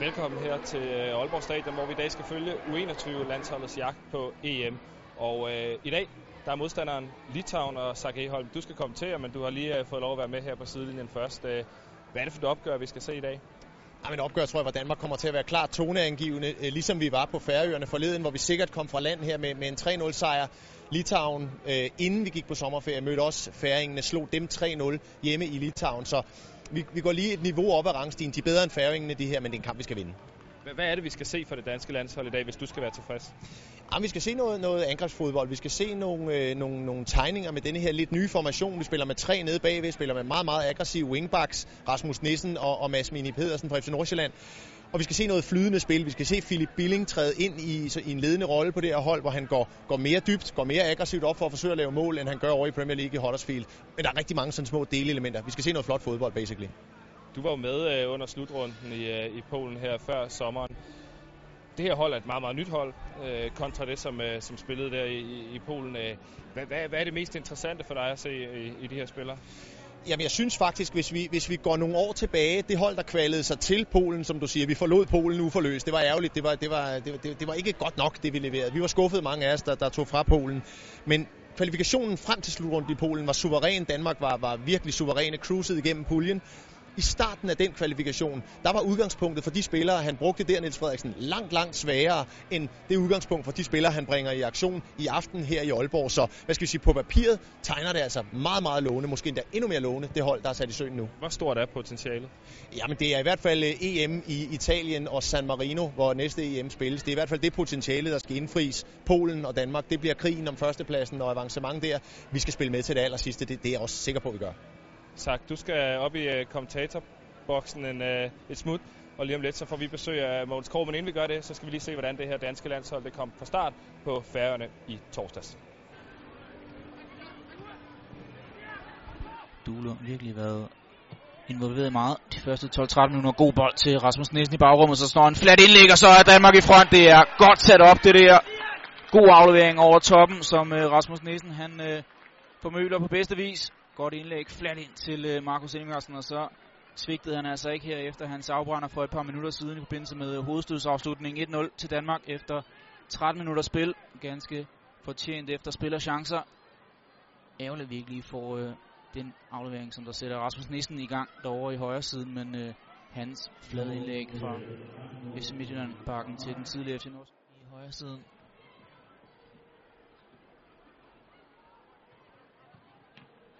Velkommen her til øh, Aalborg Stadion, hvor vi i dag skal følge U21-landsholdets jagt på EM. Og øh, i dag, der er modstanderen Litauen og Sergej Holm. Du skal komme til, men du har lige øh, fået lov at være med her på sidelinjen først. Øh, hvad er det for et opgør, vi skal se i dag? Ja, men opgør tror jeg, hvor Danmark kommer til at være klart toneangivende, øh, ligesom vi var på Færøerne forleden, hvor vi sikkert kom fra land her med, med en 3-0 sejr. Litauen, øh, inden vi gik på sommerferie, mødte også færingene, slog dem 3-0 hjemme i Litauen. Så vi, vi går lige et niveau op ad rangstigen. De er bedre end færingene, de her, men det er en kamp, vi skal vinde. Hvad er det, vi skal se for det danske landshold i dag, hvis du skal være tilfreds? Ja, vi skal se noget, noget angrebsfodbold. Vi skal se nogle, øh, nogle, nogle tegninger med denne her lidt nye formation. Vi spiller med tre nede bagved, vi spiller med meget, meget aggressive wingbacks. Rasmus Nissen og, og Mads Mini Pedersen fra FC Nordsjælland. Og vi skal se noget flydende spil. Vi skal se Philip Billing træde ind i, i en ledende rolle på det her hold, hvor han går, går mere dybt, går mere aggressivt op for at forsøge at lave mål, end han gør over i Premier League i Huddersfield. Men der er rigtig mange sådan små delelementer. Vi skal se noget flot fodbold, basically. Du var jo med øh, under slutrunden i, øh, i Polen her før sommeren. Det her hold er et meget, meget nyt hold, øh, kontra det, som, øh, som spillede der i, i Polen. Øh, hvad, hvad, hvad er det mest interessante for dig at se i, i de her spillere? Jamen, jeg synes faktisk, hvis vi, hvis vi går nogle år tilbage, det hold, der kvalede sig til Polen, som du siger, vi forlod Polen uforløst. Det var ærgerligt. Det var, det var, det, det, det var ikke godt nok, det vi leverede. Vi var skuffet mange af os, der, der tog fra Polen. Men kvalifikationen frem til slutrunden i Polen var suveræn. Danmark var, var virkelig suveræne, cruisede igennem puljen i starten af den kvalifikation, der var udgangspunktet for de spillere, han brugte der, Niels Frederiksen, langt, langt sværere end det udgangspunkt for de spillere, han bringer i aktion i aften her i Aalborg. Så hvad skal vi sige, på papiret tegner det altså meget, meget lovende, måske endda endnu mere lovende, det hold, der er sat i søen nu. Hvor stort er potentialet? Jamen det er i hvert fald øh, EM i Italien og San Marino, hvor næste EM spilles. Det er i hvert fald det potentiale, der skal indfries. Polen og Danmark, det bliver krigen om førstepladsen og avancement der. Vi skal spille med til det aller sidste, det, det er jeg også sikker på, at vi gør sagt, du skal op i øh, kommentatorboksen en, øh, et smut, og lige om lidt så får vi besøg af Mogens Krog, men inden vi gør det, så skal vi lige se, hvordan det her danske landshold det kom fra start på Færøerne i torsdags. Du har virkelig været involveret meget de første 12-13 minutter. God bold til Rasmus Nielsen i bagrummet, så står en flat indlæg, og så er Danmark i front. Det er godt sat op, det der. God aflevering over toppen, som uh, Rasmus Nielsen han øh, formøler på bedste vis. Godt indlæg flat ind til øh, Markus Ingersen, og så svigtede han altså ikke her efter hans afbrænder for et par minutter siden i forbindelse med øh, hovedstødsafslutning 1-0 til Danmark efter 13 minutter spil. Ganske fortjent efter spillerchancer. Ærgerligt virkelig får øh, den aflevering, som der sætter Rasmus Nissen i gang derovre i højre siden, men øh, hans flade indlæg fra FC Midtjylland bakken til den tidlige FC Nords i højre siden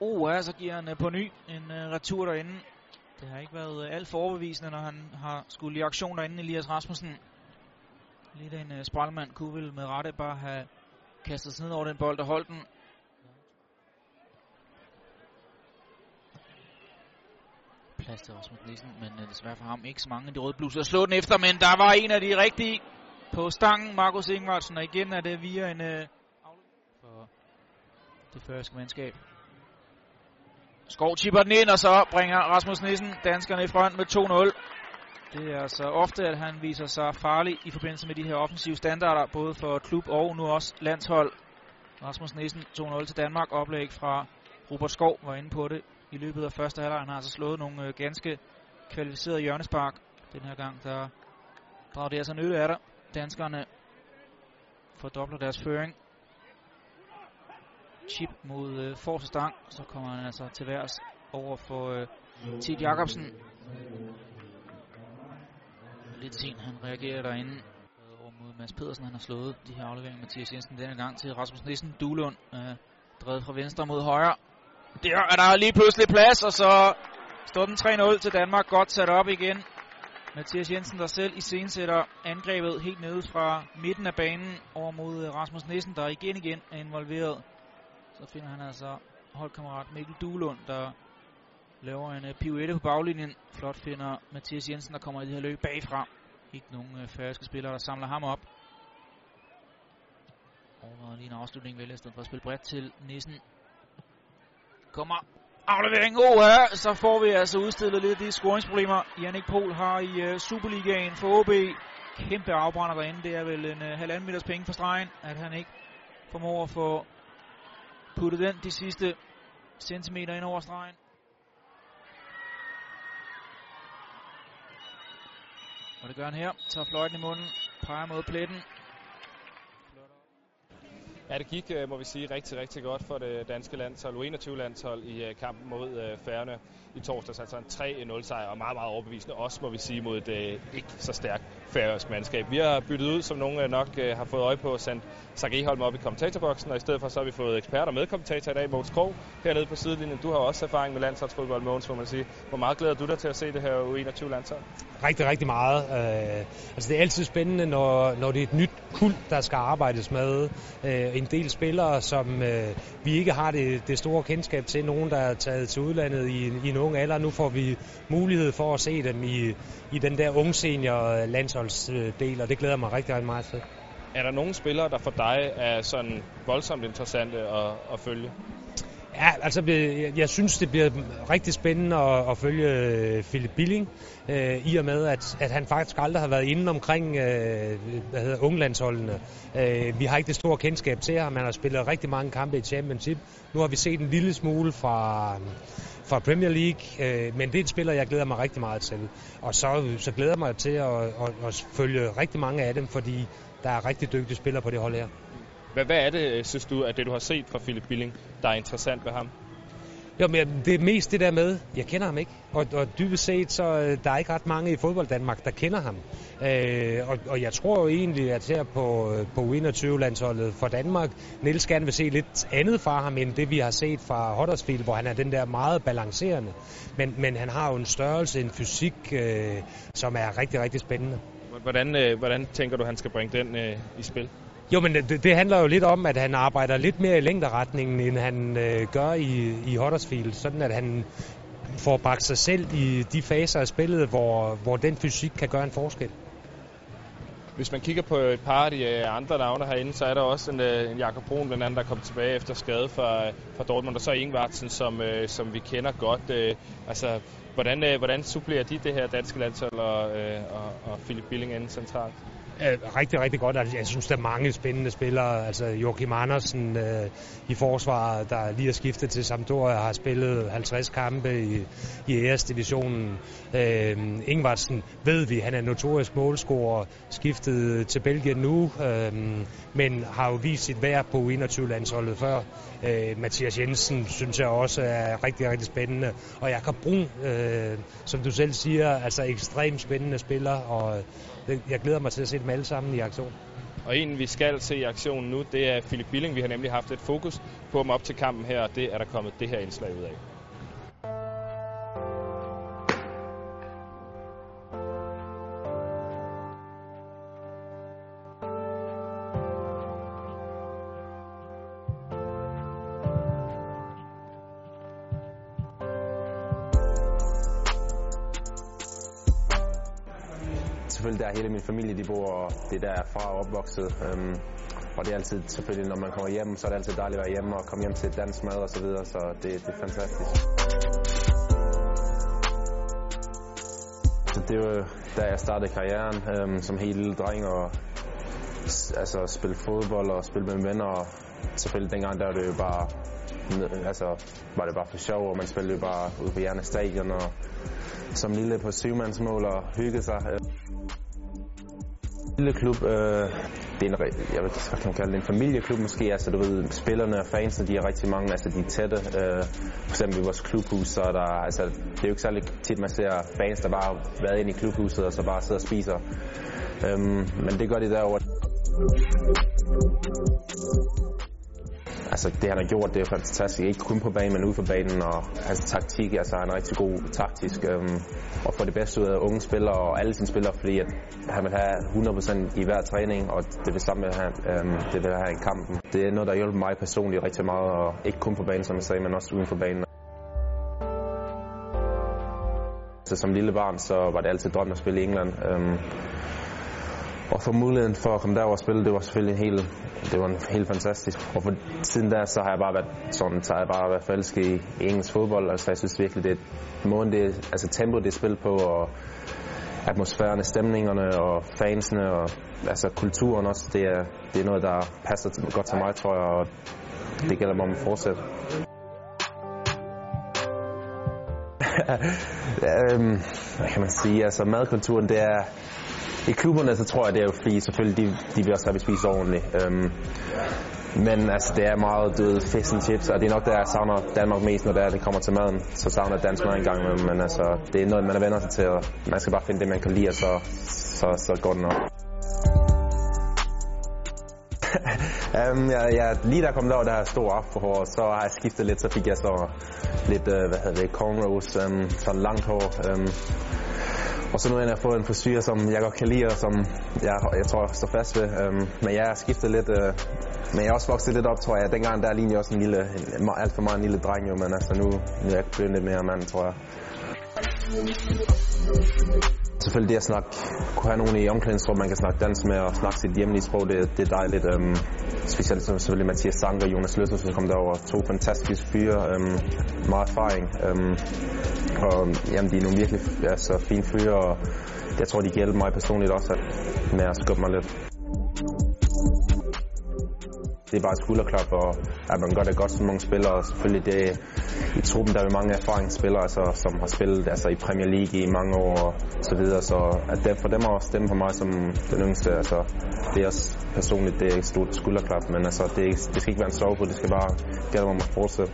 Oh, ja, så giver han øh, på ny en øh, retur derinde. Det har ikke været øh, alt for overbevisende, når han har skulle i aktion derinde, Elias Rasmussen. Lidt en uh, spralmand kunne vel med rette bare have kastet sig ned over den bold og holdt den. Plads til Rasmus Nielsen, men uh, desværre for ham ikke så mange af de røde bluser at slå den efter, men der var en af de rigtige på stangen, Markus Ingvartsen, og igen er det via en uh, for det første mandskab. Skov chipper den ind, og så bringer Rasmus Nissen danskerne i front med 2-0. Det er altså ofte, at han viser sig farlig i forbindelse med de her offensive standarder, både for klub og nu også landshold. Rasmus Nissen 2-0 til Danmark. Oplæg fra Robert Skov var inde på det i løbet af første halvleg. Han har altså slået nogle øh, ganske kvalificerede hjørnespark. Den her gang, der drager det altså nytte af der. Danskerne fordobler deres føring chip mod øh, forreste stang. Så kommer han altså til værs over for øh, Tid Jacobsen. Lidt sent han reagerer derinde øh, over mod Mads Pedersen. Han har slået de her afleveringer Mathias Jensen denne gang til Rasmus Nissen. Duelund øh, drevet fra venstre mod højre. Der er der lige pludselig plads, og så står den 3-0 til Danmark. Godt sat op igen. Mathias Jensen, der selv i sætter angrebet helt nede fra midten af banen over mod øh, Rasmus Nissen, der igen igen er involveret så finder han altså holdkammerat Mikkel Duelund, der laver en uh, pirouette på baglinjen. Flot finder Mathias Jensen, der kommer i det her løb bagfra. Ikke nogen uh, færøske spillere, der samler ham op. Og lige en afslutning vælger stedet for at spille bredt til Nissen. Kommer aflevering. Oh, ja. Så får vi altså udstillet lidt de scoringsproblemer, Jannik Pol har i uh, Superligaen for OB. Kæmpe afbrænder derinde. Det er vel en uh, halvanden meters penge for stregen, at han ikke formår at få puttet den de sidste centimeter ind over stregen. Og Og det gør han her. Tager fløjten i munden. Peger mod pletten. Ja, det gik, øh, må vi sige, rigtig, rigtig godt for det danske landshold, U21-landshold i øh, kampen mod øh, Færøerne i torsdags. Altså en 3-0 sejr og meget, meget overbevisende, også må vi sige, mod et ikke så stærkt færøsk mandskab. Vi har byttet ud, som nogen nok har fået øje på, sendt Sark Eholm op i kommentatorboksen, og i stedet for så har vi fået eksperter med kommentator i dag, Mogens Krog, hernede på sidelinjen. Du har også erfaring med landsholdsfodbold, Mogens, må man sige. Hvor meget glæder du dig til at se det her U21-landshold? Rigtig, rigtig meget. Øh, altså det er altid spændende, når, når det er et nyt kul, der skal arbejdes med. Øh, en del spillere, som øh, vi ikke har det, det store kendskab til. Nogen, der er taget til udlandet i, i en ung alder. Nu får vi mulighed for at se dem i, i den der unge senior øh, landsholdsdel, og det glæder mig rigtig, rigtig meget til. Er der nogle spillere, der for dig er sådan voldsomt interessante at, at følge? Ja, altså jeg synes, det bliver rigtig spændende at, at følge øh, Philip Billing, øh, i og med, at, at han faktisk aldrig har været inde omkring øh, hvad hedder, unglandsholdene. Øh, vi har ikke det store kendskab til ham. Han har spillet rigtig mange kampe i Championship. Nu har vi set en lille smule fra, fra Premier League, øh, men det er en spiller, jeg glæder mig rigtig meget til. Og så, så glæder jeg mig til at, at, at følge rigtig mange af dem, fordi der er rigtig dygtige spillere på det hold her. Hvad, hvad er det, øh, synes du, at det du har set fra Philip Billing, der er interessant ved ham? Jo, men det er mest det der med, jeg kender ham ikke. Og, og dybest set, så øh, der er ikke ret mange i fodbold Danmark, der kender ham. Øh, og, og jeg tror jo egentlig, at her på, øh, på U21-landsholdet for Danmark, Niels gerne vil se lidt andet fra ham, end det vi har set fra Huddersfield, hvor han er den der meget balancerende. Men, men han har jo en størrelse, en fysik, øh, som er rigtig, rigtig spændende. Hvordan, øh, hvordan tænker du, han skal bringe den øh, i spil? Jo, men det, det handler jo lidt om, at han arbejder lidt mere i længderetningen, end han øh, gør i, i Huddersfield. Sådan at han får bragt sig selv i de faser af spillet, hvor, hvor den fysik kan gøre en forskel. Hvis man kigger på et par af de øh, andre navne herinde, så er der også en, øh, en Jakob Brun, blandt andet, der er kommet tilbage efter skade fra, fra Dortmund, og så Ingvartsen, som, øh, som vi kender godt. altså, hvordan, øh, hvordan supplerer de det her danske landshold og, øh, og, og Philip Billing inden centralt? Er rigtig, rigtig godt. Altså, jeg synes, der er mange spændende spillere. Altså Joachim Andersen øh, i forsvaret, der lige er skiftet til Sampdoria, har spillet 50 kampe i, i ES-divisionen. Øh, Ingvartsen ved vi, han er notorisk målscorer, skiftet til Belgien nu, øh, men har jo vist sit værd på 21-landsholdet før. Øh, Mathias Jensen synes jeg også er rigtig, rigtig spændende. Og Jakob Brun, øh, som du selv siger, altså ekstremt spændende spiller, og jeg glæder mig til at se dem alle sammen i aktion. Og en, vi skal se i aktion nu, det er Philip Billing. Vi har nemlig haft et fokus på ham op til kampen her, og det er der kommet det her indslag ud af. Selvfølgelig der hele min familie de bor, og det er der fra opvokset. Øhm, og det er altid selvfølgelig, når man kommer hjem, så er det altid dejligt at være hjemme og komme hjem til dansk mad og så videre, så det, det er fantastisk. Så det var da jeg startede karrieren øhm, som helt lille dreng og altså spille fodbold og spille med venner. Og selvfølgelig dengang der var det jo bare altså, var det bare for sjov, og man spillede jo bare ude på Hjerne Stadion og som lille på syvmandsmål og hygge sig. Øh. Lille klub, øh, det er en, jeg ved hvad kan man kalde det, en familieklub måske, altså du ved, spillerne og fansene, de er rigtig mange, altså de er tætte, øh, for eksempel i vores klubhus, så er der, altså det er jo ikke særlig tit, man ser fans, der bare har været inde i klubhuset, og så bare sidder og spiser, øhm, men det gør de derovre. Altså det han har gjort, det er fantastisk. Ikke kun på banen, men ude på banen. Og hans taktik, altså han er rigtig god taktisk. Øhm, og få det bedste ud af unge spillere og alle sine spillere, fordi at han vil have 100% i hver træning, og det vil samme have, øhm, det vil have i kampen. Det er noget, der hjælper mig personligt rigtig meget, og ikke kun på banen, som jeg sagde, men også uden for banen. Så som lille barn, så var det altid drømmen at spille i England. Øhm, og få muligheden for at komme derover og spille, det var selvfølgelig helt, det var helt fantastisk. Og for siden da, så har jeg bare været sådan, så har jeg bare været forelsket i, i engelsk fodbold. Altså jeg synes virkelig, det er måden, det, altså tempo, det er spillet på, og atmosfæren, stemningerne og fansene, og altså kulturen også, det er, det er noget, der passer godt til mig, tror jeg, og det gælder mig om at fortsætte. øhm, hvad kan man sige, altså madkulturen, det er, i klubberne, så tror jeg, det er jo fordi, selvfølgelig, de, de vil også have, at vi spiser ordentligt. Øhm, men altså, det er meget død fish and chips, og det er nok der, jeg savner Danmark mest, når det, er, det kommer til maden. Så savner jeg dansk mad engang, gang imellem, men altså, det er noget, man er venner sig til, og man skal bare finde det, man kan lide, og så, så, så går det nok. um, ja, ja, lige der kom der der store afrohår, så har jeg skiftet lidt, så fik jeg så lidt, uh, hvad hedder det, cornrows, um, sådan langt hår. Um, og så nu har jeg fået en frisyr, som jeg godt kan lide, og som jeg, jeg tror, jeg står fast ved. Øhm, men jeg har skiftet lidt, øh, men jeg er også vokset lidt op, tror jeg. Dengang der lignede jeg også en lille, en, alt for meget en lille dreng, jo, men altså nu, nu er jeg blevet lidt mere mand, tror jeg. Selvfølgelig det at snakke, kunne have nogen i omklædningsrummet, man kan snakke dansk med og snakke sit hjemlige sprog, det, det er dejligt. Øhm, specielt selvfølgelig Mathias Sanker og Jonas Løtter, som kom derover. To fantastiske fyre, øhm, meget erfaring. Øhm, og jamen, de er nogle virkelig altså, fine fyre, og jeg tror, de kan hjælpe mig personligt også at, med at skubbe mig lidt. Det er bare et skulderklap, og at man gør det godt som mange spillere. Og selvfølgelig det, i truppen der er mange erfaringsspillere, altså, som har spillet altså, i Premier League i mange år og så videre. Så at det, for dem at stemme på mig som den yngste, altså, det er også personligt det er et stort skulderklap, men altså, det, det skal ikke være en sovepud, det skal bare gælde om at fortsætte.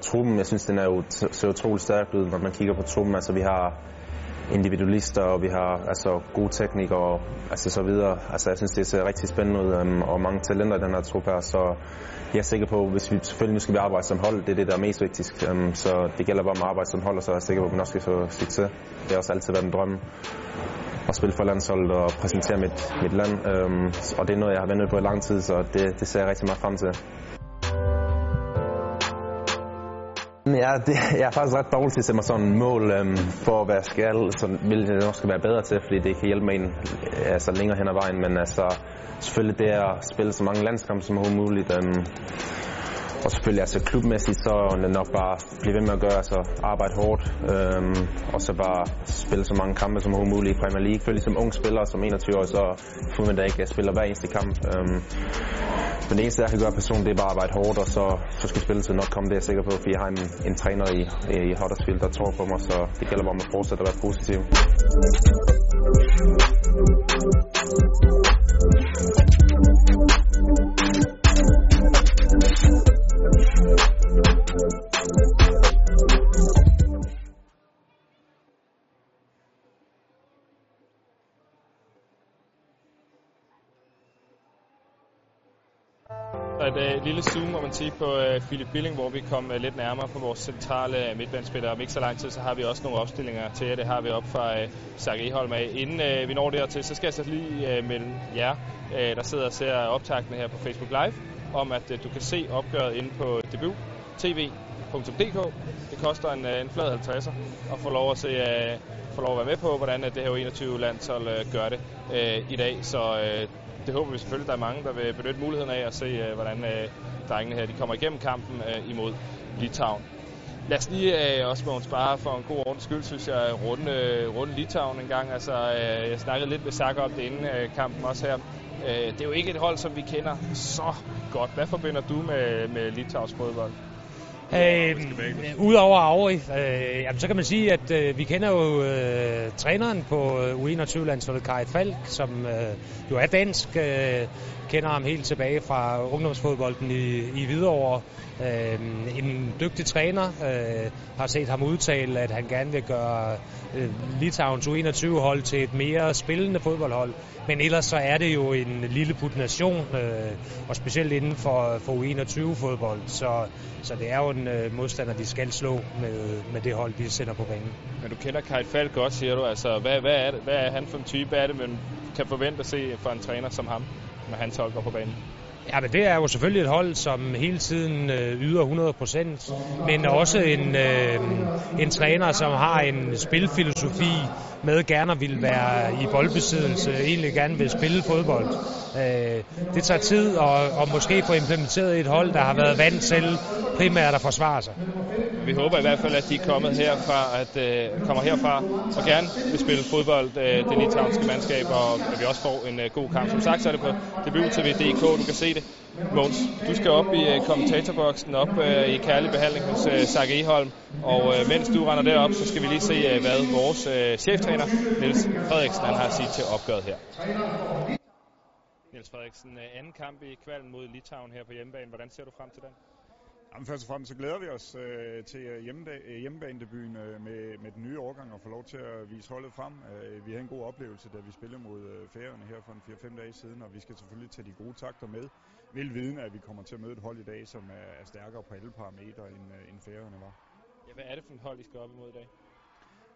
Truppen, jeg synes, den er jo, ser utrolig stærkt ud, når man kigger på truppen. Altså, vi har individualister, og vi har altså, gode teknikere og altså, så videre. Altså, jeg synes, det ser rigtig spændende ud, um, og mange talenter i den her trup her, så jeg er sikker på, hvis vi selvfølgelig nu skal vi arbejde som hold, det er det, der er mest vigtigt. Um, øhm, så det gælder bare om at arbejde som hold, og så er jeg sikker på, at vi nok skal få succes. Det har også altid været en drøm at spille for landsholdet og præsentere mit, mit land. Um, og det er noget, jeg har ventet på i lang tid, så det, det ser jeg rigtig meget frem til. Ja, det, jeg er faktisk ret dårlig til at sætte mig sådan et mål øhm, for, hvad jeg skal, så vil jeg nok skal være bedre til, fordi det kan hjælpe mig ind, altså, længere hen ad vejen. Men altså, selvfølgelig det at spille så mange landskampe som muligt. Øhm, og selvfølgelig altså klubmæssigt, så er det nok bare blive ved med at gøre, altså arbejde hårdt, øhm, og så bare spille så mange kampe som muligt i Premier League. Selvfølgelig som ung spiller, som 21 år, så forventer jeg ikke, øh, at jeg spiller hver eneste kamp. Øhm, men det eneste, jeg kan gøre personligt, det er bare at arbejde hårdt, og så, så skal spilletid nok komme, det er jeg sikker på, fordi jeg har en, en træner i, i Huddersfield, der tror på mig, så det gælder bare om at fortsætte at være positiv. Et øh, lille zoom, må man sige, på øh, Philip Billing, hvor vi kom øh, lidt nærmere på vores centrale øh, midtbandspiller. Om ikke så lang tid, så har vi også nogle opstillinger til jer. Det har vi op fra øh, Sark Eholm af. Inden øh, vi når dertil, så skal jeg så lige øh, melde jer, øh, der sidder og ser optagene her på Facebook Live, om at øh, du kan se opgøret inde på debut.tv.dk. Det koster en, øh, en flad 50'er at få lov at se uh, få lov at være med på, hvordan øh, det her 21 landshold gør det øh, i dag. Så øh, det håber vi selvfølgelig, der er mange, der vil benytte muligheden af at se, øh, hvordan øh, drengene her de kommer igennem kampen øh, imod Litauen. Lad os lige øh, også Mogens bare for en god ordens skyld, synes jeg, runde, øh, runde Litauen en gang. Altså, øh, jeg snakkede lidt med Sakker om det inden øh, kampen også her. Øh, det er jo ikke et hold, som vi kender så godt. Hvad forbinder du med, med Litauens fodbold? Øh, Udover Auri, øh, jamen, så kan man sige, at øh, vi kender jo øh, træneren på øh, U21-landsholdet, Kai Falk, som øh, jo er dansk, øh, kender ham helt tilbage fra ungdomsfodbolden i, i Hvidovre. Øh, en dygtig træner øh, har set ham udtale, at han gerne vil gøre øh, Litauens U21-hold til et mere spillende fodboldhold. Men ellers så er det jo en lille put nation, øh, og specielt inden for, for U21-fodbold. Så, så det er jo en øh, modstander, de skal slå med, med det hold, de sender på banen. Men du kender Kai Falk godt, siger du. Altså, hvad, hvad, er det, hvad er han for en type? Hvad er det, man kan forvente at se fra en træner som ham, når han hold går på banen? Ja, men det er jo selvfølgelig et hold, som hele tiden øh, yder 100 procent, men også en, øh, en træner, som har en spilfilosofi med gerne vil være i boldbesiddelse, egentlig gerne vil spille fodbold. Øh, det tager tid og, og måske få implementeret et hold, der har været vant til primært at forsvare sig. Vi håber i hvert fald, at de er kommet herfra, at, øh, kommer herfra og gerne vil spille fodbold, øh, det litauiske mandskab, og at vi også får en øh, god kamp. Som sagt, så er det på debut-tv.dk, du kan se det Måns, du skal op i øh, kommentatorboksen, op øh, i kærlig behandling hos øh, Sark Eholm, og mens du render derop, så skal vi lige se, hvad vores cheftræner, Niels Frederiksen, han har at sige til opgøret her. Niels Frederiksen, anden kamp i kvalen mod Litauen her på hjemmebane. Hvordan ser du frem til den? Jamen, først og fremmest så glæder vi os øh, til hjemmedag, hjemmebanedebuten øh, med, med den nye årgang og få lov til at vise holdet frem. Øh, vi havde en god oplevelse, da vi spillede mod øh, Færøerne her for en 4-5 dage siden, og vi skal selvfølgelig tage de gode takter med. Vel viden, at vi kommer til at møde et hold i dag, som er, er stærkere på alle parametre, end, øh, end Færøerne var. Ja, hvad er det for et hold, I skal op imod i dag?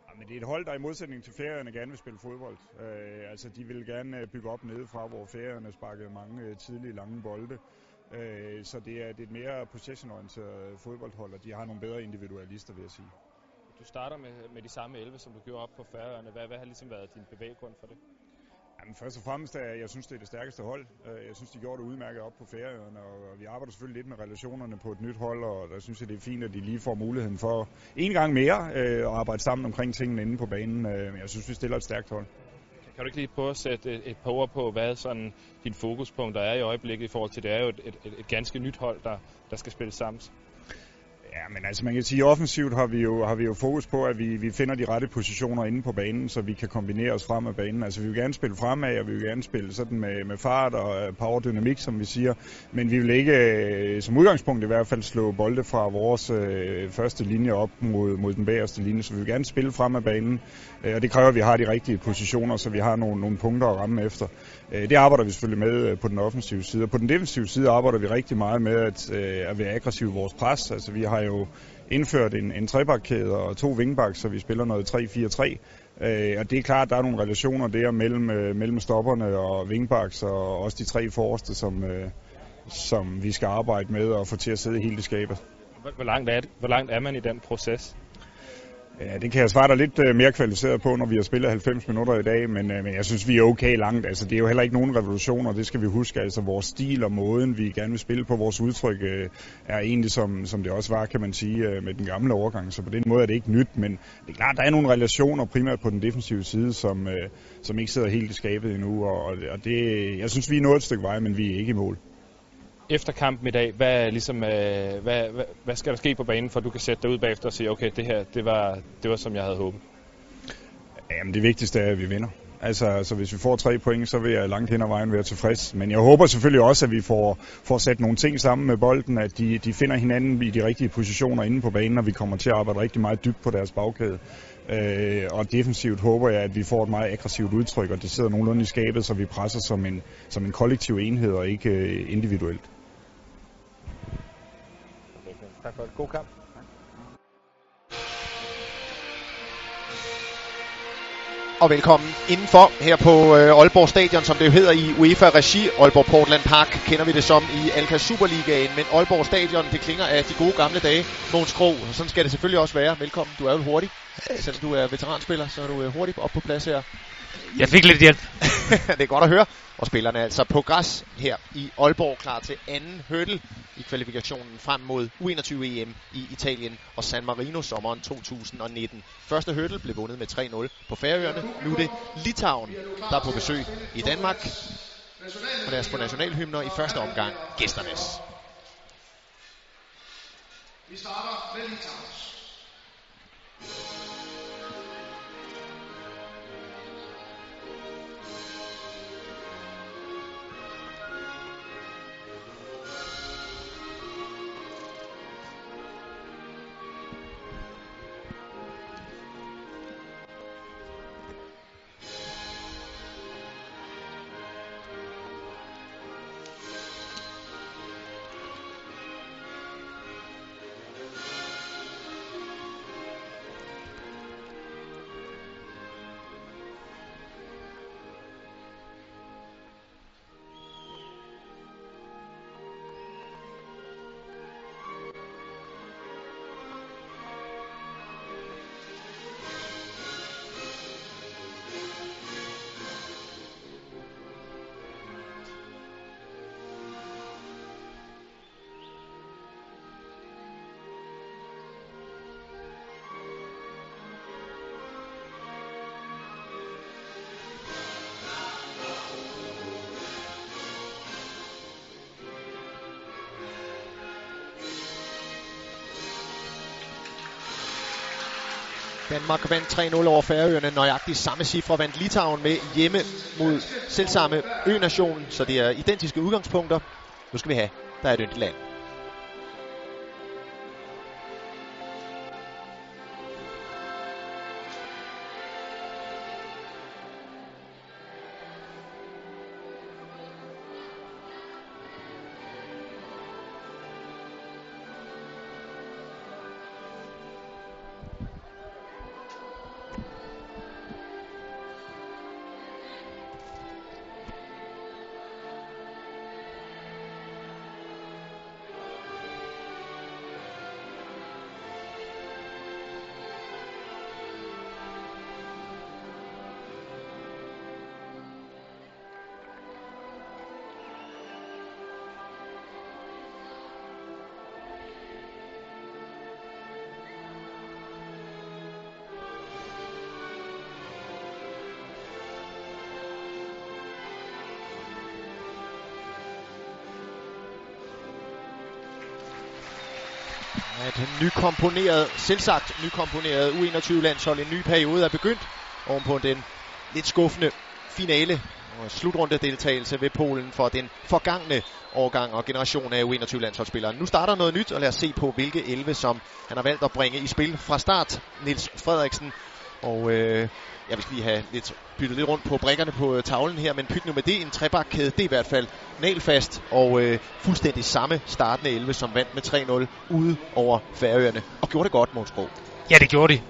Ja, men det er et hold, der i modsætning til Færøerne gerne vil spille fodbold. Øh, altså, de vil gerne bygge op nedefra, hvor Færøerne sparkede mange øh, tidlige lange bolde. Øh, så det er, det er et mere possession-orienteret fodboldhold, og de har nogle bedre individualister, vil jeg sige. Du starter med, med de samme 11, som du gjorde op på Færøerne. Hvad, hvad har ligesom været din bevæggrund for det? Jamen, først og fremmest er jeg synes, det er det stærkeste hold. Øh, jeg synes, de gjorde det udmærket op på Færøerne, og vi arbejder selvfølgelig lidt med relationerne på et nyt hold, og der synes jeg, det er fint, at de lige får muligheden for en gang mere øh, at arbejde sammen omkring tingene inde på banen. Øh, men jeg synes, vi stiller et stærkt hold. Kan du ikke lige prøve at sætte et, et par ord på, hvad sådan din fokuspunkter er i øjeblikket i forhold til, det er jo et, et, et ganske nyt hold, der, der skal spille sammen? Ja, men altså man kan sige, at offensivt har vi jo, har vi jo fokus på, at vi, vi finder de rette positioner inde på banen, så vi kan kombinere os frem af banen. Altså vi vil gerne spille fremad, og vi vil gerne spille sådan med, med fart og power dynamik, som vi siger. Men vi vil ikke, øh, som udgangspunkt i hvert fald, slå bolde fra vores øh, første linje op mod, mod den bagerste linje. Så vi vil gerne spille frem af banen, øh, og det kræver, at vi har de rigtige positioner, så vi har nogle, nogle punkter at ramme efter. Øh, det arbejder vi selvfølgelig med øh, på den offensive side. Og på den defensive side arbejder vi rigtig meget med at, øh, at være aggressiv i vores pres. Altså vi har jo indført en, en trebakkæde og to vingbaks, så vi spiller noget 3-4-3. Øh, og det er klart, at der er nogle relationer der mellem, øh, mellem stopperne og vingbaks og også de tre forreste, som, øh, som vi skal arbejde med og få til at sidde helt i skabet. Hvor langt er, det? Hvor langt er man i den proces? Ja, det kan jeg svare dig lidt øh, mere kvalificeret på, når vi har spillet 90 minutter i dag, men, øh, men jeg synes, vi er okay langt. Altså, det er jo heller ikke nogen revolutioner, det skal vi huske. Altså, vores stil og måden, vi gerne vil spille på, vores udtryk, øh, er egentlig som, som det også var, kan man sige, med den gamle overgang. Så på den måde er det ikke nyt, men det er klart, der er nogle relationer, primært på den defensive side, som, som ikke sidder helt i skabet endnu, og, og det, jeg synes, vi er nået et stykke vej, men vi er ikke i mål efter kampen i dag, hvad, ligesom, øh, hvad, hvad, hvad skal der ske på banen, for at du kan sætte dig ud bagefter og sige, okay, det her, det var, det var som jeg havde håbet? Jamen det vigtigste er, at vi vinder. Altså, altså hvis vi får tre point, så vil jeg langt hen ad vejen være tilfreds. Men jeg håber selvfølgelig også, at vi får, får sat nogle ting sammen med bolden, at de, de finder hinanden i de rigtige positioner inde på banen, og vi kommer til at arbejde rigtig meget dybt på deres bagkæde. Øh, og defensivt håber jeg, at vi får et meget aggressivt udtryk, og det sidder nogenlunde i skabet, så vi presser som en, som en kollektiv enhed og ikke øh, individuelt. Tak for det. God kamp. Og velkommen indenfor her på øh, Aalborg Stadion, som det jo hedder i UEFA-regi. Aalborg Portland Park kender vi det som i Alka Superligaen, men Aalborg Stadion, det klinger af de gode gamle dage. Måns Kro, og sådan skal det selvfølgelig også være. Velkommen, du er jo hurtig. Selvom du er veteranspiller, så er du øh, hurtigt op på plads her. Jeg fik lidt hjælp. det er godt at høre. Og spillerne er altså på græs her i Aalborg, klar til anden hurdle i kvalifikationen frem mod U21-EM i Italien og San Marino sommeren 2019. Første hurdle blev vundet med 3-0 på Færøerne. Nu er det Litauen, der er på besøg i Danmark. Og lad os få nationalhymner i første omgang gæsternes. Vi starter med Litauens. Danmark vandt 3-0 over Færøerne. Nøjagtigt samme cifre vandt Litauen med hjemme mod selvsamme ø-nationen. Så det er identiske udgangspunkter. Nu skal vi have, der er et yndigt land. Nykomponeret, selvsagt nykomponeret U21-landshold. En ny periode er begyndt ovenpå den lidt skuffende finale og slutrunde deltagelse ved Polen for den forgangne årgang og generation af U21-landsholdsspillere. Nu starter noget nyt, og lad os se på, hvilke 11, som han har valgt at bringe i spil fra start. Nils Frederiksen og øh, jeg vil lige have lidt byttet lidt rundt på brækkerne på øh, tavlen her, men pyt nu med det. En trebakkæde, det er i hvert fald nalfast og øh, fuldstændig samme startende 11, som vandt med 3-0 ude over Færøerne. Og gjorde det godt, Måns Ja, det gjorde de.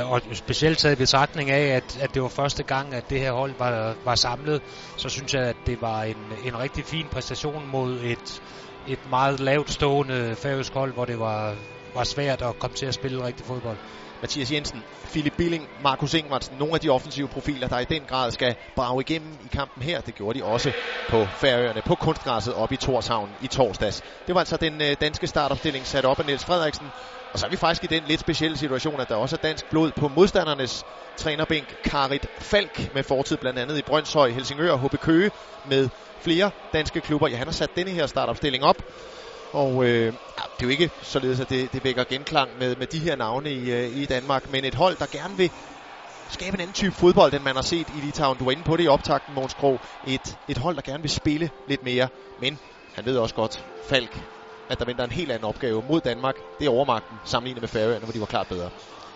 Øh, og specielt taget i betragtning af, at, at det var første gang, at det her hold var, var samlet, så synes jeg, at det var en, en rigtig fin præstation mod et, et meget lavt stående færøsk hold, hvor det var, var svært at komme til at spille rigtig fodbold. Mathias Jensen, Philip Billing, Markus Ingvartsen, nogle af de offensive profiler, der i den grad skal brage igennem i kampen her. Det gjorde de også på Færøerne, på kunstgræsset op i Torshavn i torsdags. Det var altså den øh, danske startopstilling sat op af Niels Frederiksen. Og så er vi faktisk i den lidt specielle situation, at der også er dansk blod på modstandernes trænerbænk. Karit Falk med fortid blandt andet i Brøndshøj, Helsingør og HB Køge med flere danske klubber. Ja, han har sat denne her startopstilling op. Og øh, det er jo ikke således, at det, det vækker genklang med, med de her navne i, øh, i Danmark, men et hold, der gerne vil skabe en anden type fodbold, end man har set i Litauen. Du var inde på det i optakten, Måns Krog. Et, et hold, der gerne vil spille lidt mere, men han ved også godt, Falk, at der venter en helt anden opgave mod Danmark. Det er overmagten sammenlignet med Færøerne, hvor de var klart bedre.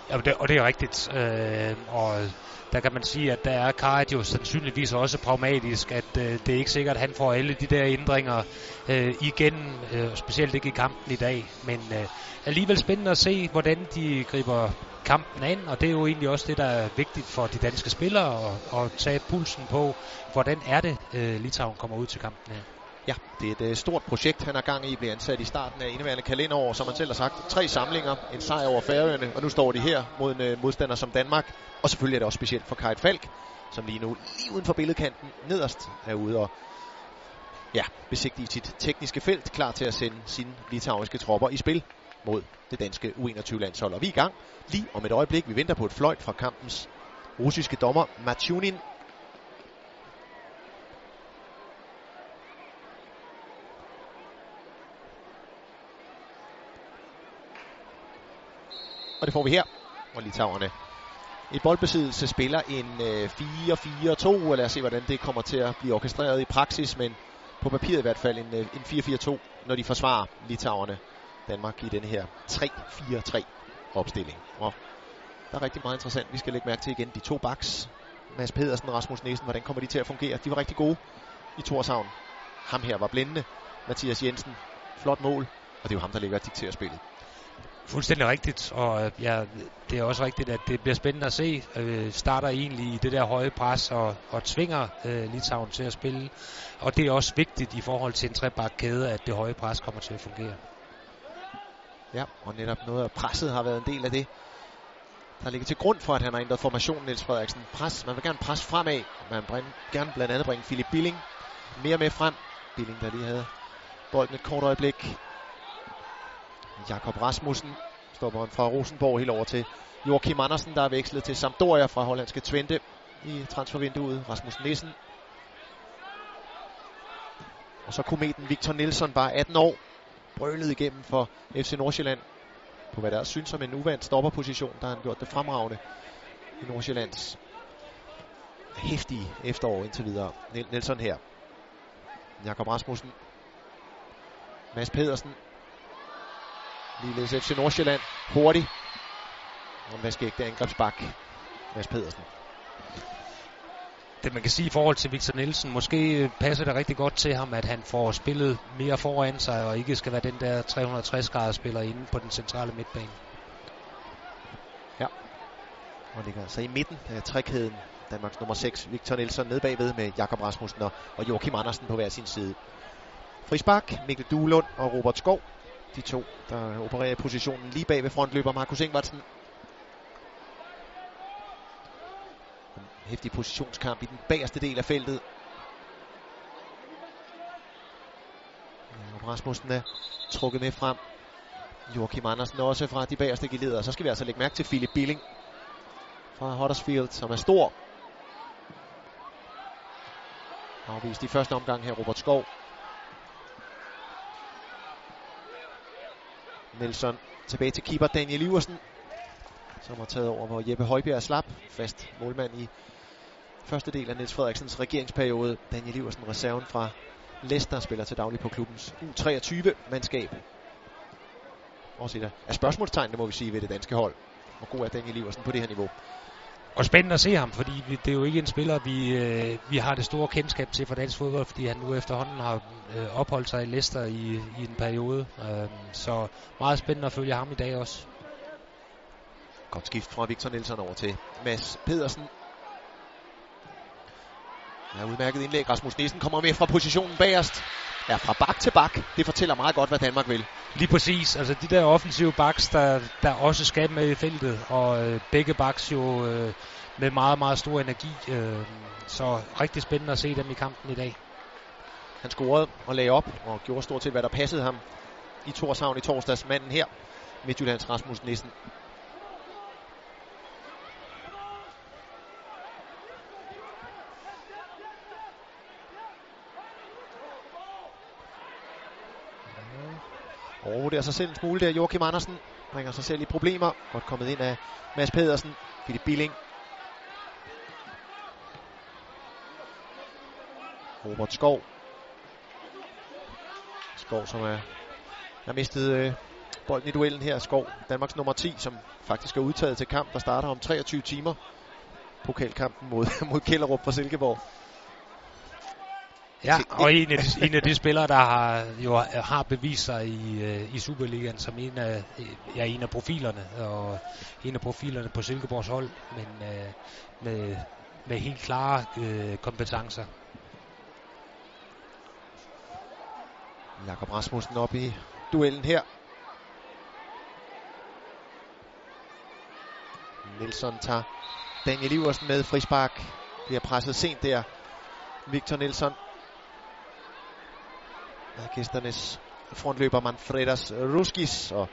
Ja, og det, og det er rigtigt. Øh, og der kan man sige, at der er Karat jo sandsynligvis også pragmatisk, at øh, det er ikke sikkert, at han får alle de der ændringer øh, igen, øh, specielt ikke i kampen i dag. Men øh, alligevel spændende at se, hvordan de griber kampen an, og det er jo egentlig også det, der er vigtigt for de danske spillere, at, at tage pulsen på, hvordan er det, øh, Litauen kommer ud til kampen her. Ja, det er et øh, stort projekt, han har gang i. Bliver ansat i starten af indeværende kalenderår, som han selv har sagt. Tre samlinger, en sejr over Færøerne, og nu står de her mod en øh, modstander som Danmark. Og selvfølgelig er det også specielt for Kajt Falk, som lige nu, lige uden for billedkanten, nederst er ude og ja, besigtige sit tekniske felt, klar til at sende sine litauiske tropper i spil mod det danske U21-landshold. Og vi er i gang lige om et øjeblik. Vi venter på et fløjt fra kampens russiske dommer Machunin, Og det får vi her. Og Litauerne i boldbesiddelse spiller en øh, 4-4-2, og lad os se, hvordan det kommer til at blive orkestreret i praksis, men på papiret i hvert fald en, øh, en 4-4-2, når de forsvarer Litauerne Danmark i den her 3-4-3 opstilling. Og der er rigtig meget interessant, vi skal lægge mærke til igen. De to backs, Mads Pedersen og Rasmus Nielsen, hvordan kommer de til at fungere? De var rigtig gode i Torshavn. Ham her var blændende. Mathias Jensen, flot mål, og det er jo ham, der ligger og dikterer spillet. Fuldstændig rigtigt, og øh, ja, det er også rigtigt, at det bliver spændende at se. Øh, starter egentlig i det der høje pres og, og tvinger øh, Litauen til at spille. Og det er også vigtigt i forhold til en trebakkæde, at det høje pres kommer til at fungere. Ja, og netop noget af presset har været en del af det, der ligger til grund for, at han har ændret formationen, Niels Frederiksen. Pres, man vil gerne presse fremad. Man vil gerne blandt andet bringe Philip Billing mere med frem. Billing, der lige havde bolden et kort øjeblik. Jakob Rasmussen, stopperen fra Rosenborg helt over til Joachim Andersen, der er vekslet til Sampdoria fra hollandske Twente i transfervinduet. Rasmus Nissen. Og så kometen Victor Nielsen, bare 18 år, brølede igennem for FC Nordsjælland på hvad der synes som en uvandt stopperposition, der har han gjort det fremragende i Nordsjællands hæftige efterår indtil videre. Nelson her. Jakob Rasmussen. Mads Pedersen. Ligeledes FC Nordsjælland. Hurtig. Og ikke det angrebsbak? Mads Pedersen. Det man kan sige i forhold til Victor Nielsen, måske passer det rigtig godt til ham, at han får spillet mere foran sig, og ikke skal være den der 360 grader spiller inde på den centrale midtbane. Ja. Og ligger altså i midten af trækæden. Danmarks nummer 6, Victor Nielsen, nede bagved med Jakob Rasmussen og, og Joachim Andersen på hver sin side. Frisbak, Mikkel Duelund og Robert Skov. De to, der opererer i positionen lige bag ved frontløber Markus Ingvartsen. En hæftig positionskamp i den bagerste del af feltet. Jakob Rasmussen er trukket med frem. Joachim Andersen også fra de bagerste geleder. Så skal vi altså lægge mærke til Philip Billing fra Huddersfield, som er stor. Afvist i første omgang her Robert Skov. Nelson tilbage til keeper Daniel Iversen, som har taget over, hvor Jeppe Højbjerg slap. Fast målmand i første del af Niels Frederiksens regeringsperiode. Daniel Iversen, reserven fra Leicester, spiller til daglig på klubbens U23-mandskab. Også et af spørgsmålstegnene, må vi sige, ved det danske hold. Hvor god er Daniel Iversen på det her niveau? Og spændende at se ham, fordi vi, det er jo ikke en spiller, vi, øh, vi har det store kendskab til for dansk fodbold, fordi han nu efterhånden har øh, opholdt sig i Leicester i, i en periode. Øh, så meget spændende at følge ham i dag også. Godt skift fra Victor Nielsen over til Mads Pedersen. Ja, udmærket indlæg. Rasmus Nielsen kommer med fra positionen bagerst. Ja, fra bak til bak. Det fortæller meget godt, hvad Danmark vil. Lige præcis. Altså de der offensive backs, der, der også skal med i feltet. Og øh, begge backs jo øh, med meget, meget stor energi. Øh, så rigtig spændende at se dem i kampen i dag. Han scorede og lagde op og gjorde stort set, hvad der passede ham i Torshavn i torsdags. Manden her, Midtjyllands Rasmus Nissen. Overvurderer sig selv en smule der. Joachim Andersen bringer sig selv i problemer. Godt kommet ind af Mads Pedersen. Philip Billing. Robert Skov. Skov, som er, har mistet øh, bolden i duellen her. Skov, Danmarks nummer 10, som faktisk er udtaget til kamp, der starter om 23 timer. Pokalkampen mod, mod Kellerup fra Silkeborg. Ja, og en af, de, en af de spillere, der har, jo har bevist sig i, uh, i Superligaen som en af, ja, en af profilerne, og en af profilerne på Silkeborgs hold, men uh, med, med helt klare uh, kompetencer. Jakob Rasmussen op i duellen her. Nielsen tager Daniel Iversen med frispark. Bliver presset sent der. Victor Nielsen Kisternes frontløber Manfredas Ruskis og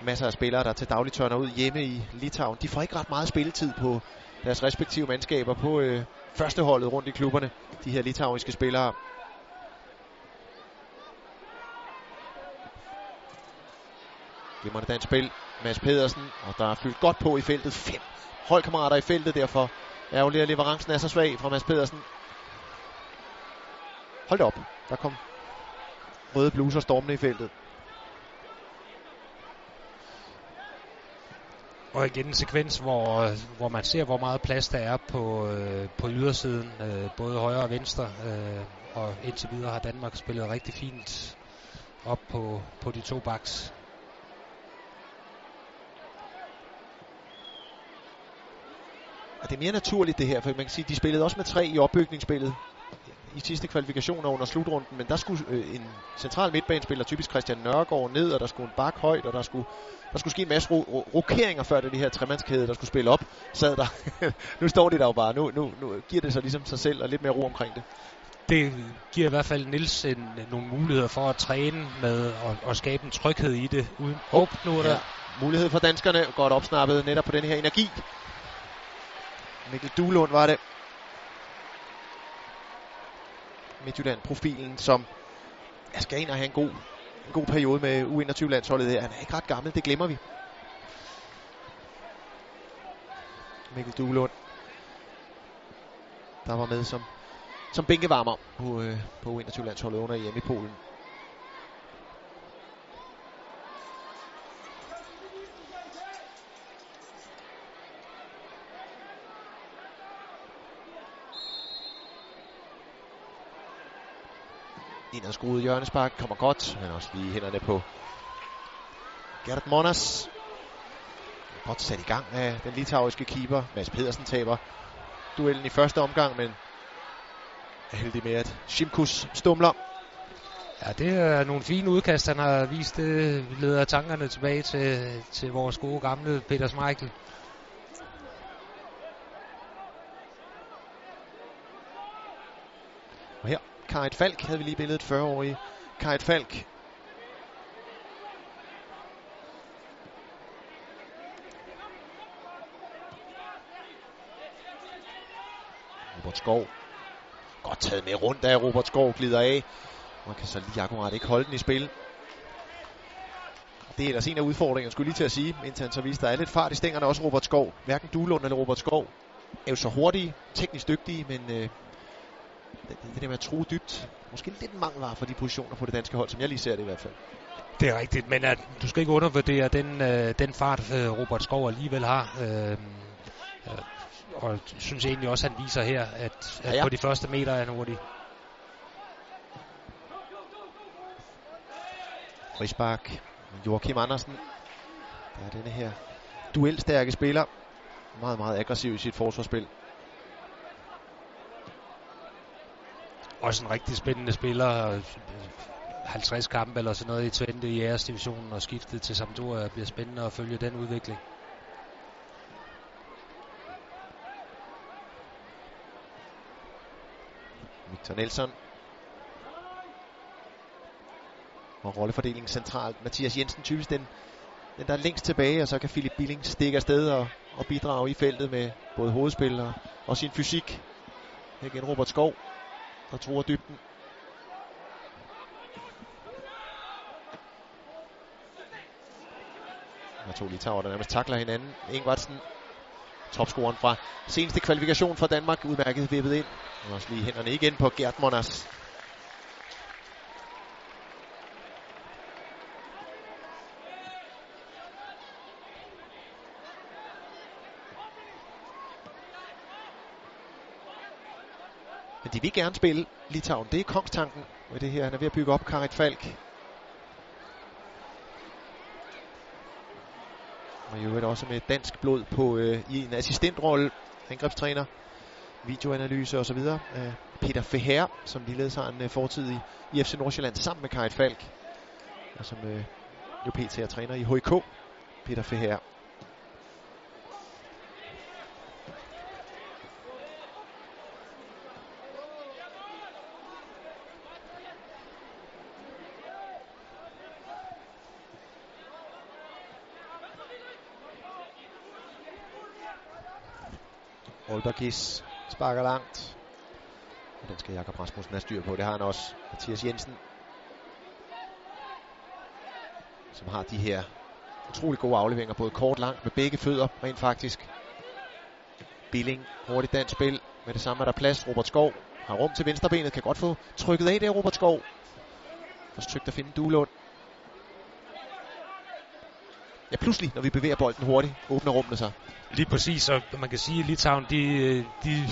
masser af spillere, der til daglig tørner ud hjemme i Litauen. De får ikke ret meget spilletid på deres respektive mandskaber på øh, førsteholdet rundt i klubberne, de her litauiske spillere. Glimrende dansk spil. Mads Pedersen, og der er fyldt godt på i feltet. Fem holdkammerater i feltet, derfor ærgerligt, at leverancen er så svag fra Mads Pedersen. Hold op, der kom røde bluser stormende i feltet. Og igen en sekvens, hvor, hvor man ser, hvor meget plads der er på, øh, på ydersiden, øh, både højre og venstre. Øh, og indtil videre har Danmark spillet rigtig fint op på, på de to backs. Og det er mere naturligt det her, for man kan sige, at de spillede også med tre i opbygningsspillet i sidste kvalifikationer under slutrunden, men der skulle øh, en central midtbanespiller, typisk Christian Nørgaard, ned, og der skulle en bak højt, og der skulle, der skulle ske en masse ro- ro- rokeringer før det de her tremandskæde, der skulle spille op, sad der. nu står de der jo bare, nu, nu, nu giver det sig ligesom sig selv, og lidt mere ro omkring det. Det giver i hvert fald Nils en, nogle muligheder for at træne med og, og skabe en tryghed i det. Uden, oh, nu er der ja. mulighed for danskerne, godt opsnappet netop på den her energi. Mikkel Duelund var det, Midtjylland-profilen, som jeg skal ind og have en god en god periode med U21-landsholdet her. Han er ikke ret gammel, det glemmer vi. Mikkel Duelund, der var med som, som bænkevarmer på, øh, på U21-landsholdet under EM i Polen. Indadskruet hjørnespark kommer godt, men også lige hænderne på Gert Monas. Godt sat i gang af den litauiske keeper. Mads Pedersen taber duellen i første omgang, men er heldig med, at Shimkus stumler. Ja, det er nogle fine udkast, han har vist. Det leder tankerne tilbage til, til vores gode gamle Peter Schmeichel. Og her, Karit Falk havde vi lige billedet 40-årige. Karit Falk. Robert Skov. Godt taget med rundt af Robert Skov glider af. Man kan så lige akkurat ikke holde den i spil. Det er ellers en af udfordringerne, skulle lige til at sige, indtil han så viste, der er lidt fart i stængerne, også Robert Skov. Hverken Duelund eller Robert Skov er jo så hurtige, teknisk dygtige, men øh, det, det der med at tro dybt, måske lidt en mangelvare for de positioner på det danske hold, som jeg lige ser det i hvert fald. Det er rigtigt, men at, du skal ikke undervurdere den, øh, den fart, øh, Robert Skov alligevel har. Øh, øh, og jeg synes egentlig også, at han viser her, at, at ja, ja. på de første meter er han hurtig. Frisbak, Joachim Andersen. Der er denne her duelstærke spiller. Meget, meget aggressiv i sit forsvarsspil. Også en rigtig spændende spiller. 50 kampe eller sådan noget i Twente i æresdivisionen og skiftet til Sampdoria. bliver spændende at følge den udvikling. Victor Nelson. Og rollefordelingen centralt. Mathias Jensen typisk den, den der er længst tilbage, og så kan Philip Billing stikke afsted og, og bidrage i feltet med både hovedspil og, og sin fysik. Her igen Robert Skov, der tror dybden. Der to litauer, der nærmest takler hinanden. Ingvartsen, topscoren fra seneste kvalifikation for Danmark, udmærket vippet ind. Og også lige hænderne igen på Gert Monas. Men de vil gerne spille Litauen. Det er kongstanken med det her. Han er ved at bygge op Karit Falk. Og i øvrigt også med dansk blod på øh, i en assistentrolle. Angrebstræner, videoanalyse osv. Øh, Peter Feher, som ligeledes har en øh, fortid i, i FC Nordsjælland sammen med Karit Falk. Og som øh, jo PT er træner i HK. Peter Feher. Olbergis sparker langt. Og den skal Jakob Rasmussen have styr på. Det har han også. Mathias Jensen. Som har de her utrolig gode afleveringer. Både kort langt med begge fødder rent faktisk. Billing. Hurtigt dansk spil. Med det samme er der plads. Robert Skov har rum til venstrebenet. Kan godt få trykket af der Robert Skov. Forsøgt at finde Duelund. Ja, pludselig, når vi bevæger bolden hurtigt, åbner rummene sig. Lige præcis, og man kan sige, at Litauen, de, de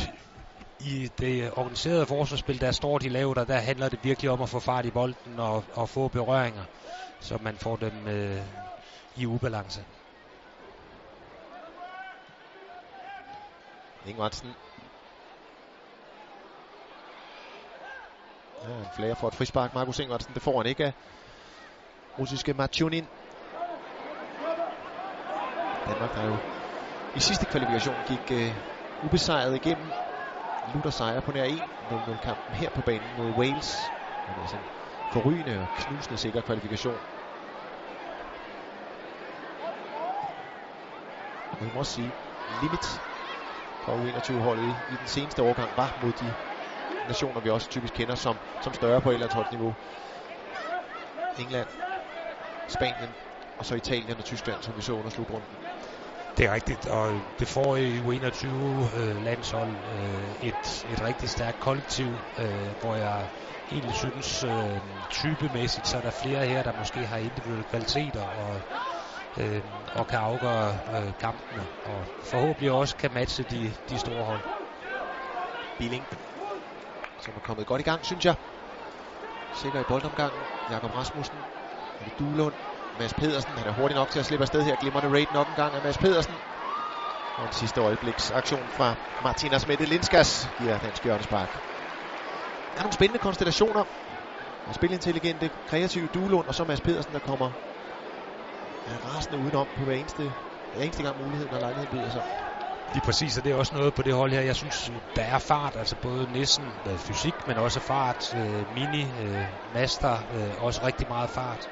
i det organiserede forsvarsspil, der står de lavt, og der handler det virkelig om at få fart i bolden og, og få berøringer, så man får dem øh, i ubalance. Ingvartsen. Ja, en flere for et frispark. Markus Ingvartsen, det får han ikke af russiske Machunin. Danmark, der jo i sidste kvalifikation gik øh, ubesejret igennem. Lutter sejr på nær 1 0 kampen her på banen mod Wales. Men altså en forrygende og knusende sikker kvalifikation. Og jeg må også sige, limit for U21-holdet i den seneste årgang var mod de nationer, vi også typisk kender som, som større på et eller andet niveau. England, Spanien, og så Italien og Tyskland, som vi så under slutrunden. Det er rigtigt, og det får i U21-landshold øh, et, et rigtig stærkt kollektiv, øh, hvor jeg egentlig synes, øh, typemæssigt, så er der flere her, der måske har individuelle kvaliteter og, øh, og kan afgøre øh, kampene, og forhåbentlig også kan matche de, de store hold. Billing, som er kommet godt i gang, synes jeg. Sikker i boldomgangen. Jakob Rasmussen. Det Duelund? Mads Pedersen. Han er hurtig nok til at slippe afsted her. Glimrende raid nok en gang af Mads Pedersen. Og en sidste øjebliks aktion fra Martinas Mette Linskas giver dansk hjørnespark. Der er nogle spændende konstellationer. Spilintelligente, kreative Duelund, og så Mads Pedersen, der kommer er rasende udenom på hver eneste, hver eneste gang muligheden og lejligheden byder sig. Lige præcis, og det er også noget på det hold her. Jeg synes, der er fart, altså både Nissen med fysik, men også fart. Øh, mini, øh, Master, øh, også rigtig meget fart.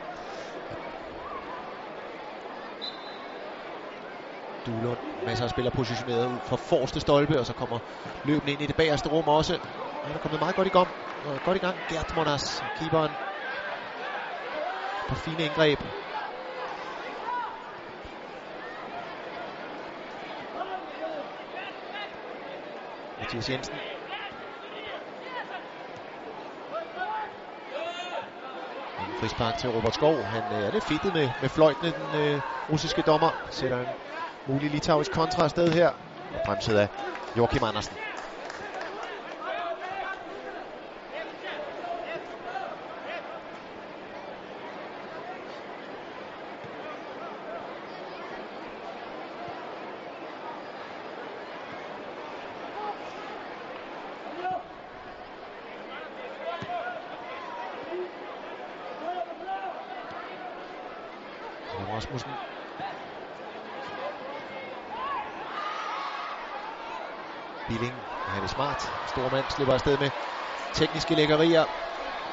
Duelund, masser af spillere positioneret ud for forreste stolpe, og så kommer løbende ind i det bagerste rum også. Han er kommet meget godt i gang. Godt i gang. Gert Monas, keeperen. På fine indgreb. Mathias Jensen. En frispark til Robert Skov. Han øh, er lidt fedtet med, med fløjtene, den øh, russiske dommer. Sætter en mulig litauisk kontra afsted her. Og bremset af Joachim Andersen. Rasmussen. Billing, han er smart. Stor slipper afsted med tekniske lækkerier.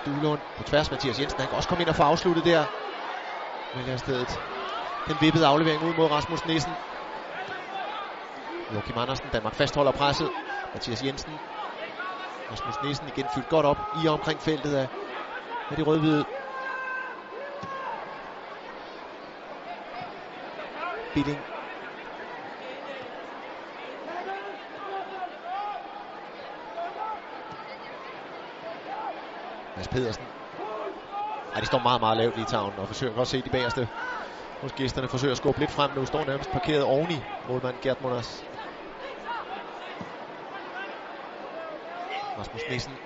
Duelund på tværs. Mathias Jensen, han kan også komme ind og få afsluttet der. Men stedet den vippede aflevering ud mod Rasmus Nissen. Joachim Andersen, Danmark fastholder presset. Mathias Jensen. Rasmus Nissen igen fyldt godt op i og omkring feltet af, af de rødhvide. Billing. Mads Pedersen. Ej, de står meget, meget lavt i tavlen og forsøger godt at se de bagerste hos gæsterne. Forsøger at skubbe lidt frem nu. Står nærmest parkeret oveni målmand Gert Munas. Rasmus Nissen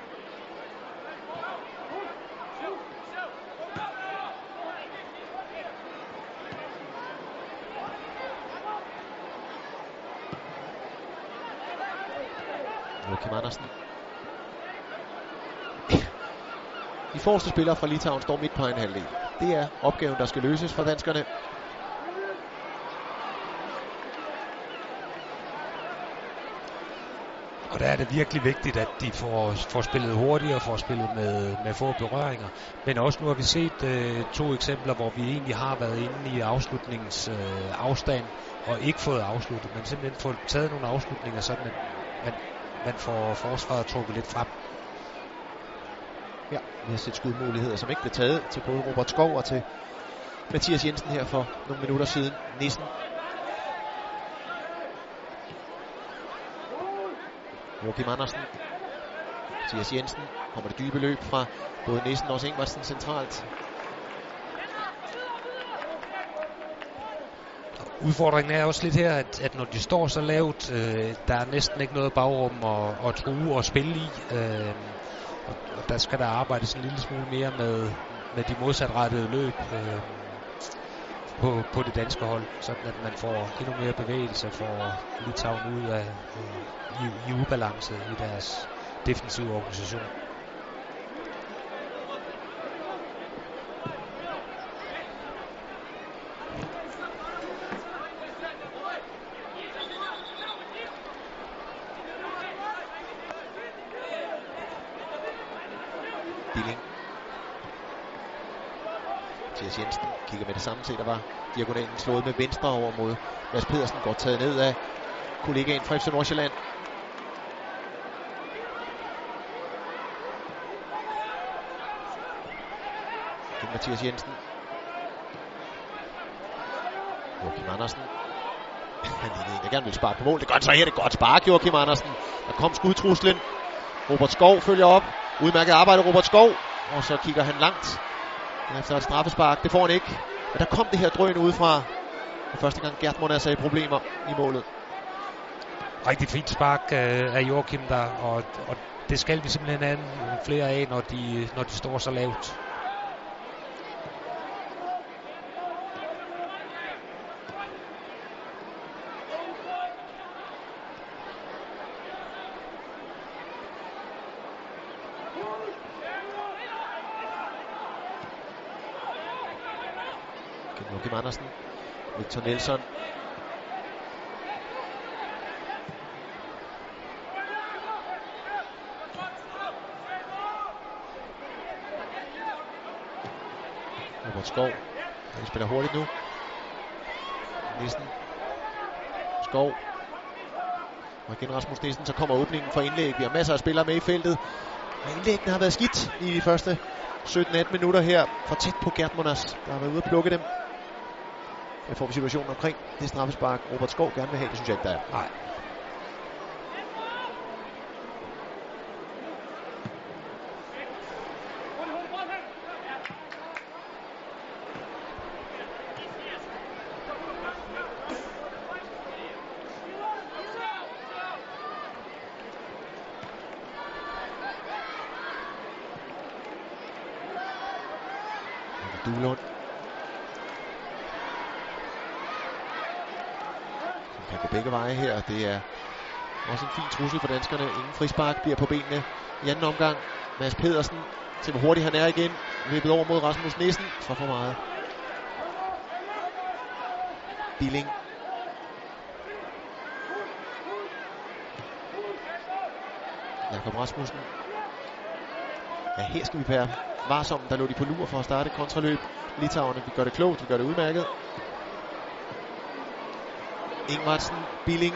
Joachim Andersen. Forreste spillere fra Litauen står midt på en halvdel. Det er opgaven, der skal løses for danskerne. Og der er det virkelig vigtigt, at de får, får spillet hurtigere, får spillet med, med få berøringer. Men også nu har vi set øh, to eksempler, hvor vi egentlig har været inde i afslutningens øh, afstand og ikke fået afsluttet, men simpelthen fået taget nogle afslutninger, sådan at man man får forsvaret trukket lidt frem. Vi har set skudmuligheder, som ikke blev taget til både Robert Skov og til Mathias Jensen her for nogle minutter siden. Nissen. Joachim Andersen. Mathias Jensen. Kommer det dybe løb fra både Nissen og også Ingvartsen centralt. Udfordringen er også lidt her, at, at når de står så lavt, øh, der er næsten ikke noget bagrum at, at true og spille i. Øh, der skal der arbejdes en lille smule mere med, med de modsatrettede løb øh, på, på det danske hold, sådan at man får endnu mere bevægelse for Litauen ud af øh, i, i ubalance i deres defensive organisation. Det samme set, der var diagonalen slået med venstre over mod Mads Pedersen, går taget ned af kollegaen fra FC Nordsjælland. Det Mathias Jensen. Joachim Andersen. Han er en, der gerne vil sparke på mål. Det gør han så her. Det er godt spark, Joachim Andersen. Der kom skudtruslen. Robert Skov følger op. Udmærket arbejde, Robert Skov. Og så kigger han langt. Efter et straffespark. Det får han ikke. Men der kom det her drøn udefra. fra første gang Gert Monas er i problemer i målet. Rigtig fint spark øh, af Joachim der, og, og det skal vi simpelthen have flere af, når de, når de står så lavt. Joachim Andersen. Victor Nielsen. Robert Skov. Han spiller hurtigt nu. Nielsen. Skov. Og igen Rasmus Nielsen, så kommer åbningen for indlæg. Vi har masser af spillere med i feltet. Og indlæggene har været skidt i de første 17-18 minutter her. For tæt på Gert Monas, der har været ude at plukke dem. Får vi situationen omkring det straffespark, Robert Skov gerne vil have. Det synes jeg ikke, der er. Nej. Duelund. Som veje her. Det er også en fin trussel for danskerne. Ingen frispark bliver på benene i anden omgang. Mads Pedersen til hvor hurtigt han er igen. Vippet over mod Rasmus Nissen. Så for meget. Billing. Jakob Rasmussen. Ja, her skal vi være varsomme. Der lå de på lur for at starte kontraløb. Litauerne, vi gør det klogt, vi gør det udmærket. Ingvartsen, Billing.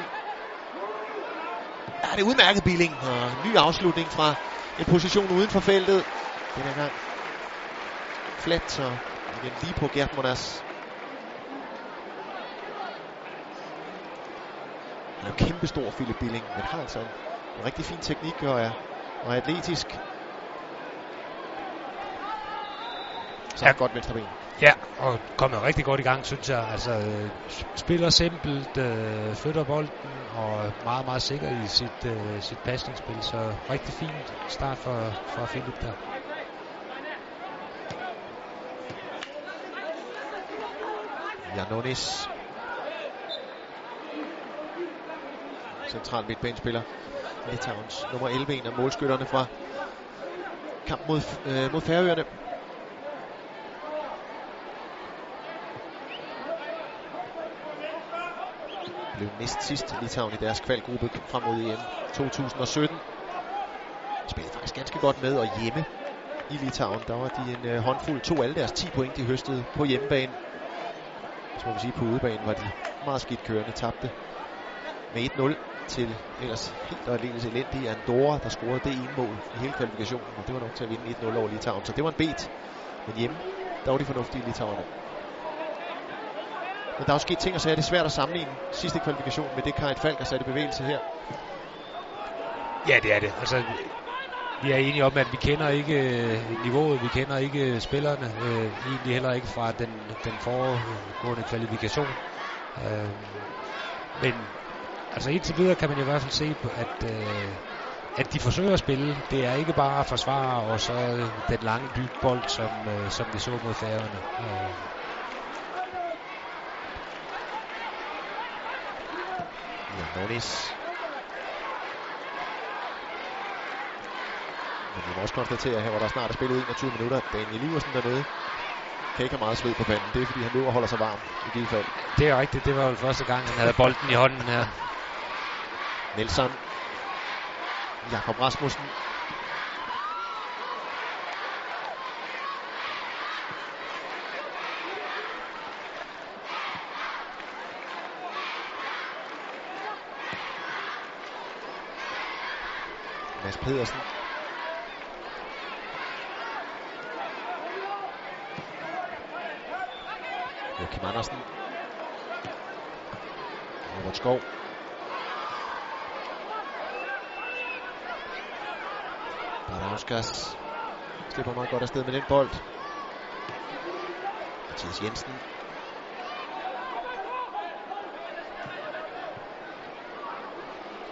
Ja, det er udmærket Billing. Og ny afslutning fra en position uden for feltet. Den er gang flat, så igen lige på Gert Monas. Han er jo kæmpestor, Philip Billing, men har altså en, en rigtig fin teknik og er, og er atletisk. Så ja. godt venstre ben. Ja, og kommet rigtig godt i gang, synes jeg. Altså, øh, spiller simpelt, øh, flytter bolden og meget, meget sikker i sit, øh, sit pasningsspil. Så rigtig fint start for, for Philip der. Janonis. Central midtbanespiller. Litauens nummer 11, en af målskytterne fra kamp mod, øh, mod Færøerne. Blev næst sidst Litauen i deres kvalgruppe frem mod EM 2017. Spillede faktisk ganske godt med og hjemme i Litauen. Der var de en øh, håndfuld, to alle deres 10 point, de høstede på hjemmebane. Så må vi sige, på udebane var de meget skidt kørende, tabte med 1-0 til ellers helt og aldeles elendige Andorra, der scorede det ene mål i hele kvalifikationen, og det var nok til at vinde 1-0 over Litauen. Så det var en bet. Men hjemme, der var de fornuftige Litauerne. Men der er jo sket ting og sager. Det er svært at sammenligne sidste kvalifikation med det Karit Falk har sat i bevægelse her. Ja, det er det. Altså, vi er enige om, at vi kender ikke øh, niveauet, vi kender ikke øh, spillerne, øh, egentlig heller ikke fra den, den foregående kvalifikation. Øh, men altså indtil videre kan man i hvert fald se, at, øh, at de forsøger at spille. Det er ikke bare at forsvare og så den lange dybbold, som, øh, som vi så mod færgerne. Øh. Janonis. Men vi må også konstatere her, hvor der snart er spillet 21 minutter, Daniel Iversen dernede kan ikke have meget sved på panden. Det er, fordi han løber og holder sig varm i givet fald. Det er rigtigt. Det var jo første gang, han havde bolden i hånden her. Nelson. Jakob Rasmussen. Pedersen. Joachim Andersen. Robert Skov. Barauskas slipper meget godt afsted med den bold. Mathias Jensen.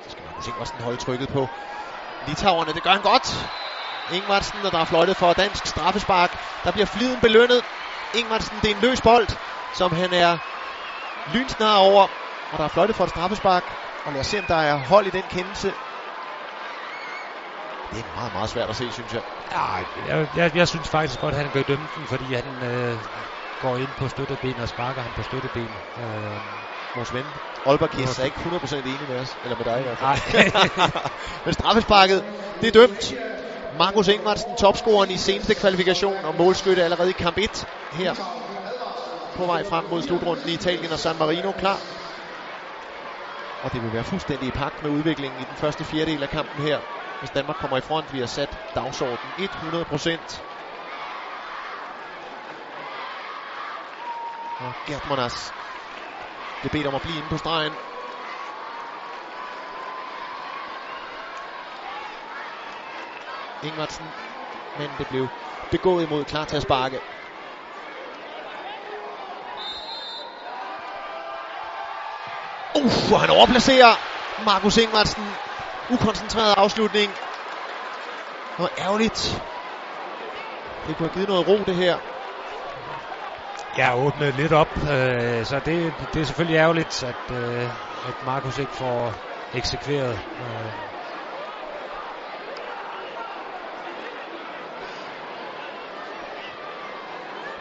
Så skal Markus Ingersen holde trykket på Litauerne. Det gør han godt. Ingvartsen, og der er fløjtet for dansk straffespark. Der bliver fliden belønnet. Ingvartsen, det er en løs bold, som han er lynsnar over. Og der er fløjtet for et straffespark. Og lad os se, om der er hold i den kendelse. Det er meget, meget svært at se, synes jeg. Ja, jeg, jeg, jeg synes faktisk godt, at han kan dømme den, fordi han øh, går ind på støtteben og sparker han på støtteben. Øh, Vores ven Aalborg Kiss er ikke 100% enig med os, eller med dig i hvert fald. Men straffesparket, det er dømt. Markus Ingvartsen, topscoren i seneste kvalifikation og målskytte allerede i kamp 1 her på vej frem mod slutrunden i Italien og San Marino klar. Og det vil være fuldstændig i pagt med udviklingen i den første fjerdedel af kampen her. Hvis Danmark kommer i front, vi har sat dagsordenen 100 procent. Og Gert Monas det bedt om at blive inde på stregen. Ingvartsen, men det blev begået imod klar til at sparke. Uh, han overplacerer Markus Ingvartsen. Ukoncentreret afslutning. Og ærgerligt. Det kunne have givet noget ro, det her. Ja, åbnet lidt op, øh, så det, det er selvfølgelig ærgerligt, at, øh, at Markus ikke får eksekveret. Øh.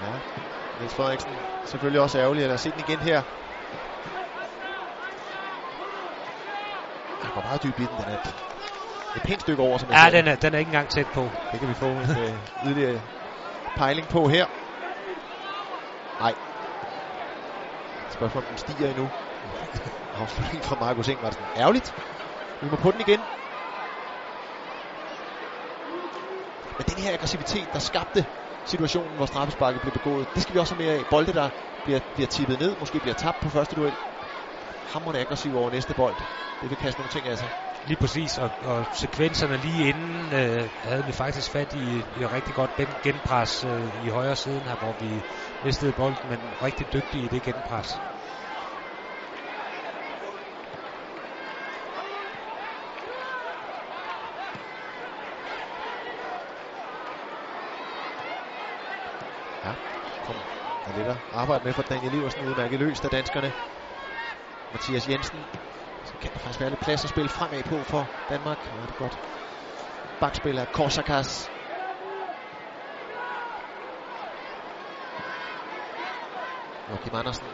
Ja, Niels Frederiksen selvfølgelig også ærgerligt, at have set den igen her. Han går meget dybt i den, den er et pænt stykke over, som jeg Ja, den er, den er ikke engang tæt på. Det kan vi få en øh, yderligere pejling på her. Nej. Spørgsmålet om den stiger endnu. Afslutning fra Markus Ingvartsen. Ærgerligt. Vi må på den igen. Men den her aggressivitet, der skabte situationen, hvor straffesparket blev begået, det skal vi også have mere af. Bolde, der bliver, bliver tippet ned, måske bliver tabt på første duel. Hammerne aggressiv over næste bold. Det vil kaste nogle ting af sig. Lige præcis, og, og sekvenserne lige inden øh, havde vi faktisk fat i, i rigtig godt genpres øh, i højre siden her, hvor vi mistede bolden, men rigtig dygtige i det genpres. Ja, kom. Der er lidt at arbejde med for Daniel Iversen udmærket løst af danskerne. Mathias Jensen. Så kan der faktisk være lidt plads at spille fremad på for Danmark. Ja, det er godt. Bakspiller Korsakas. Joachim Andersen.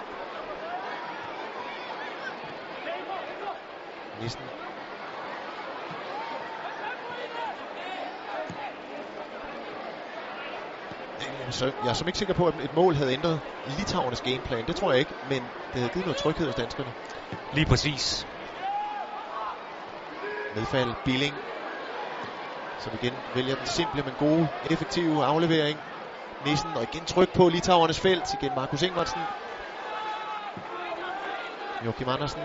Nissen. Så jeg er som ikke sikker på, at et mål havde ændret Litauernes gameplan. Det tror jeg ikke, men det havde givet noget tryghed hos danskerne. Lige præcis. Nedfald, Billing, som igen vælger den simple, men gode, effektive aflevering. Nissen, og igen tryk på Litauernes felt. Igen Markus Ingvartsen. Joachim Andersen.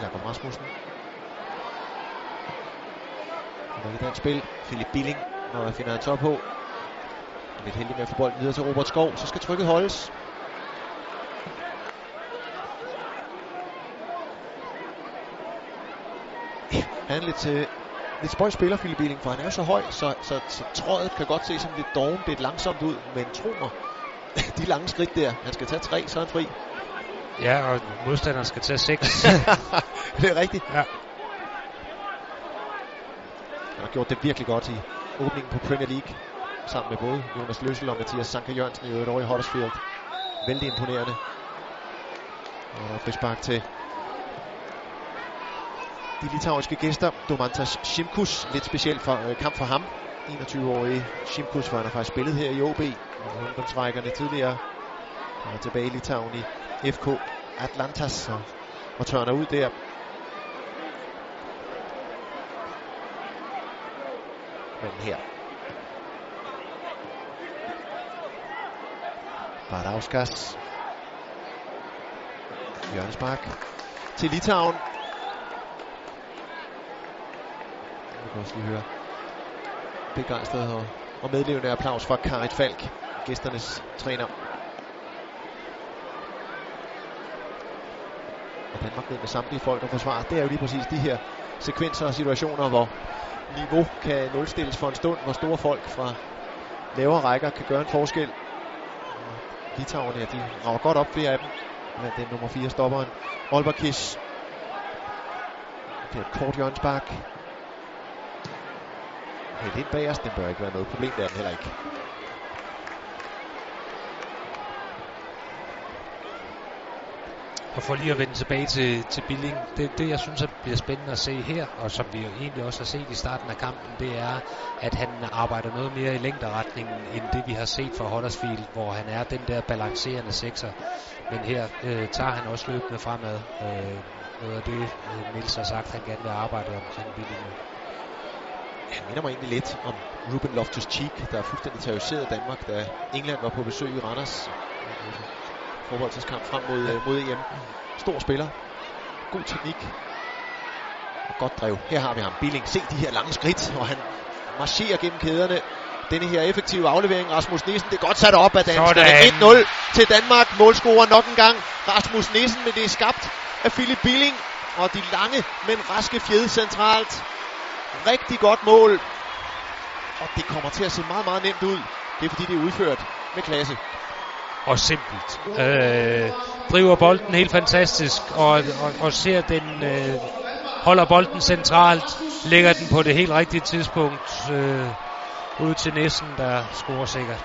Jakob Rasmussen. Han er i dansk spil. Philip Billing, når jeg finder han så på. Lidt heldig med at få bolden videre til Robert Skov. Så skal trykket holdes. Han er lidt, øh, lidt spøjt spiller, Philip Billing, for han er jo så høj, så, så, så trådet kan godt se sådan lidt doven, lidt langsomt ud. Men tro mig, de lange skridt der, han skal tage tre, så er han fri. Ja, og modstanderen skal tage seks. det er rigtigt. Ja. Han har gjort det virkelig godt i åbningen på Premier League. Sammen med både Jonas Løssel og Mathias Sanka Jørgensen i øvrigt over i Huddersfield. Vældig imponerende. Og der er frispark til de litauiske gæster. Domantas Simkus. Lidt specielt for, øh, kamp for ham. 21-årige Simkus, for han har faktisk spillet her i OB. Og ungdomsrækkerne tidligere Og tilbage i Litauen i FK Atlantas og, og tørner ud der. Men her. Barauskas. Jørgensmark til Litauen. Vi kan også lige høre begejstret og, og medlevende applaus fra Karit Falk, gæsternes træner. Og Danmark ned med samtlige folk og forsvar. Det er jo lige præcis de her sekvenser og situationer, hvor niveau kan nulstilles for en stund, hvor store folk fra lavere rækker kan gøre en forskel. Litauerne, ja, de rager godt op, flere af dem. Men den nummer 4 stopperen, Olberkis. Det er et kort hjørnsbak. Helt ind bag os, den bør ikke være noget problem, der er den heller ikke. Og for lige at vende tilbage til, til Billing, det, det jeg synes at bliver spændende at se her, og som vi jo egentlig også har set i starten af kampen, det er, at han arbejder noget mere i længderetningen, end det vi har set fra Huddersfield, hvor han er den der balancerende sekser. Men her øh, tager han også løbende fremad. Øh, noget af det, øh, Niels har sagt, han gerne vil arbejde omkring Billing. Han minder mig egentlig lidt om Ruben Loftus-Cheek, der er fuldstændig terroriseret Danmark, da England var på besøg i Randers forholdskamp frem mod, ja. mod EM. Stor spiller. God teknik. Og godt drev. Her har vi ham. Billing. Se de her lange skridt, og han marcherer gennem kæderne. Denne her effektive aflevering, Rasmus Nissen, det er godt sat op af danskerne. 1-0 til Danmark. Målscorer nok en gang. Rasmus Nissen, men det er skabt af Philip Billing. Og de lange, men raske fjede centralt. Rigtig godt mål. Og det kommer til at se meget, meget nemt ud. Det er fordi, det er udført med klasse og simpelt. Øh, driver bolden helt fantastisk, og, og, og ser den, øh, holder bolden centralt, lægger den på det helt rigtige tidspunkt øh, ud til Nissen, der scorer sikkert.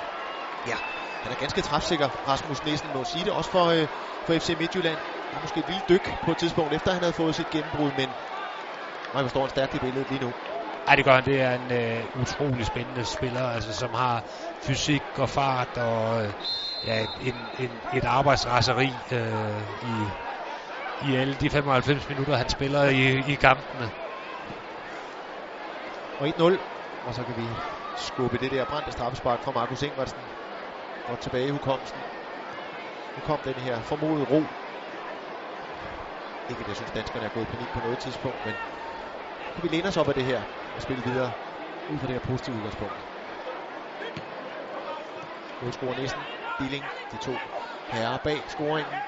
Ja, han er ganske træfsikker, Rasmus Nissen, må sige det, også for, øh, for FC Midtjylland. Han er måske et lille dyk på et tidspunkt, efter han havde fået sit gennembrud, men man forstår en stærkt i billedet lige nu. Ja, det gør han. Det er en øh, utrolig spændende spiller, altså, som har fysik og fart og øh, ja, en, en, et arbejdsraseri øh, i, i alle de 95 minutter, han spiller i, i kampene. Og 1-0, og så kan vi skubbe det der brændte straffespark fra Markus Ingvartsen. Og tilbage i hukommelsen. Nu kom den her formodet ro. Ikke at jeg synes, danskerne er gået i panik på noget tidspunkt, men kunne vi læne os op af det her og spille videre ud fra det her positive udgangspunkt. Målscorer næsten Billing, de to herrer bag scoringen.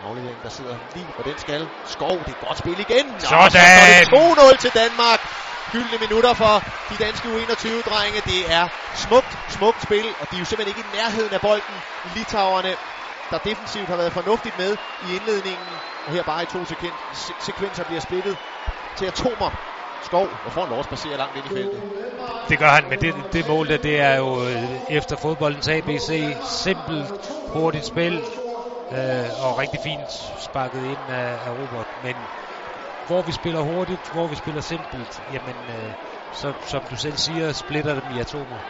Afleveringen, der sidder lige på den skal. Skov, det er godt spil igen. Nå, Sådan! Så er det 2-0 til Danmark. Gyldne minutter for de danske U21-drenge. Det er smukt, smukt spil, og de er jo simpelthen ikke i nærheden af bolden. Litauerne, der defensivt har været fornuftigt med i indledningen, og her bare i to sekvenser bliver splittet til atomer. Skov, og får en lov at spacere langt ind i feltet. Det gør han, men det, det mål der, det er jo øh, efter fodboldens ABC. Simpelt, hurtigt spil, øh, og rigtig fint sparket ind af, af Robert. Men hvor vi spiller hurtigt, hvor vi spiller simpelt, jamen, øh, så, som du selv siger, splitter dem i atomer.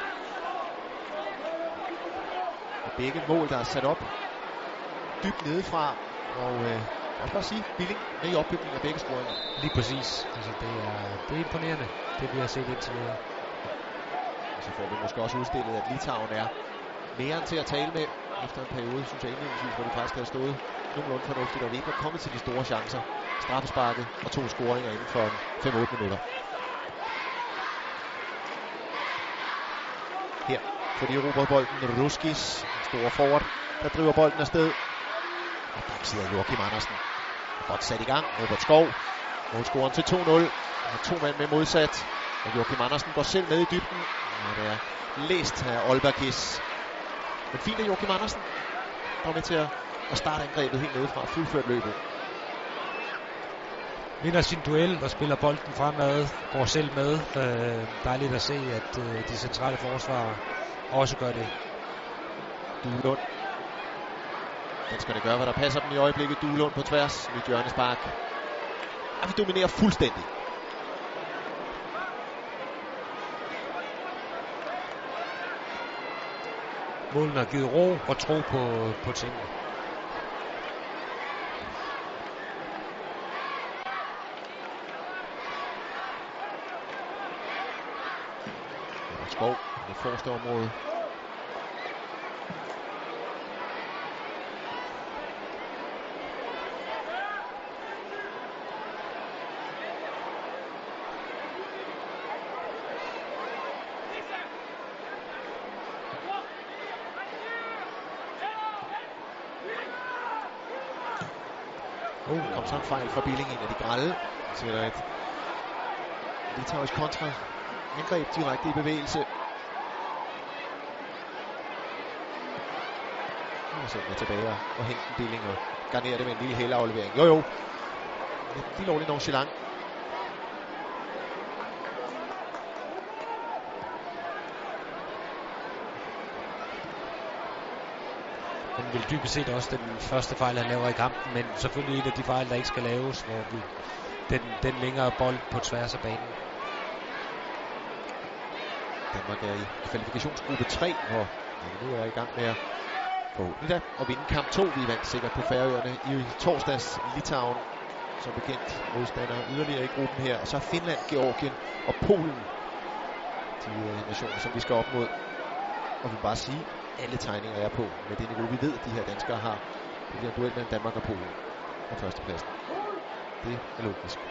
Og begge mål, der er sat op dybt nedefra, og øh, også bare sige, Billing med i opbygningen af begge scoringer. Lige præcis. Altså, det, er, det er imponerende, det vi har set indtil videre. Og så får vi måske også udstillet, at Litauen er mere til at tale med. Efter en periode, synes jeg indledningsvis, hvor de faktisk havde stået nogenlunde fornuftigt, og vi ikke var kommet til de store chancer. Straffesparket og to scoringer inden for 5-8 minutter. Her får de erobret bolden. Ruskis, en stor forward, der driver bolden afsted. Og der sidder Joachim Andersen Godt sat i gang. Robert Skov. Målscoren til 2-0. Og to mand med modsat. Og Joachim Andersen går selv med i dybden. Og det er læst af Olbergis. Men fint af Joachim Andersen. Der med til at, at starte angrebet helt nedefra. Fuldført løbet. Vinder sin duel og spiller bolden fremad. Går selv med. Øh, dejligt at se, at øh, de centrale forsvarer også gør det. Duelund Danskerne gør, hvad der passer dem i øjeblikket. Duelund på tværs. Nyt hjørnespark. Og vi dominerer fuldstændig. målene har givet ro og tro på, på tingene. Skov det forreste område. Uh, så en fejl fra Billing, en af de grælde. Så er der et litauisk kontra. Angreb direkte i bevægelse. Og så er tilbage og hente en Billing og garnere det med en lille hælaflevering. Jo jo, lidt lovligt nonchalant. Vel dybest set også den første fejl, han laver i kampen, men selvfølgelig en af de fejl, der ikke skal laves, hvor vi, den, den længere bold på tværs af banen. Danmark er i kvalifikationsgruppe 3, hvor vi nu er i gang med at forhåbentlig da at vinde kamp 2. Vi vandt sikkert på Færøerne i torsdags Litauen, som bekendt modstander yderligere i gruppen her. Og så Finland, Georgien og Polen, de øh, nationer, som vi skal op mod. Og vi vil bare sige, alle tegninger er på med det niveau, vi ved, de her danskere har. Det bliver en duel mellem Danmark og Polen på førstepladsen. Det er logisk.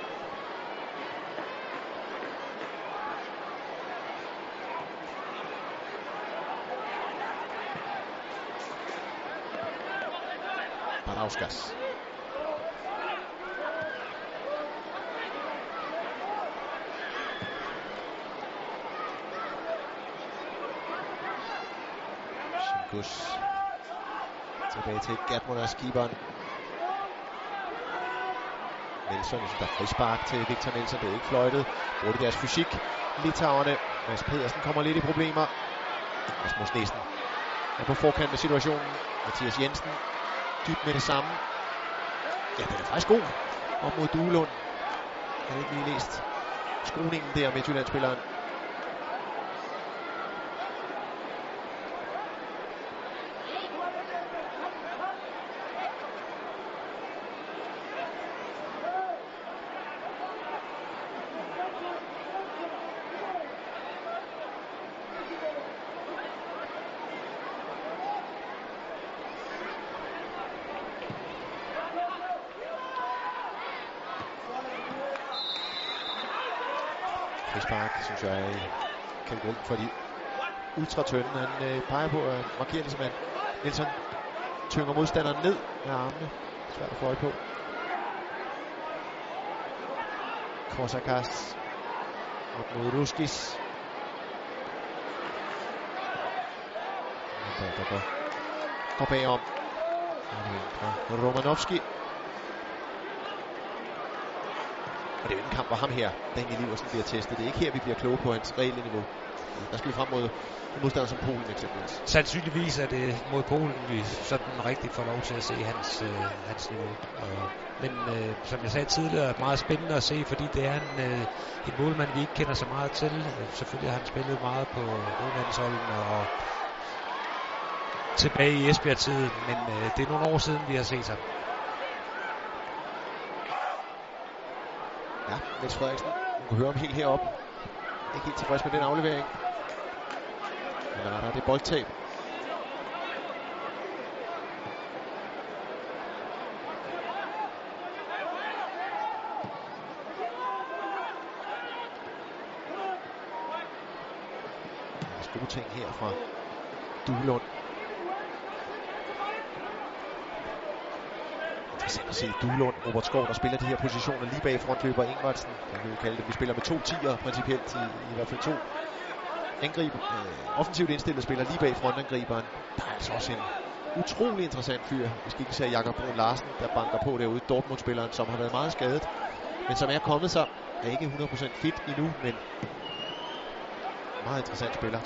Barauskas. Gus. Tilbage til Gatmunas keeperen. Nielsen, jeg synes, der er frispark til Victor Nielsen. Det er ikke fløjtet. Bruger de deres fysik. Litauerne. Mads Pedersen kommer lidt i problemer. Rasmus Nielsen er på forkant med situationen. Mathias Jensen dybt med det samme. Ja, den er faktisk god. Op mod Duelund. Jeg havde ikke lige læst skruningen der med Jylland-spilleren. frispark, synes jeg er kategorien fordi de ultratønde. Han øh, peger på at markere ligesom, at Nielsen tynger modstanderen ned med armene. Svært at få øje på. Korsakas op mod Ruskis. Der, der går, går bagom. Romanovski. Og det er jo en kamp, hvor ham her, Daniel Iversen, bliver testet. Det er ikke her, vi bliver kloge på hans reelle niveau. Der skal vi frem mod en modstander som Polen eksempelvis. Sandsynligvis er det mod Polen, vi sådan rigtig får lov til at se hans, øh, hans niveau. Og, men øh, som jeg sagde tidligere, meget spændende at se, fordi det er en, øh, en målmand, vi ikke kender så meget til. Selvfølgelig har han spillet meget på udlandsholden og tilbage i Esbjerg-tiden, men øh, det er nogle år siden, vi har set ham. Ja, Niels Frederiksen. Du kan høre ham helt heroppe. Ikke helt tilfreds med den aflevering. Eller rettere, det er boldtab. gode ting her fra Duelund. Interessant at se Duelund, Robert Skov, der spiller de her positioner lige bag frontløber Ingvartsen. Jeg vil kalde det, vi spiller med to tiger principielt, i, i hvert fald to angriber, øh, offensivt indstillet spiller lige bag frontangriberen. Der er altså også en utrolig interessant fyr, hvis ikke ser Jakob Brun Larsen, der banker på derude. Dortmund-spilleren, som har været meget skadet, men som er kommet sig. Er ikke 100% fit endnu, men meget interessant spiller.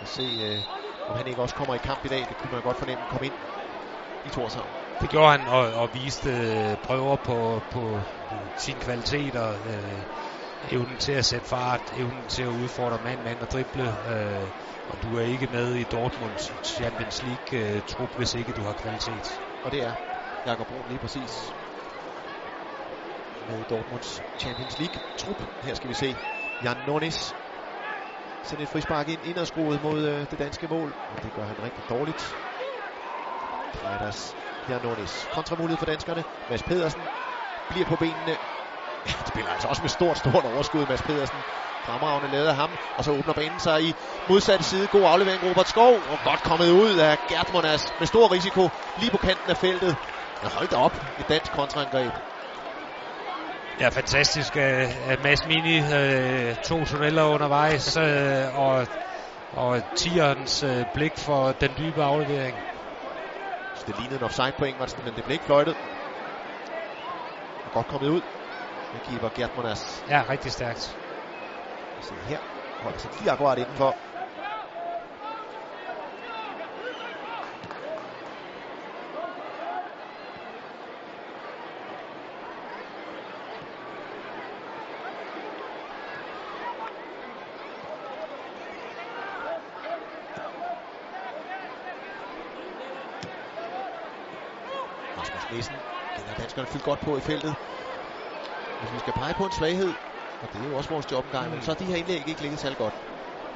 At se, øh, om han ikke også kommer i kamp i dag. Det kunne man godt fornemme kom ind i Torshavn. Det gjorde han og, og viste øh, prøver på, på sin kvalitet og øh, evnen til at sætte fart, evnen til at udfordre mand, mand og drible. Øh, og du er ikke med i Dortmunds Champions League-trup, øh, hvis ikke du har kvalitet. Og det er Jakob Brun lige præcis. Med Dortmunds Champions League-trup. Her skal vi se Jan Nornis sende et frispark ind inderskruet mod øh, det danske mål. Og det gør han rigtig dårligt. Fredags Jan Nornis. Kontramulighed for danskerne. Mads Pedersen bliver på benene. Han spiller altså også med stort, stort overskud, Mads Pedersen. Fremragende lavet af ham, og så åbner banen sig i modsatte side. God aflevering, Robert Skov, og godt kommet ud af Gert Monas med stor risiko lige på kanten af feltet. Ja, hold da op, et dansk kontraangreb. Ja, fantastisk af Mads Mini. Øh, to tunneller undervejs, øh, og, og tierens øh, blik for den dybe aflevering. Så det lignede en offside på Ingvartsen, men det blev ikke fløjtet. Og godt kommet ud med keeper Gert Monas. Ja, rigtig stærkt. Se her, holder sig lige akkurat indenfor. Nissen, den har danskerne fyldt godt på i feltet. Hvis vi skal pege på en svaghed, og det er jo også vores job engang, men så har de her indlæg ikke ligget særlig godt.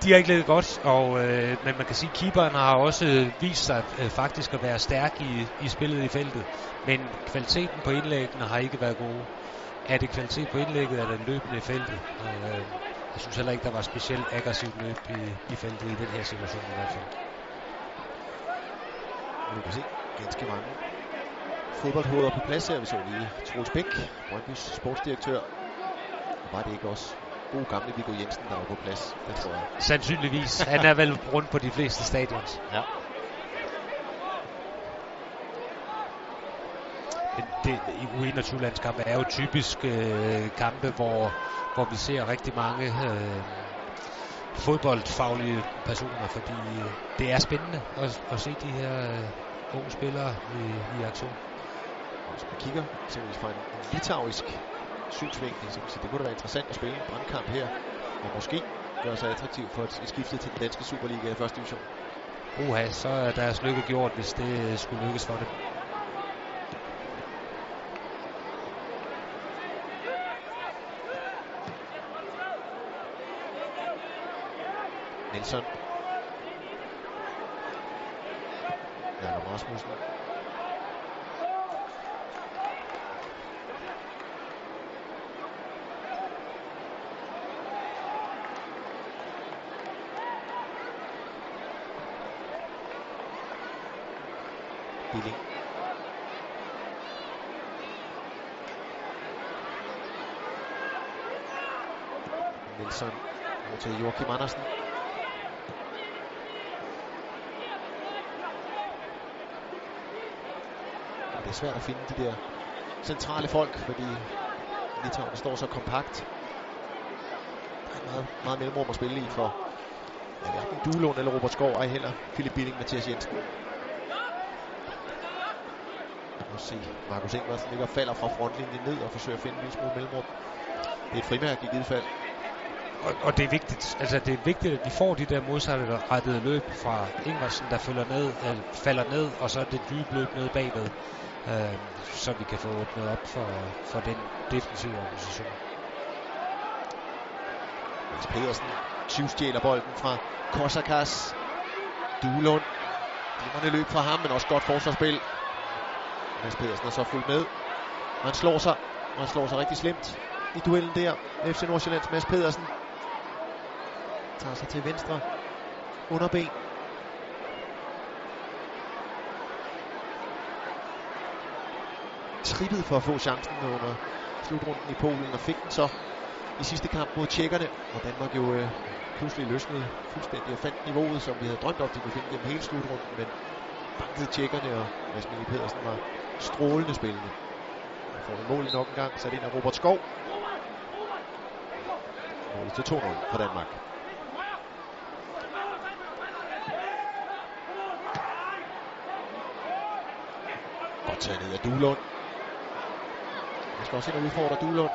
De har ikke ligget godt, og, øh, men man kan sige, at keeperen har også vist sig øh, faktisk at være stærk i, i spillet i feltet. Men kvaliteten på indlæggene har ikke været gode. Er det kvalitet på indlægget, eller løbende i feltet? Øh, jeg synes heller ikke, der var specielt aggressivt løb i, i feltet i den her situation i hvert fald. Nu kan se ganske mange fodboldhoveder på plads her. Vi så lige Troels Bæk, Brøndby's sportsdirektør. Var det ikke også god gamle Viggo Jensen, der var på plads? Det tror jeg. Sandsynligvis. Han er vel rundt på de fleste stadions. Ja. Men det, i U21-landskampe er jo typisk øh, kampe, hvor, hvor vi ser rigtig mange øh, fodboldfaglige personer, fordi øh, det er spændende at, at se de her øh, unge spillere i, i aktion. Hvis man kigger eksempelvis fra en, en litauisk synsvinkel, så sige, det kunne da være interessant at spille en brandkamp her, og måske gøre sig attraktiv for et, et skifte til den danske Superliga i første division. Uha, så er deres lykke gjort, hvis det skulle lykkes for dem. Nielsen. Jakob Rasmussen. Billing. Andersen over til Joachim Andersen. Og det er svært at finde de der centrale folk, fordi Litauen står så kompakt. Der er meget, meget mellemrum at spille i for ja, hverken Duelund eller Robert Skov, ej heller Philip Billing, Mathias Jensen. Nu se, Markus Ingvarsen ligger og falder fra frontlinjen ned og forsøger at finde en lille smule mellemrum. Det er et frimærke i givet fald. Og, og det er vigtigt, altså det er vigtigt, at vi får de der modsatrettede løb fra Ingersen, der følger ned, eller falder ned, og så det dybe løb ned bagved, øh, så vi kan få åbnet op for, for den defensive organisation. Mads Pedersen tyvstjæler bolden fra Kosakas. Duelund. Glimrende løb fra ham, men også godt forsvarsspil. Mads Pedersen er så fuldt med. Han slår sig, og han slår sig rigtig slemt i duellen der. FC Nordsjællands Mads Pedersen tager sig til venstre underben. Trippet for at få chancen under slutrunden i Polen, og fik den så i sidste kamp mod tjekkerne, hvor Danmark jo øh, pludselig løsnede fuldstændig og fandt niveauet, som vi havde drømt om, de kunne finde gennem hele slutrunden, men bankede tjekkerne, og Mads Mikkel Pedersen var strålende spillende. Og får en mål nok en gang, sat ind af Robert Skov. Målet til 2-0 for Danmark. Godt taget ned af Duelund. Jeg skal også ind og udfordre Duelund.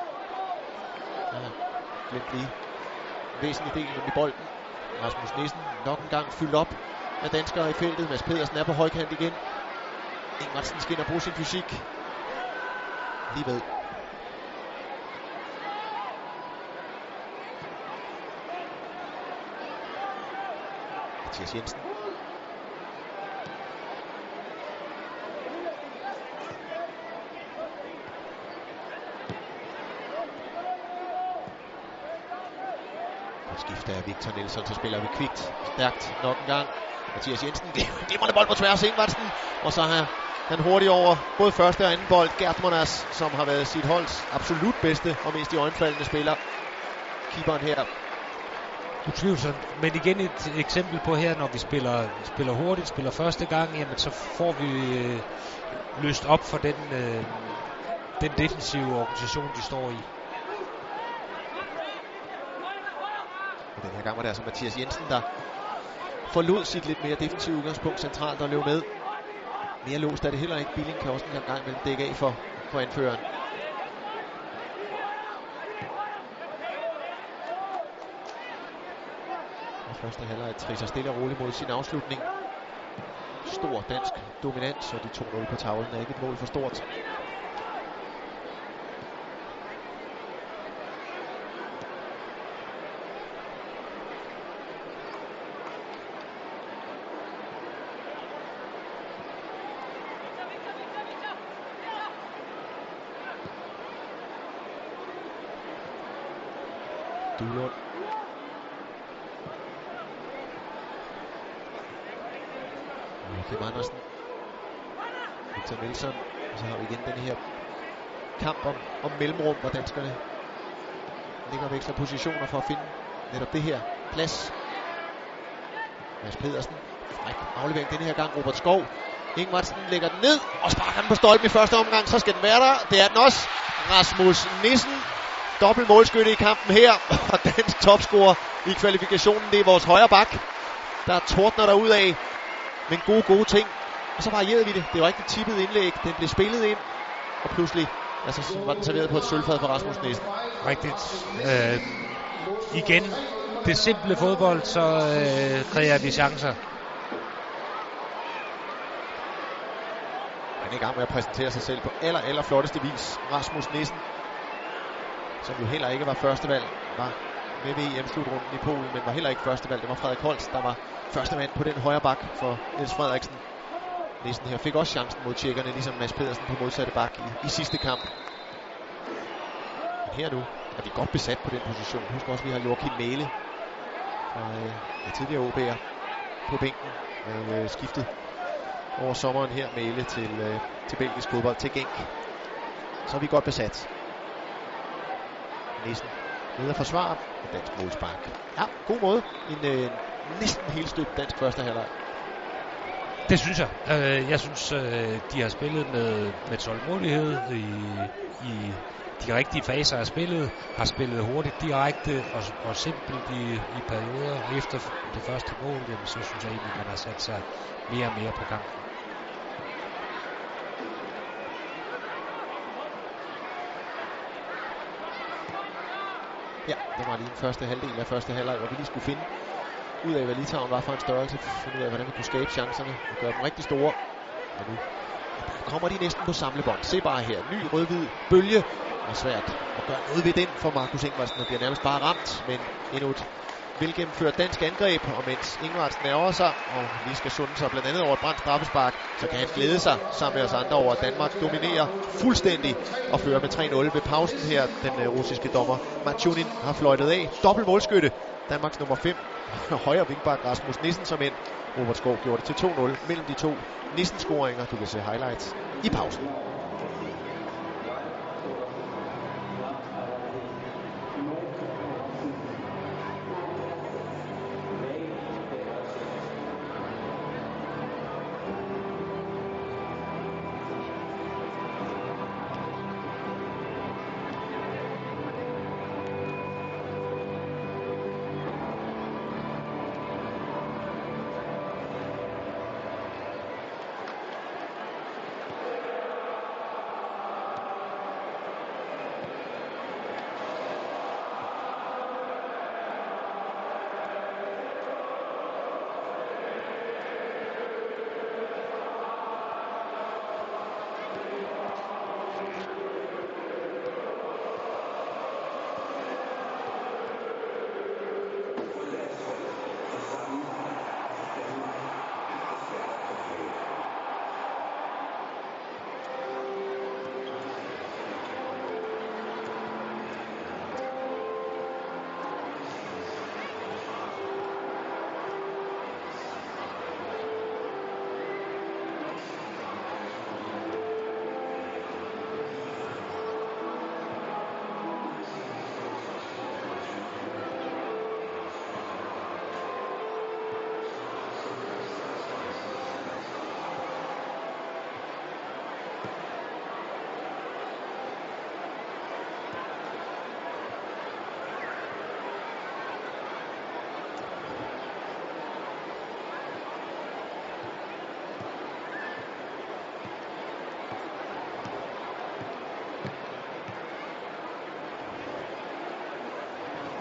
Ja. glemt lige væsentlig del, i bolden. Rasmus Nissen nok en gang fyldt op af danskere i feltet. Mads Pedersen er på højkant igen. Ingvartsen skal ind og bruge sin fysik. Lige ved. Mathias Jensen. På skift af Victor Nielsen, så spiller vi kvikt. Stærkt nok en gang. Mathias Jensen, glimrende bold på tværs Ingvartsen. Og så har han hurtigt over både første og anden bold. Gert Monas, som har været sit holds absolut bedste og mest i øjenfaldende spiller. Keeperen her Utvivlsomt. Men igen et eksempel på her, når vi spiller, spiller hurtigt, spiller første gang, jamen så får vi øh, løst op for den, øh, den defensive organisation, de står i. Og den her gang var det altså Mathias Jensen, der forlod sit lidt mere defensive udgangspunkt centralt og løb med. Mere låst er det heller ikke. Billing kan også en gang imellem dække af for, for anføreren. Og første halvleg trisser stille og roligt mod sin afslutning. Stor dansk dominans, og de 2-0 på tavlen er ikke et mål for stort. Duelund. Kim Andersen. Victor Nielsen. Og så har vi igen den her kamp om, om mellemrum, hvor danskerne ligger og veksler positioner for at finde netop det her plads. Mads Pedersen. Fræk aflevering den her gang. Robert Skov. Ingvartsen lægger den ned og sparker den på stolpen i første omgang. Så skal den være der. Det er den også. Rasmus Nissen dobbelt målskytte i kampen her, og dansk topscorer i kvalifikationen, det er vores højre bak, der tordner der ud af, men gode, gode ting. Og så varierede vi det. Det var ikke et tippet indlæg, den blev spillet ind, og pludselig altså, var den serveret på et sølvfad for Rasmus Nissen. Rigtigt. Øh, igen, det simple fodbold, så øh, kræver vi chancer. Han er i gang med at præsentere sig selv på aller, aller flotteste vis. Rasmus Nissen som jo heller ikke var førstevalg, var med ved EM-slutrunden i Polen, men var heller ikke førstevalg. Det var Frederik Holst, der var første mand på den højre bak for Niels Frederiksen. Nielsen her fik også chancen mod tjekkerne, ligesom Mads Pedersen på modsatte bak i, i sidste kamp. Men her nu er vi godt besat på den position. Husk også, at vi har Joachim Mæle fra øh, tidligere OB'er på bænken. Og øh, skiftet over sommeren her Mæle til, øh, til belgisk fodbold, til Genk. Så er vi godt besat. Nede og forsvare og dansk målspark. Ja, god måde. En øh, næsten helt støbt dansk første halvleg. Det synes jeg. Øh, jeg synes, øh, de har spillet med, med tålmodighed i, i de rigtige faser af spillet, har spillet hurtigt, direkte og, og simpelt i, i perioder. Efter det første mål, jamen, så synes jeg egentlig, man har sat sig mere og mere på kampen. Ja, det var lige den første halvdel af første halvleg, hvor vi lige skulle finde ud af, hvad Litauen var for en størrelse. Finde ud af, hvordan vi kunne skabe chancerne og gøre dem rigtig store. Og nu kommer de næsten på samlebånd. Se bare her. Ny rød-hvid bølge. Og svært at gøre noget ved den for Markus Ingvarsen, der bliver nærmest bare ramt. Men endnu et velgennemført dansk angreb, og mens Ingvartsen ærger sig, og lige skal sunde sig blandt andet over et brændt straffespark, så kan han glæde sig sammen med os andre over, at Danmark dominerer fuldstændig og fører med 3-0 ved pausen her. Den øh, russiske dommer Machunin har fløjtet af. Dobbelt målskytte. Danmarks nummer 5. Højre vingbak Rasmus Nissen som ind. Robert Skov gjorde det til 2-0 mellem de to Nissen-scoringer. Du kan se highlights i pausen.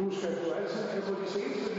Husk, at du altid kan få de seneste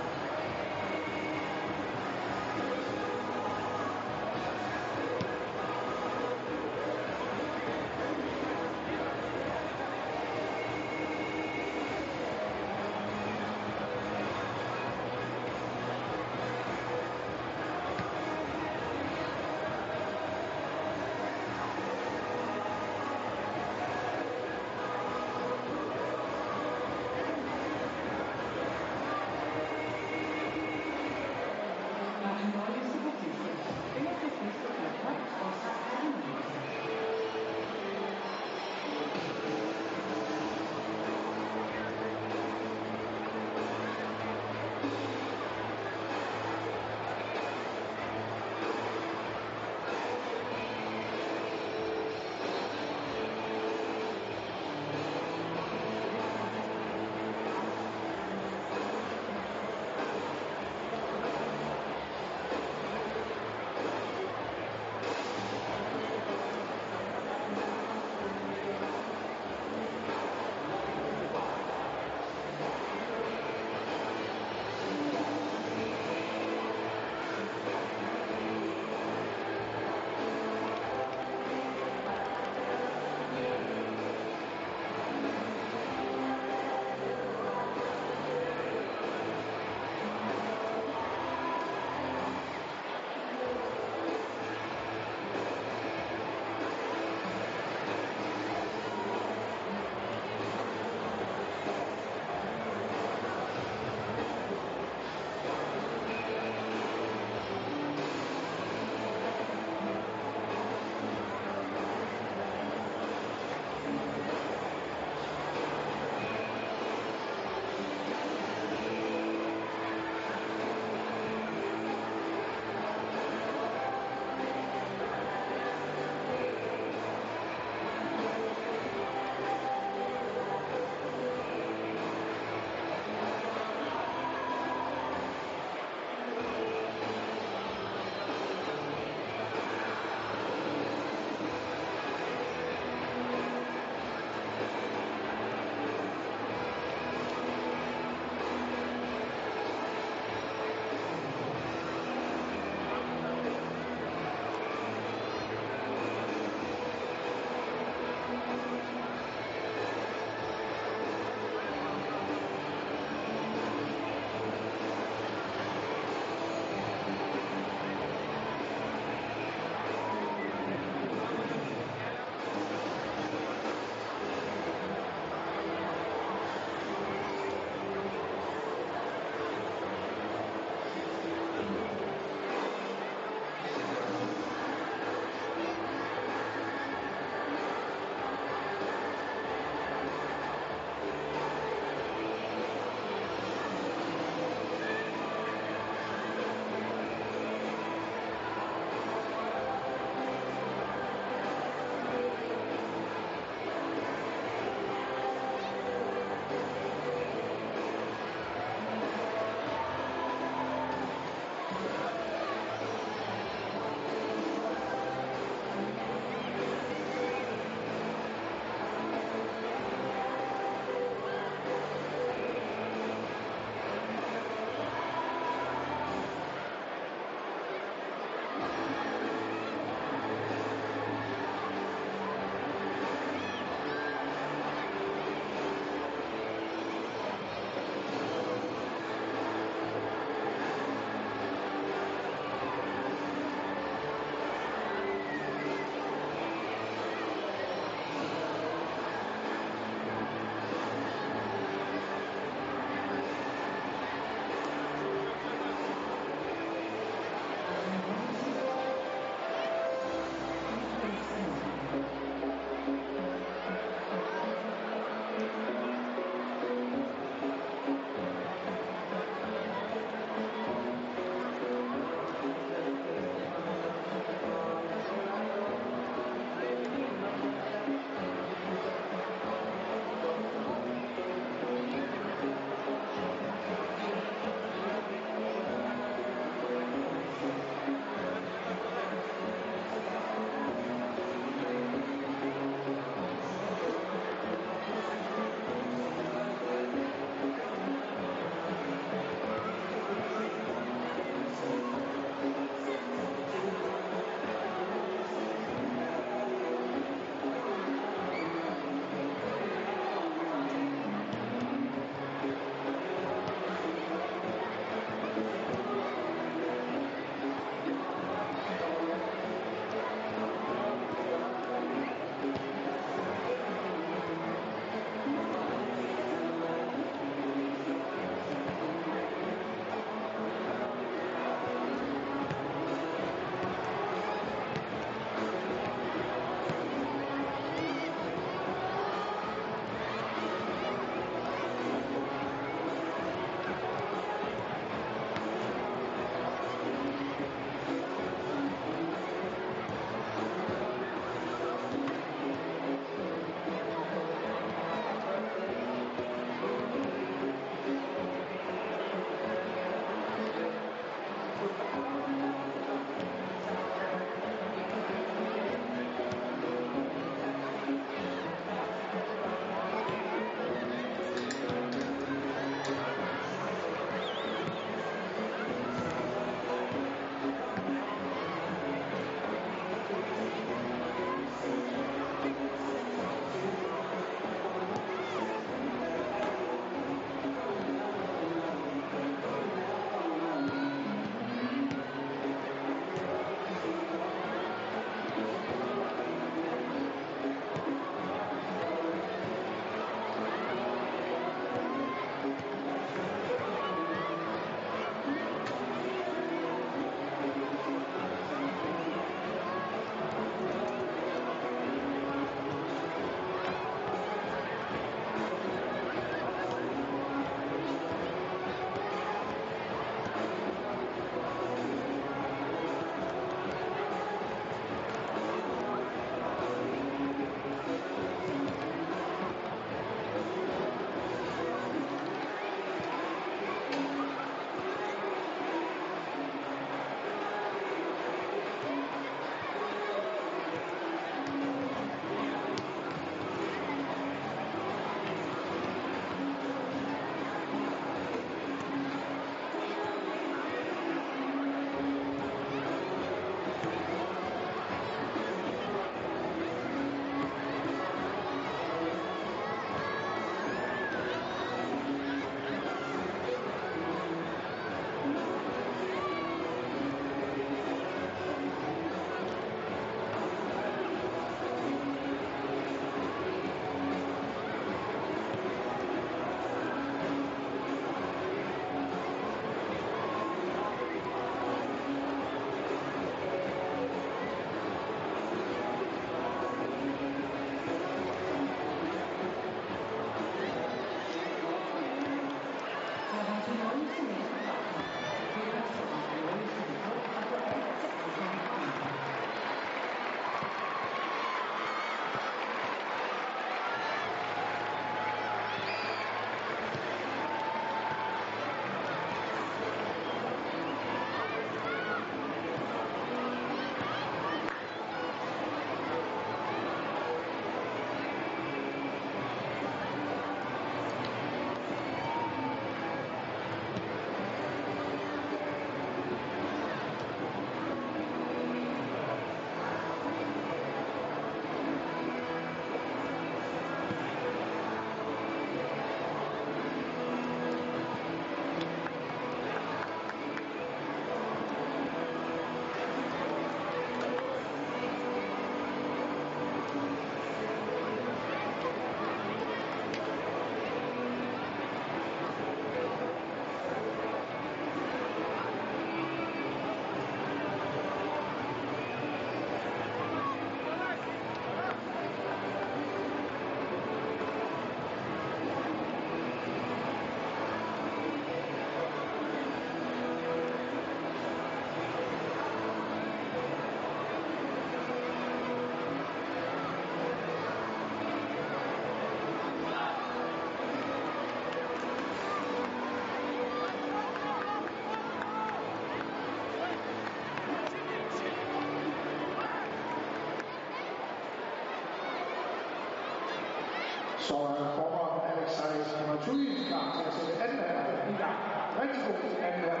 Så er formand Alexej Skamaturin klar til at sætte anden halvleg i gang. Rigtig god anden halvleg.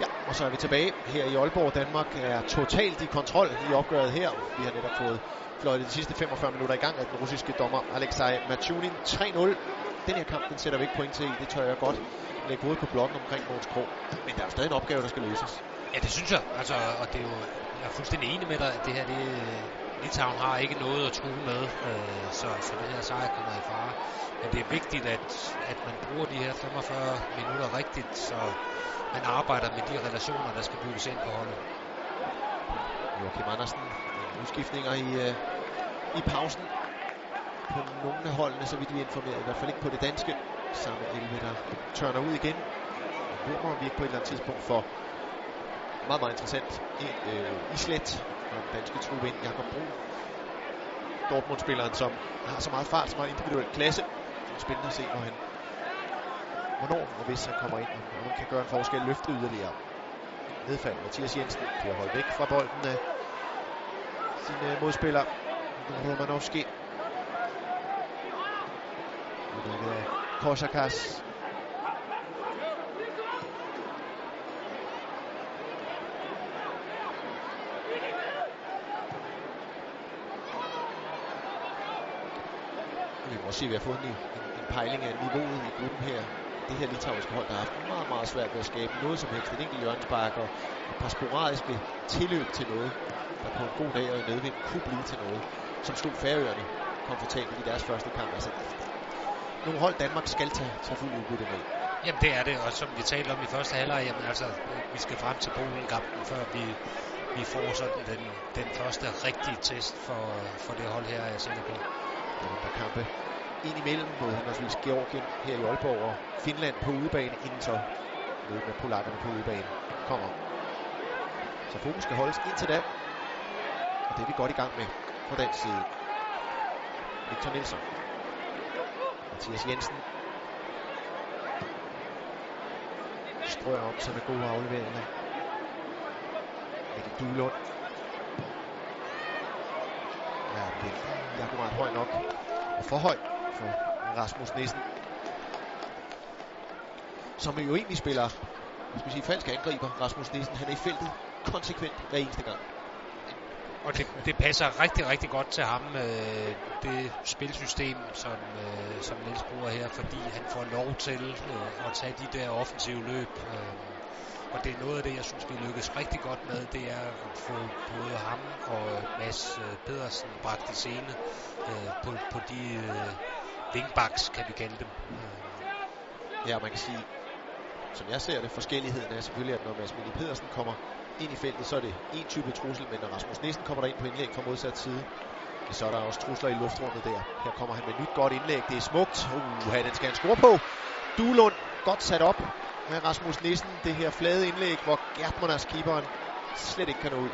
Ja, og så er vi tilbage her i Aalborg. Danmark er totalt i kontrol i opgøret her. Vi har netop fået fløjtet de sidste 45 minutter i gang af den russiske dommer Alexej Machunin. 3-0. Den her kamp, den sætter vi ikke point til i. Det tør jeg godt lægge hovedet på blokken omkring Måns Krog. Men der er stadig en opgave, der skal løses. Ja, det synes jeg. Altså, og det er jo, jeg er fuldstændig enig med dig, at det her, det, Litauen har ikke noget at true med, øh, så, så det her sejr kommer i fare. Men det er vigtigt, at, at man bruger de her 45 minutter rigtigt, så man arbejder med de relationer, der skal bygges ind på holdet. Joachim Andersen, udskiftninger i, øh, i pausen på nogle af holdene, så vidt vi er informeret. I hvert fald ikke på det danske. Samme 11, der tørner ud igen. Hvor må vi ikke på et eller andet tidspunkt for meget, meget interessant en øh, islet den danske truppe ind. Jakob Brun. Dortmund-spilleren, som har så meget fart, så meget individuel klasse. Det er spændende at se, når han hvornår og hvis han kommer ind, og han kan gøre en forskel, løfte yderligere. Nedfald Mathias Jensen bliver holdt væk fra bolden af sin modspiller Romanovski. Udviklet af Korsakas At vi har fået en, en, en pejling af niveauet i gruppen her. Det her litauiske hold, der har haft meget, meget svært ved at skabe noget som helst. Et enkelt hjørnespark og et par sporadiske tilløb til noget, der på en god dag og i medvind kunne blive til noget, som stod færøerne komfortabelt i deres første kamp. Altså, nogle hold Danmark skal tage, tage fuld udbytte med. Jamen det er det, og som vi talte om i første halvleg, jamen altså, vi skal frem til Polen-kampen, før vi, vi får sådan den, den første rigtige test for, for det hold her, er jeg sikker på. Der er kampe ind imellem både henholdsvis Georgien her i Aalborg og Finland på udebane, inden så mødet med polakkerne på udebane kommer. Så fokus skal holdes indtil da, og det er vi godt i gang med på den side. Victor Nielsen. Mathias Jensen. Strøger op til med gode afleveringer. Mikkel Duelund. Ja, det er akkurat høj nok. Og for høj for Rasmus Nissen. Som jo egentlig spiller, skal vi sige, falsk angriber, Rasmus Nissen. Han er i feltet konsekvent hver eneste gang. Og det, det passer rigtig, rigtig godt til ham, øh, det spilsystem, som, øh, som Niels bruger her, fordi han får lov til øh, at tage de der offensive løb. Øh, og det er noget af det, jeg synes, vi lykkes rigtig godt med, det er at få både ham og Mads øh, Pedersen bragt i scene øh, på, på de øh, wingbacks, kan vi kalde dem. Ja, man kan sige, som jeg ser det, forskelligheden er selvfølgelig, at når Mads Mille Pedersen kommer ind i feltet, så er det en type trussel, men når Rasmus Nissen kommer der ind på indlæg fra modsat side, så er der også trusler i luftrummet der. Her kommer han med nyt godt indlæg. Det er smukt. Uh, den skal han score på. Duelund godt sat op med Rasmus Nissen. Det her flade indlæg, hvor Gertmanners keeperen slet ikke kan nå ud.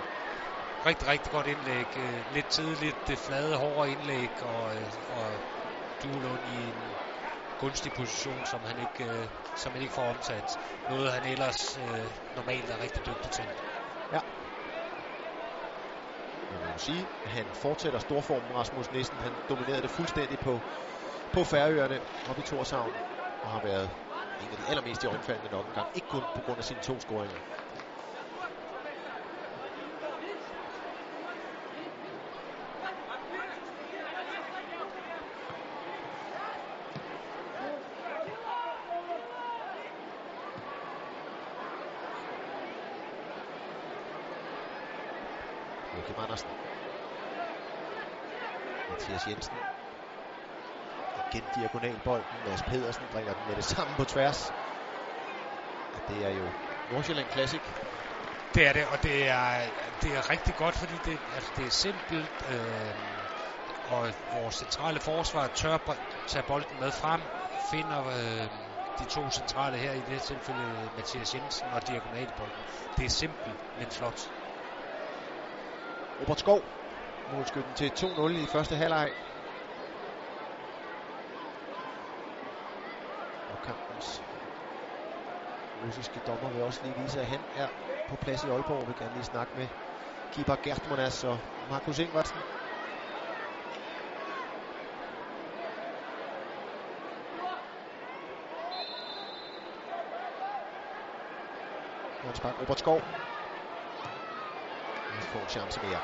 Rigtig, rigtig godt indlæg. Lidt tidligt, det flade, hårde indlæg, og, og Duelund i en gunstig position, som han ikke, øh, som han ikke får omsat. Noget han ellers øh, normalt er rigtig dygtig til. Ja. Man må sige, at han fortsætter storformen, Rasmus Nissen. Han dominerede det fuldstændig på, på Færøerne og i Torshavn, og har været en af de allermest i omfaldende nok engang. Ikke kun på grund af sine to scoringer. Joachim Andersen. Mathias Jensen. Igen diagonalbolden. Mads Pedersen bringer den med det samme på tværs. Og det er jo Nordsjælland Classic. Det er det, og det er, det er rigtig godt, fordi det, altså det er simpelt, øh, og vores centrale forsvar tør tage bolden med frem, finder øh, de to centrale her, i det tilfælde Mathias Jensen og diagonalbolden. Det er simpelt, men flot. Robert Skov, målskytten til 2-0 i første halvleg. Og kampens russiske dommer vil også lige vise, at han er på plads i Aalborg. Vi kan lige snakke med keeper Gert Monas og Markus Ingvartsen. Hans Spark, Robert Skov. Han får en chance mere.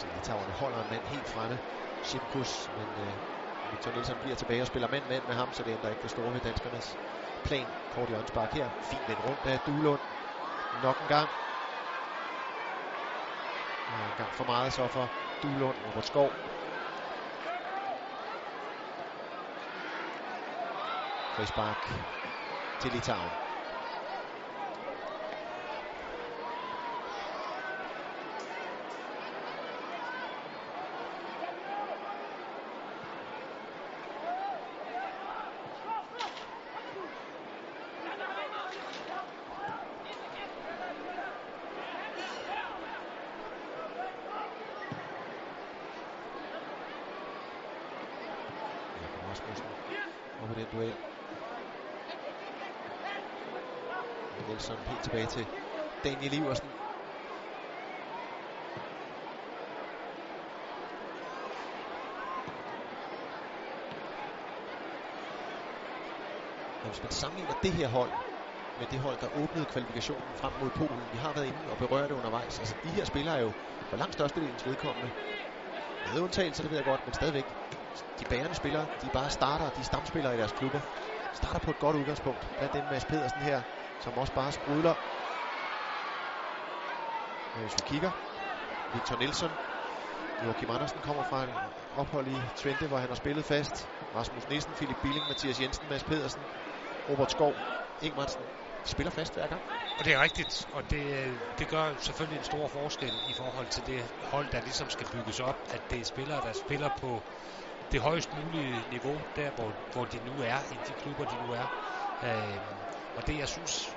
Så Litauerne holder en mand helt fremme. Shimkus, men øh, Victor Nielsen bliver tilbage og spiller mand-mand med ham, så det ændrer ikke det store ved danskernes plan. Kort hjørnsbak her. Fint vendt rundt af Duelund. Nok en gang. Og en gang for meget så for Duelund. Robert Skov. Frisbak til Litauen. Jakob Rasmussen og på den duel. Og Nielsen helt tilbage til Daniel Iversen. Men hvis man sammenligner det her hold med det hold, der åbnede kvalifikationen frem mod Polen, vi har været inde og berørt det undervejs. Altså, de her spillere er jo for langt størstedelens vedkommende med undtagelser, det ved jeg godt, men stadigvæk. De bærende spillere, de er bare starter, de er stamspillere i deres klubber. Starter på et godt udgangspunkt. Blandt dem Mads Pedersen her, som også bare sprudler. Øh, hvis vi kigger, Victor Nielsen, Joachim Andersen kommer fra et ophold i Twente, hvor han har spillet fast. Rasmus Nielsen, Philip Billing, Mathias Jensen, Mads Pedersen, Robert Skov, Ingvartsen De spiller fast hver gang. Og det er rigtigt, og det, det gør selvfølgelig en stor forskel i forhold til det hold, der ligesom skal bygges op, at det er spillere, der spiller på det højst mulige niveau, der hvor, hvor de nu er, i de klubber, de nu er. Øh, og det, jeg synes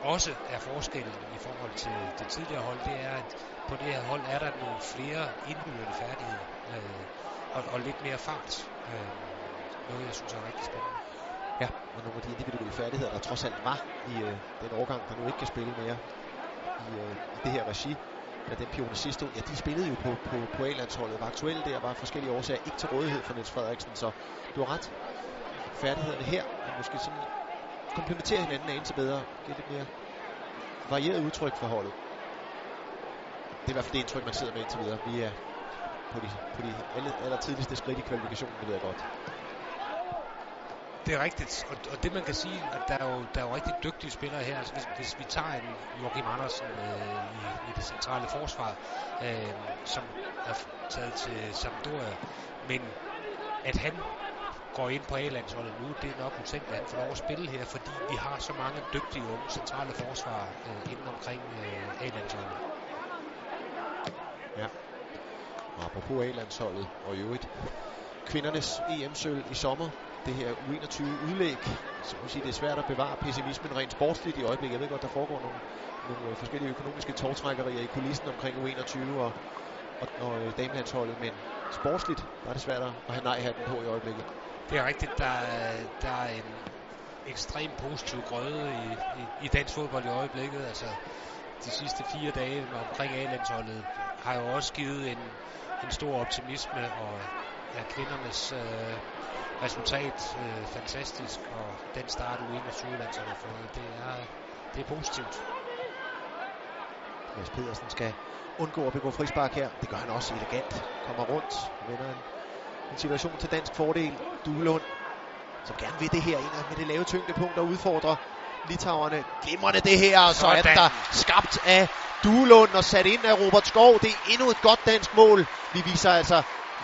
også er forskellen i forhold til det tidligere hold, det er, at på det her hold er der nogle flere indbyggende færdigheder øh, og, og lidt mere fart. Øh, noget, jeg synes er rigtig spændende. Ja, og nogle af de individuelle færdigheder, der trods alt var i øh, den årgang, der nu ikke kan spille mere i, øh, i det her regi af den Pionicisto, ja, de spillede jo på, på, på A-landsholdet, var aktuelle der, var forskellige årsager ikke til rådighed for Niels Frederiksen, så du har ret. Færdighederne her er måske sådan komplementere hinanden en til bedre, give lidt mere varieret udtryk for holdet. Det er i hvert fald det indtryk, man sidder med indtil videre. Vi er på de, på de aller, aller tidligste skridt i kvalifikationen, det ved jeg godt. Det er rigtigt, og, og det man kan sige, at der er jo, der er jo rigtig dygtige spillere her. Altså, hvis, hvis vi tager en Joachim Andersen øh, i, i det centrale forsvar, øh, som er taget til Sampdoria, men at han går ind på A-landsholdet nu, det er nok utænkeligt, at han får lov at spille her, fordi vi har så mange dygtige unge centrale forsvar øh, inden omkring øh, A-landsholdet. Ja. Og apropos A-landsholdet, og i øvrigt kvindernes EM-sølv i sommer, det her U21 udlæg. Så vil sige, det er svært at bevare pessimismen rent sportsligt i øjeblikket. Jeg ved godt, der foregår nogle, nogle øh, forskellige økonomiske tårtrækkerier i kulissen omkring U21 og, og, og øh, damelandsholdet, men sportsligt der er det svært at have nej-hatten på i øjeblikket. Det er rigtigt, der, er, der er en ekstrem positiv grøde i, i, i dansk fodbold i øjeblikket. Altså, de sidste fire dage omkring A-landsholdet har jo også givet en, en stor optimisme, og ja, kvindernes øh, resultat øh, fantastisk, og den start U21-landsholdet har fået, det er, det er positivt. Mads Pedersen skal undgå at begå frispark her. Det gør han også elegant. Kommer rundt vinder en, en situation til dansk fordel. Duelund, som gerne vil det her ind med det lave tyngdepunkt og udfordrer Litauerne. Glimrende det her, og så er der skabt af Duelund og sat ind af Robert Skov. Det er endnu et godt dansk mål. Vi viser altså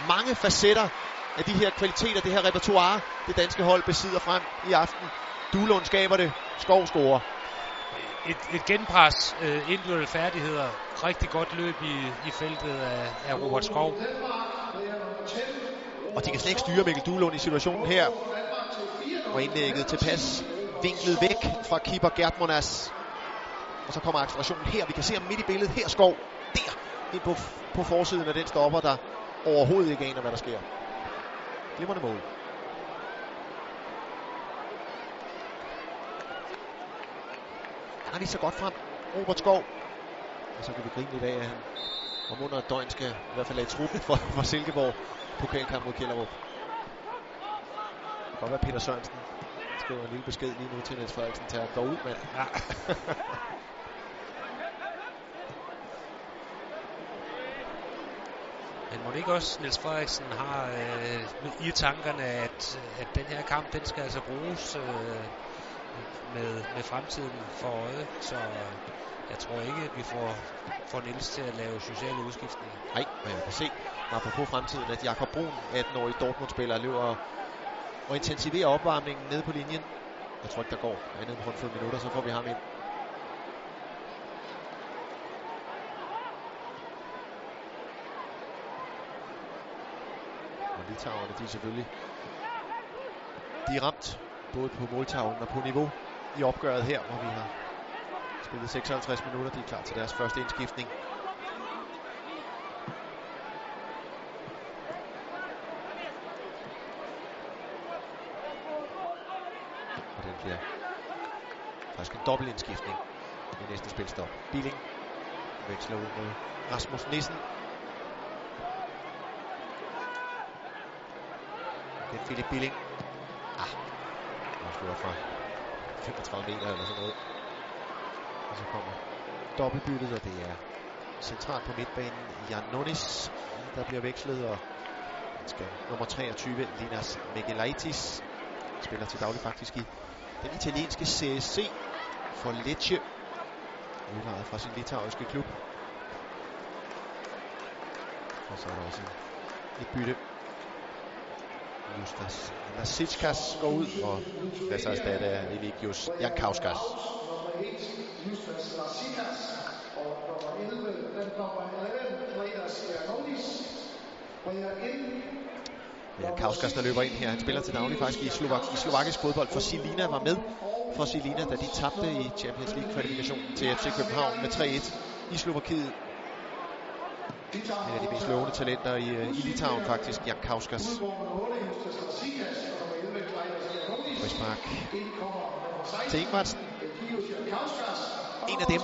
mange facetter af de her kvaliteter, det her repertoire, det danske hold besidder frem i aften. Duelund skaber det, Skov scorer. Et, et genpres, øh, individuelle færdigheder, rigtig godt løb i, i feltet af, af Robert Skov. Og de kan slet ikke styre Mikkel Duelund i situationen her. Og indlægget til pas vinklet væk fra keeper Gert Monas. Og så kommer accelerationen her. Vi kan se ham midt i billedet. Her Skov. Der. Ind på, på forsiden af den stopper, der overhovedet ikke aner, hvad der sker. Glimrende mål. Han har lige så godt frem. Robert Skov. Og så kan vi grine lidt af, at han om under et døgn skal i hvert fald lade truppen for, for Silkeborg pokalkamp mod Kjellerup. Det kan godt være Peter Sørensen skriver en lille besked lige nu til Niels Frederiksen. Tag dog ud, mand. Ja. Men må det ikke også, Niels Frederiksen har øh, i tankerne, at, at den her kamp, den skal altså bruges øh, med, med fremtiden for øje. Så jeg tror ikke, at vi får, får Niels til at lave sociale udskiftninger. Nej, og jeg kan se, apropos fremtiden, at Jakob Brun, 18-årig Dortmund-spiller, løber og intensiverer opvarmningen nede på linjen. Jeg tror ikke, der går andet end rundt 5 minutter, så får vi ham ind. Og litauerne, de er selvfølgelig de er ramt både på måltavlen og på niveau i opgøret her, hvor vi har spillet 56 minutter. De er klar til deres første indskiftning. Bliver øh, faktisk en dobbelt indskiftning i næste spilstop. Billing veksler ud mod Rasmus Nissen. Det er Philip Billing. Ah, afslutter fra 35 meter eller sådan noget. Og så kommer dobbeltbyttet, og det er centralt på midtbanen Jan Nunis, der bliver vekslet, og skal nummer 23, Linas Megalaitis, spiller til daglig faktisk i den italienske CSC for Lecce, udlejet fra sin litauiske klub. Og så er der også et bytte. Justas Nasitskas går ud, og hvad sig erstatte af Eligius Jankauskas. Nummer 1, Justas Lasikas. Og nummer 11, den nummer 11, Kledas Janonis. Ryger ind. Kauskas, der løber ind her. Han spiller til daglig faktisk i, Slovak, i slovakisk fodbold, for Silina var med for Silina, da de tabte i Champions League-kvalifikationen til FC København med 3-1 i Slovakiet. En af de mest lovende talenter i, øh, i Litauen faktisk, Jan Kauskas. Frispark til Ingvartsen. En af dem.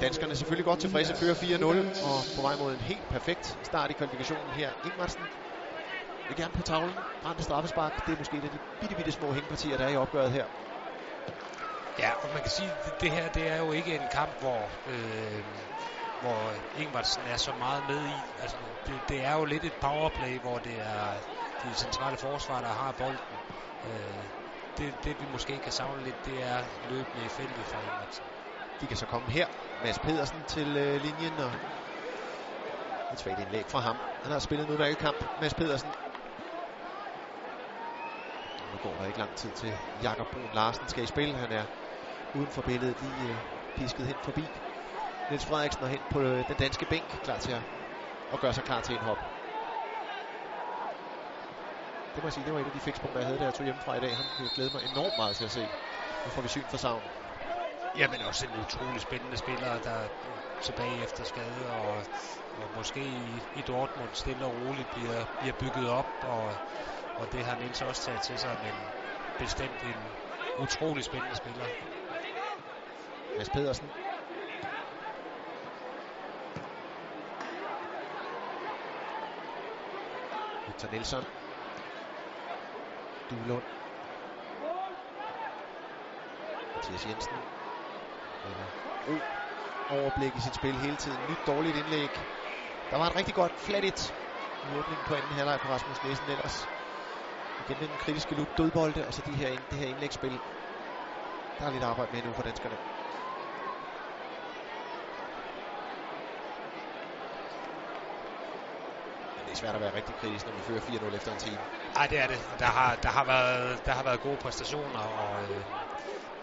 Danskerne selvfølgelig godt tilfredse, fører 4-0 og på vej mod en helt perfekt start i kvalifikationen her. Ingvartsen vil gerne på tavlen. Brændte straffespark. Det er måske et af de bitte, bitte små hængepartier, der er i opgøret her. Ja, og man kan sige, at det her det er jo ikke en kamp, hvor, øh, hvor Ingvartsen er så meget med i. Altså, det, det er jo lidt et powerplay, hvor det er de centrale forsvar, der har bolden. Øh, det, det vi måske kan savne lidt, det er løbende i feltet fra Ingvartsen. De kan så komme her. Mads Pedersen til øh, linjen, og et svagt indlæg fra ham. Han har spillet en udmærket kamp, Mads Pedersen. Nu går der ikke lang tid til Jakob Brun Larsen skal i spil. Han er uden for billedet lige øh, pisket hen forbi Niels Frederiksen er hen på øh, den danske bænk, klar til at, at gøre sig klar til en hop. Det må jeg sige, det var et af de fikspunkter, jeg havde, da jeg tog hjemmefra i dag. Han øh, ville glæde mig enormt meget til at se. Nu får vi syn for savn. Jamen også en utrolig spændende spiller, der er tilbage efter skade, og, og måske i, i Dortmund stille og roligt bliver, bliver bygget op, og, og det har Nils også taget til sig, men bestemt en utrolig spændende spiller. Mads Pedersen. Victor Nielsen. Duelund. Mathias Jensen. Ro overblik i sit spil hele tiden. Nyt dårligt indlæg. Der var et rigtig godt flat it i åbningen på anden halvleg på Rasmus Nielsen ellers. Igen den kritiske lup dødbolde, og så de her, det her indlægsspil. Der er lidt arbejde med nu for danskerne. Men det er svært at være rigtig kritisk, når vi fører 4-0 efter en time. Nej, det er det. Der har, der har, været, der har været gode præstationer og, øh,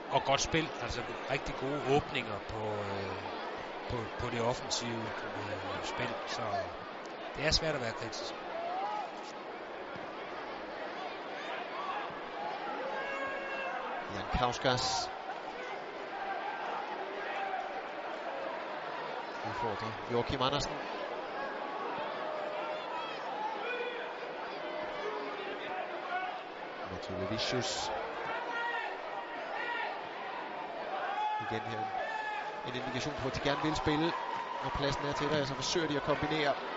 og godt spil. Altså rigtig gode åbninger på, øh, på, på det offensive øh, spil. Så det er svært at være kritisk. Jan Kauskas. Udfordrer Joachim Andersen. Mathieu Levicius. Igen her en, indikation på, at de gerne vil spille. Når pladsen er til dig, så forsøger de at kombinere.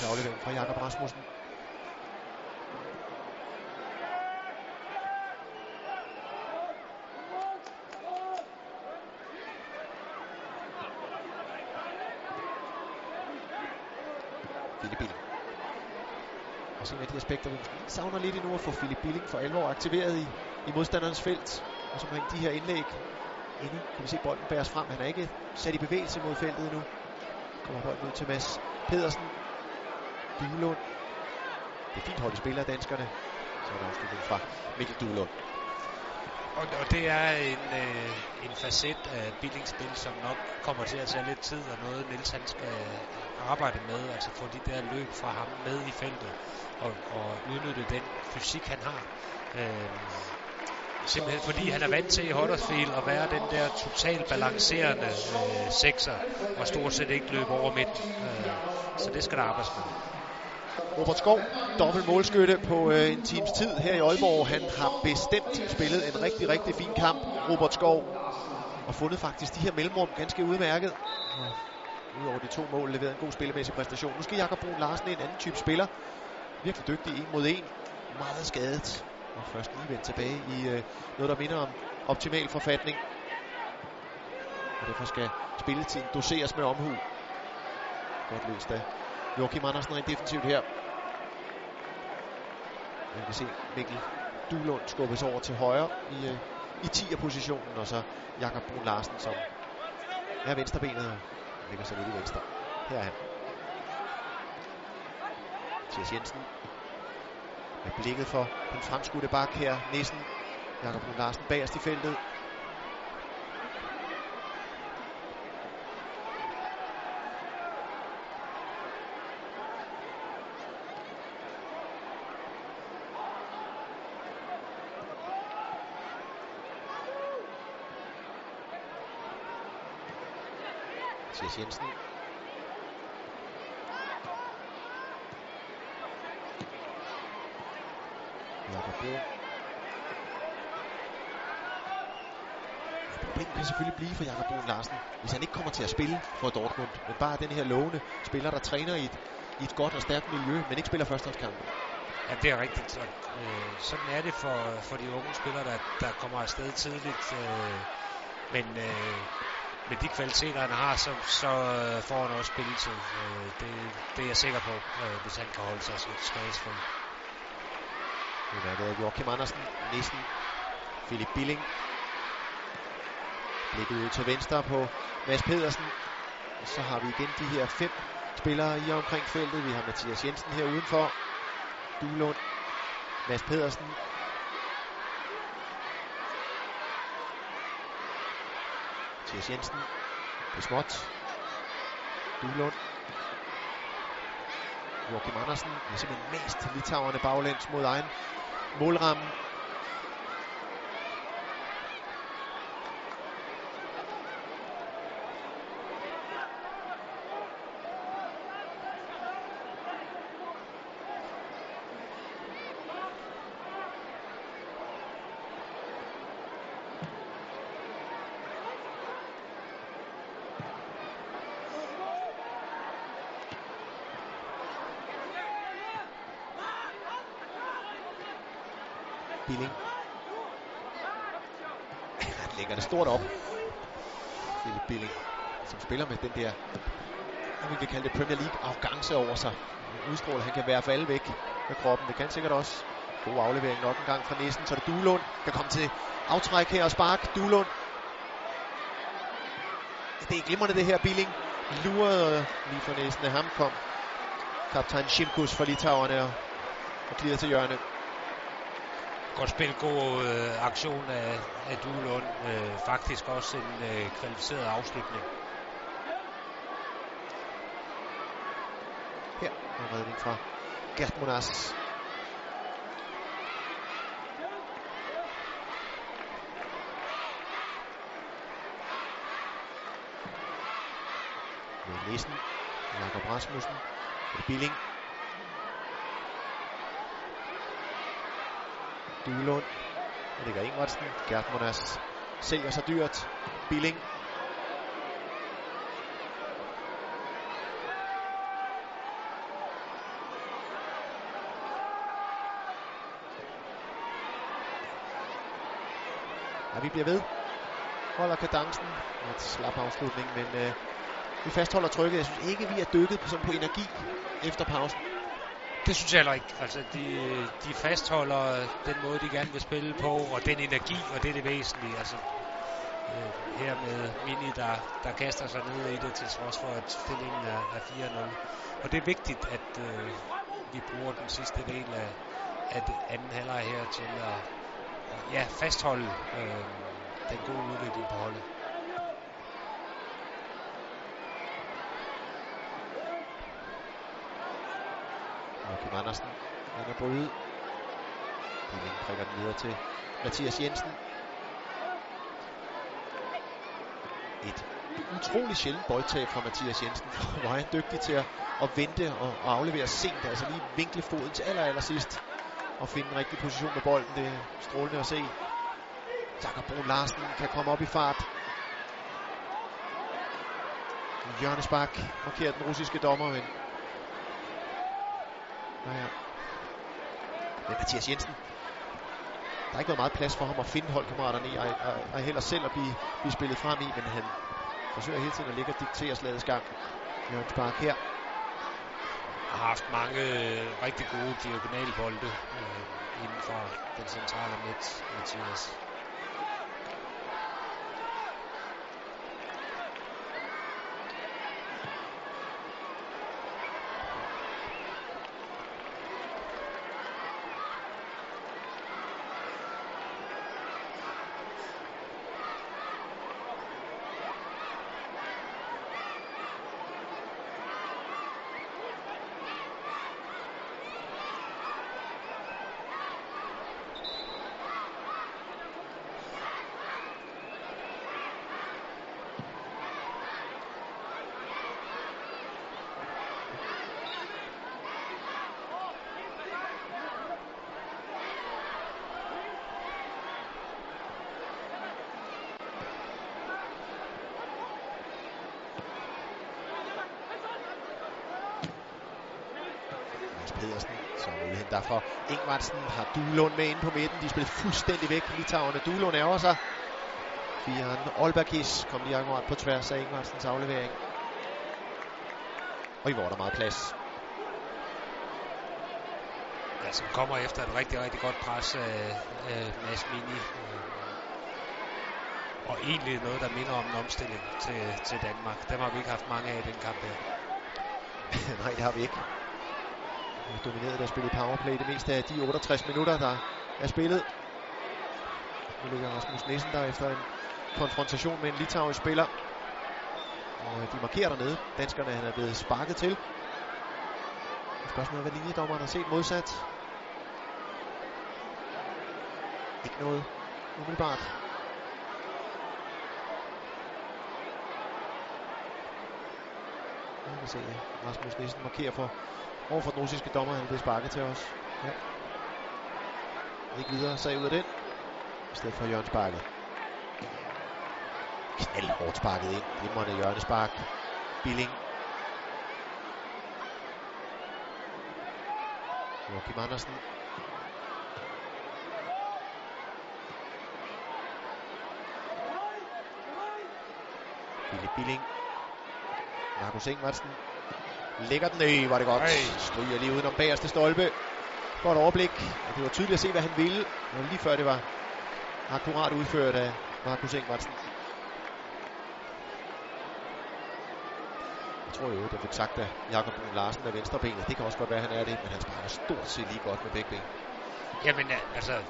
Nu aflevering fra Jakob Rasmussen. Philip Billing. Også en af de aspekter, vi måske savner lidt endnu at få Philip Billing for alvor aktiveret i, i modstanderens felt. Og så de her indlæg inde. Kan vi se bolden bæres frem. Han er ikke sat i bevægelse mod feltet endnu. Kommer bolden ud til Mads Pedersen. Duelund. Det er fint hold, de spiller danskerne. Så er der afslutning fra Mikkel Duelund. Og, og det er en, øh, en facet af billingsspil, som nok kommer til at tage lidt tid, og noget Niels han skal arbejde med, altså få de der løb fra ham med i feltet, og, og udnytte den fysik, han har. Øh, simpelthen fordi han er vant til i Huddersfield at være den der totalt balancerende øh, sekser, og stort set ikke løbe over midten. Øh, så det skal der arbejdes med. Robert Skov, dobbelt målskytte på øh, en times tid her i Aalborg. Han har bestemt spillet en rigtig, rigtig fin kamp, Robert Skov. Og fundet faktisk de her mellemrum ganske udmærket. Og udover de to mål leveret en god spillemæssig præstation. Nu skal Jakob Brun Larsen en anden type spiller. Virkelig dygtig en mod en. Meget skadet. Og først lige vendt tilbage i øh, noget, der minder om optimal forfatning. Og derfor skal spilletiden doseres med omhu. Godt løst af Joachim Andersen rent defensivt her. Man kan se Mikkel Duelund skubbes over til højre i, øh, i 10'er positionen, og så Jakob Brun Larsen, som er venstrebenet og ligger så lidt i venstre. Her er han. Mathias Jensen med blikket for den fremskudte bak her. Nissen, Jakob Brun Larsen bagerst i feltet. Mathias Jensen. Jakob Brun. Problemet kan selvfølgelig blive for Jakob Brun Larsen, hvis han ikke kommer til at spille for Dortmund, men bare den her lovende spiller, der træner i et, i et godt og stærkt miljø, men ikke spiller førsteholdskampe. Ja, det er rigtigt. Så, øh, sådan er det for, for de unge spillere, der, der kommer afsted tidligt. Øh, men øh, med de kvaliteter, han har, så, så øh, får han også spilletid. Øh, det, det er jeg sikker på, øh, hvis han kan holde sig skadesfri. Udmærket af Joachim Andersen, Nissen, Philip Billing. Blikket ud til venstre på Mads Pedersen. Og så har vi igen de her fem spillere i omkring feltet. Vi har Mathias Jensen her udenfor. Duelund, Mads Pedersen, Mathias Jensen. Det er småt. Duelund. Joachim Andersen er simpelthen mest litauerne baglæns mod egen målramme. Billing kort op. Philip Billing, som spiller med den der, om vi kan kalde det Premier League arrogance over sig. Udstråler, han kan være for alle væk med kroppen. Det kan sikkert også. God aflevering nok en gang fra næsten, så er det Duelund, kan komme til aftræk her og spark. Duelund. Det er glimrende det her, Billing. Lurede lige for næsen af ham kom kaptajn Shimkus for Litauerne og, og glider til hjørne. Godt spil, god øh, aktion af, af Duelund. Øh, faktisk også en øh, kvalificeret afslutning. Her er redning fra Gert Monas. Med Nissen. Jakob Rasmussen. Billing. Dylund. Der ligger Ingvartsen. Gert Monas sælger sig dyrt. Billing. Ja, vi bliver ved. Holder kadencen. Et slap afslutning, men øh, vi fastholder trykket. Jeg synes ikke, vi er dykket på, sådan på energi efter pausen. Det synes jeg heller ikke. Altså, de, de fastholder den måde, de gerne vil spille på, og den energi, og det er det væsentlige. Altså, øh, her med Mini, der, der kaster sig ned i det, til trods for, at stillingen er, er 4-0. Og det er vigtigt, at øh, vi bruger den sidste del af, af anden halvleg her til at ja, fastholde øh, den gode udvikling på holdet. Joachim Andersen, han er på bryde. Billing prikker den videre til Mathias Jensen. Et utrolig sjældent boldtab fra Mathias Jensen. Hvor er han dygtig til at, at vente og, og aflevere sent, altså lige vinkle foden til aller, aller sidst og finde en rigtig position med bolden. Det er strålende at se. Jakob Brun Larsen kan komme op i fart. Jørgens Bak markerer den russiske dommer, men... Ja, ja. Men Mathias Jensen, der er ikke været meget plads for ham at finde holdkammeraterne i, og, og, og heller selv at blive, blive spillet frem i, men han forsøger hele tiden at ligge og diktere slagets gang. Jørgen Spark her har haft mange øh, rigtig gode diagonalbolde øh, inden for den centrale midt, Mathias. derfor Ingvartsen har Duelund med inde på midten. De spiller fuldstændig væk, Litauerne. Duelund ærger sig. Firen Olbergis kom lige akkurat på tværs af Ingvartsens aflevering. Og i hvor der meget plads. Ja, som kommer efter et rigtig, rigtig godt pres af, af Mads Mini. Og egentlig noget, der minder om en omstilling til, til Danmark. Dem har vi ikke haft mange af i den kamp her. Nej, det har vi ikke Øh, domineret der spillet powerplay det meste af de 68 minutter, der er spillet. Nu ligger Rasmus Nissen der efter en konfrontation med en litauisk spiller. Og øh, de markerer dernede. Danskerne han er blevet sparket til. Spørgsmålet er, hvad linjedommeren har set modsat. Ikke noget umiddelbart. Vi kan se, Rasmus Nissen markerer for over for den russiske dommer. Han blev sparket til os. Ja. Ikke videre sag ud af den. I stedet for Jørgen sparket. Knald hårdt sparket ind. Glimrende Jørgen spark. Billing. Joachim Andersen. Philip Billing. Markus Ingvartsen Lægger den. i, var det godt. Ej. Stryger lige udenom bagerste stolpe. Godt overblik. Og det var tydeligt at se, hvad han ville. Det var lige før det var akkurat udført af Markus Ingvartsen. Jeg tror jo, det fik sagt af Jakob Larsen af venstrebenet. Det kan også godt være, at han er det, men han sparker stort set lige godt med begge ben. Jamen, altså,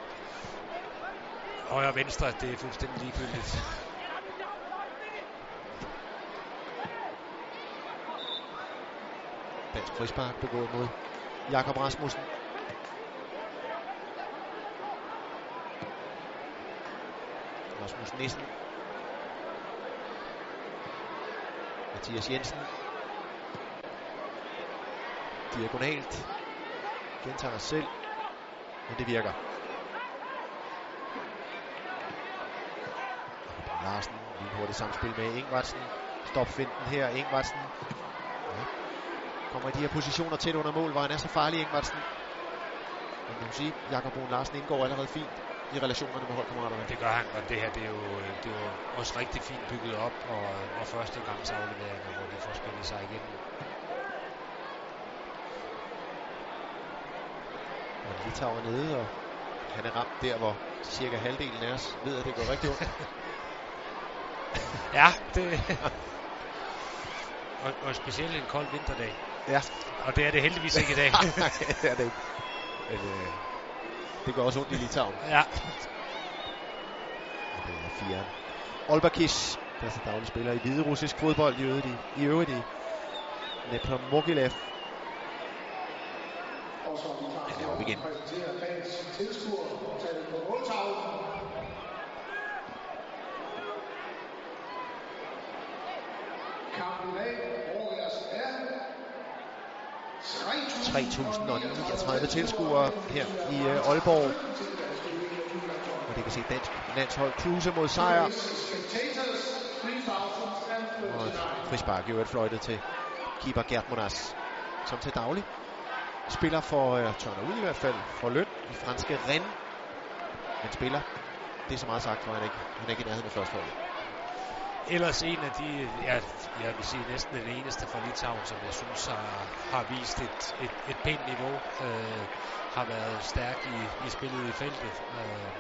højre og venstre, det er fuldstændig ligegyldigt. Dansk frispark begået mod Jakob Rasmussen. Rasmus Nissen. Mathias Jensen Diagonalt. Gentager sig selv. Men det virker. Larsen, lige hurtigt samspil med Ingvartsen. Stop finten her, Ingvartsen. Kommer i de her positioner tæt under mål, hvor han er så farlig, Ingvartsen. Man kan sige, Jakob Brun Larsen indgår allerede fint i relationerne med holdkammeraterne. Det gør han, og det her det er jo, det er jo også rigtig fint bygget op, og, og første gangs afleveringer, hvor de får spillet sig igennem. Og Litauer nede, og han er ramt der, hvor cirka halvdelen af os ved, at det går rigtig ondt. ja, det... og, og specielt en kold vinterdag. Ja. Og det er det heldigvis ikke i dag. Nej, det er det ikke. Men, øh, det går også ondt i Litauen. Ja. Og det er fire. Olbakis, der er så daglig spiller i hvide russisk fodbold i øvrigt i, i, øvrigt i Nepomogilev. Han er oppe igen. Kampen i dag overværes af 3.039 tilskuere her i øh, Aalborg. Og det kan se dansk landshold cruise mod sejr. Og et frispark i øvrigt fløjtet til keeper Gert Monas, som til daglig spiller for, øh, tørner ud i hvert fald, for løn i franske Rennes. Men spiller, det er så meget sagt, for han er ikke, han er ikke i nærheden af første hold. Ellers en af de, ja, jeg vil sige næsten den eneste fra Litauen, som jeg synes har, har vist et, et, et pænt niveau, øh, har været stærk i, i spillet i feltet, øh,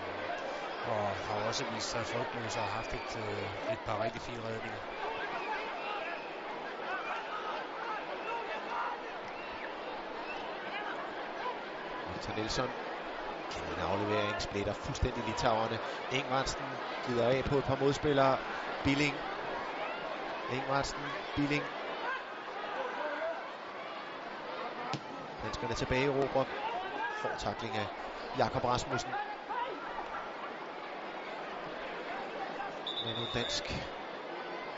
og har også vist sig frygtløs og har haft et, øh, et par rigtig fine redninger. Victor Nielsen en aflevering, splitter fuldstændig litauerne. Ingvartsen glider af på et par modspillere. Billing. Ingvartsen, Billing. Danskerne tilbage i Robert. Får takling af Jakob Rasmussen. Men en dansk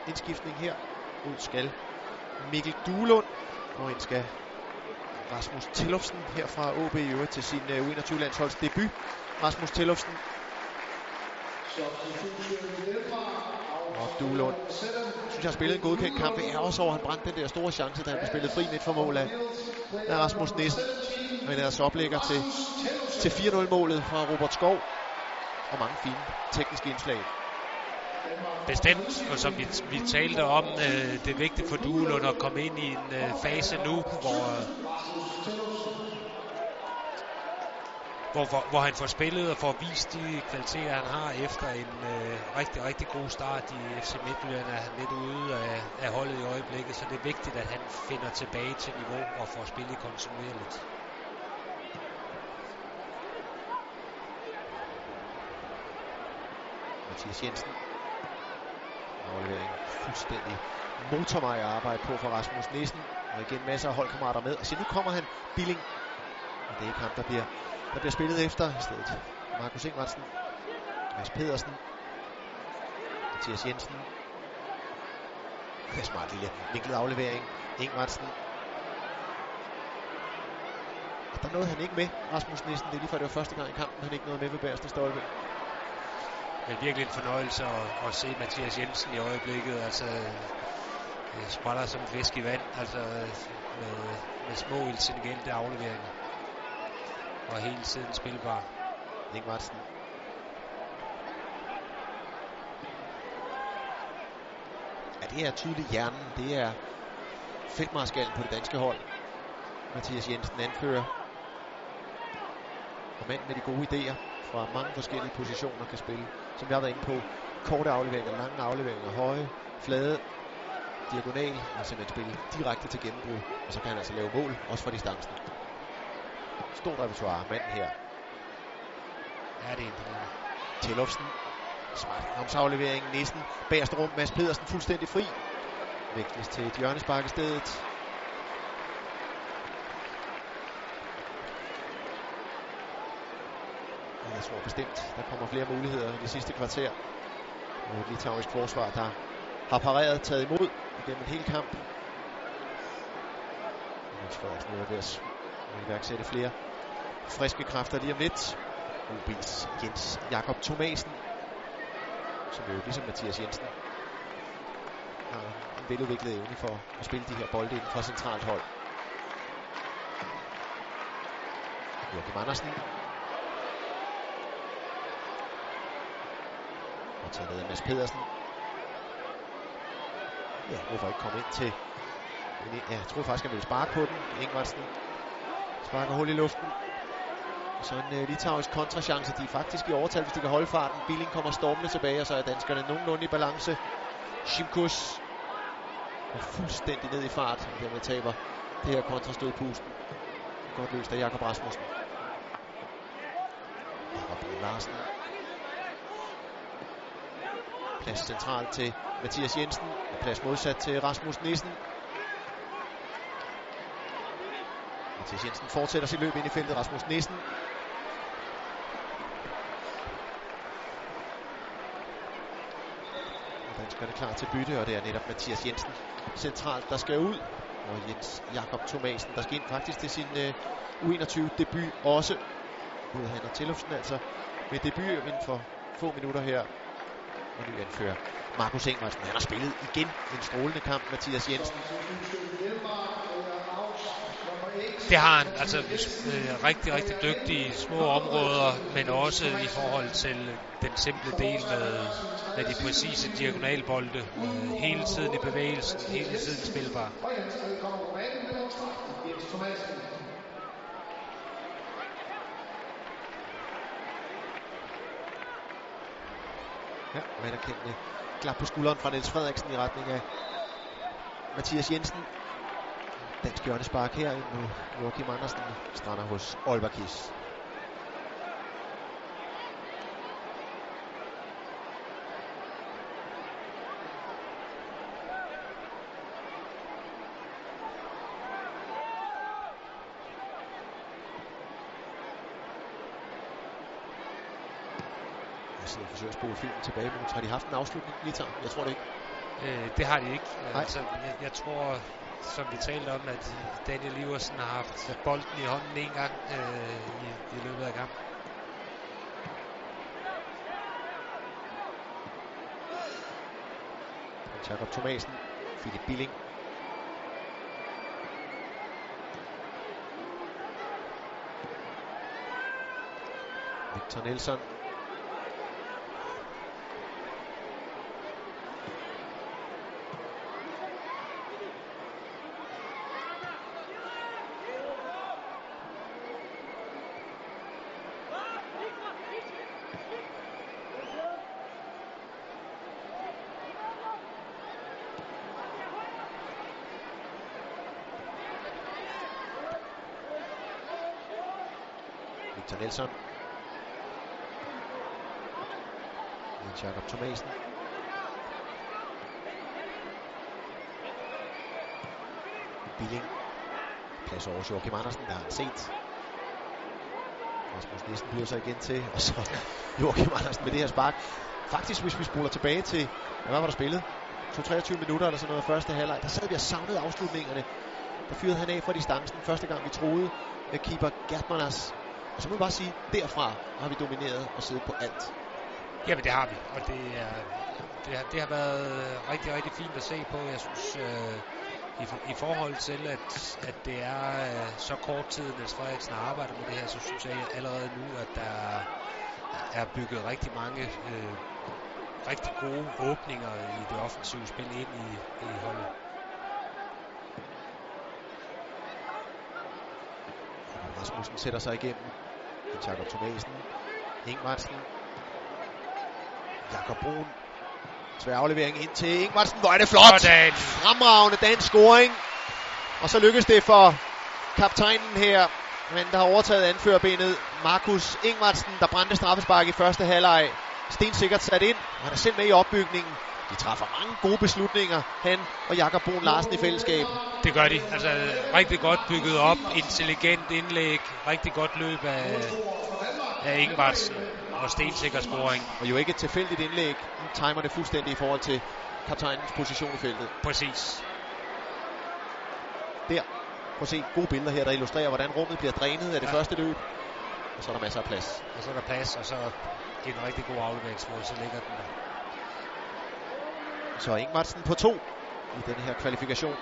indskiftning her. Ud skal Mikkel Duelund. Og ind skal Rasmus Tillofsen her fra OB i øvrigt til sin øh, U21-landsholds debut. Rasmus Tillufsen. Og Duelund synes jeg har spillet en godkendt kamp. Jeg er også over, at han brændte den der store chance, da han blev spillet fri midt for mål af, af Rasmus Nissen. Men ellers oplægger til, til 4-0-målet fra Robert Skov. Og mange fine tekniske indslag. Bestemt, og som vi, vi talte om, øh, det er vigtigt for Duelund at komme ind i en øh, fase nu, hvor, hvor, hvor, hvor han får spillet og får vist de kvaliteter, han har efter en øh, rigtig, rigtig god start i FC Midtjylland. Er han lidt ude af, af holdet i øjeblikket, så det er vigtigt, at han finder tilbage til niveau og får spillet kontinuerligt. Mathias Jensen aflevering fuldstændig motorvej at arbejde på for Rasmus Nissen. Og igen masser af holdkammerater med. Og se, nu kommer han Billing. Og det er ikke ham, der bliver, der bliver spillet efter. I stedet Markus Ingvartsen. Mads Pedersen. Mathias Jensen. Det er smart lille vinklet aflevering. Ingvartsen. Og der nåede han ikke med, Rasmus Nissen. Det er lige før det var første gang i kampen, han ikke nåede med ved bagerste stolpe det er virkelig en fornøjelse at, at se Mathias Jensen i øjeblikket. Altså, øh, øh, spræller som fisk i vand, altså øh, med, med små intelligente afleveringer. Og hele tiden spilbar. Ingvartsen. Ja, det er tydeligt hjernen. Det er feltmarskallen på det danske hold. Mathias Jensen anfører. Og mand med de gode idéer fra mange forskellige positioner kan spille som jeg har været inde på. Korte afleveringer, lange afleveringer, høje, flade, diagonal, og simpelthen spille direkte til gennembrud. Og så kan han altså lave mål, også fra distancen. Stort repertoire, manden her. Ja, det er imponerende. Tillufsen. Smart aflevering. Næsten bagerste rum. Mads Pedersen fuldstændig fri. Vægtes til et hjørnespark i stedet. jeg tror bestemt, der kommer flere muligheder i det sidste kvarter. Og et litauisk forsvar, der har pareret, taget imod igennem en hel kamp. Niels Frederiksen er ved at iværksætte flere friske kræfter lige om lidt. OB's Jens Jakob Thomasen, som jo ligesom Mathias Jensen har en veludviklet evne for at spille de her bolde inden for centralt hold. Joachim Andersen. Og tager ned af Mads Pedersen. Ja, hvorfor ikke komme ind til... Ja, jeg troede faktisk, han ville sparke på den. Ingvartsen sparker hul i luften. Så en uh, litauisk kontrachance. De er faktisk i overtal, hvis de kan holde farten. Billing kommer stormende tilbage, og så er danskerne nogenlunde i balance. Shimkus er fuldstændig ned i fart, og dermed taber det her kontrastød pusten. Godt løst af Jakob Rasmussen. Jakob Larsen. Plads centralt til Mathias Jensen, og plads modsat til Rasmus Nissen. Mathias Jensen fortsætter sit løb ind i feltet. Rasmus Nissen danskerne klar til bytte, og det er netop Mathias Jensen centralt, der skal ud. Og Jens Jakob Thomasen, der skal ind faktisk til sin øh, U21-debut også. Ud han og Tillufsen altså med debut inden for få minutter her. Og ny anfører Markus Engelsen, Han har spillet igen en strålende kamp, Mathias Jensen. Det har han, altså øh, rigtig, rigtig dygtig i små områder, men også i forhold til den simple del med, med de præcise diagonalbolde. Øh, hele tiden i bevægelsen, hele tiden spilbar. Ja, man er kendt klap på skulderen fra Niels Frederiksen i retning af Mathias Jensen. Dansk hjørnespark her nu Joachim Andersen strander hos Olberkis. Jeg sidder og forsøger at spole filmen tilbage, men har de haft en afslutning tager? Jeg tror det ikke. Øh, det har de ikke. Nej. Altså, jeg, jeg tror, som vi talte om, at Daniel Iversen har haft bolden i hånden en gang øh, i, i løbet af kampen. Jakob Thomasen, Philip Billing. Victor Nielsen. Victor Nelson. Jens Jakob Thomasen. Billing. Plads over Joachim Andersen, der har set. Rasmus Nissen bliver sig igen til, og så Joachim Andersen med det her spark. Faktisk, hvis vi spoler tilbage til, hvad var der spillet? 2-23 minutter eller sådan noget første halvleg, der sad vi og savnede afslutningerne. Der fyrede han af fra distancen første gang, vi troede, at keeper Gertmanners og så må vi bare sige, derfra har vi domineret og siddet på alt. Jamen det har vi, og det, er, det, har, det har været rigtig, rigtig fint at se på. Jeg synes, øh, i, i forhold til, at, at det er øh, så kort tid, Niels Frederiksen har arbejdet med det her, så synes jeg allerede nu, at der er bygget rigtig mange øh, rigtig gode åbninger i det offensive spil ind i, i holdet. Rasmussen sætter sig igennem. Jakob Thomasen. Ingvartsen. Jakob Brun. Svær aflevering ind til Ingvartsen. Hvor er det flot! Sådan. Fremragende dansk scoring. Og så lykkes det for kaptajnen her, men der har overtaget anførerbenet Markus Ingvartsen, der brændte straffespark i første halvleg. Stensikkert sat ind. Han er selv med i opbygningen. De træffer mange gode beslutninger, han og Jakob Brun Larsen i fællesskab. Det gør de. Altså rigtig godt bygget op, intelligent indlæg, rigtig godt løb af, af Ingvartsen og stensikker scoring. Og jo ikke et tilfældigt indlæg. Nu timer det fuldstændig i forhold til kaptajnens position i feltet. Præcis. Der at se gode billeder her, der illustrerer, hvordan rummet bliver drænet af det Ja. første løb. Og så er der masser af plads. Og så er der plads, og så en rigtig god afleveringsmål, så ligger den der. Så Ingmarsen på to i den her kvalifikation.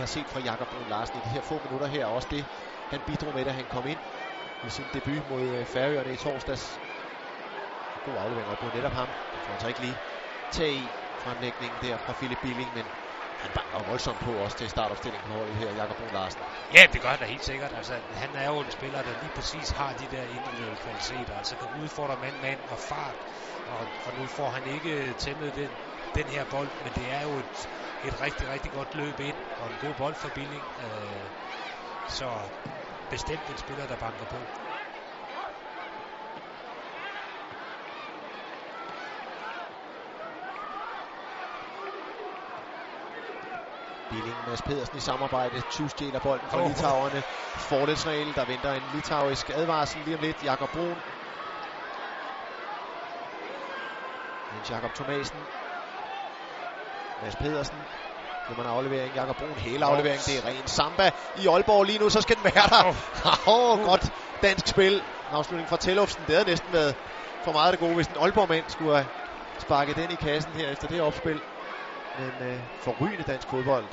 Har set fra Jakob Brun Larsen i de her få minutter her. Også det, han bidrog med, da han kom ind i sin debut mod øh, Færøerne i torsdags. God aflevering op på netop ham. Det får han så ikke lige tage i fremlægningen der fra Philip Billing, men han banker voldsomt på også til startopstillingen på holdet her, Jakob Brun Larsen. Ja, det gør han da helt sikkert. Altså, han er jo en spiller, der lige præcis har de der individuelle kvaliteter. Altså kan udfordre mand, mand og fart. Og, og nu får han ikke tæmmet den, den her bold, men det er jo et, et rigtig, rigtig godt løb ind, og en god bold for Billing. Øh, så bestemt en spiller, der banker på. Billing Mads Pedersen i samarbejde. 20 stjæler bolden fra oh. litauerne. Fordelsregel, der venter en litauisk advarsel lige om lidt. Jakob Brun. Jens Jakob Thomasen. Mads Pedersen. Nu man aflevering. Jakob Brun hele aflevering. Det er ren samba i Aalborg lige nu. Så skal den være der. Åh, oh, godt dansk spil. Afslutning fra Tellufsen. Det havde næsten været for meget af det gode, hvis en Aalborg-mand skulle have sparket den i kassen her efter det opspil. Men øh, forrygende dansk fodbold.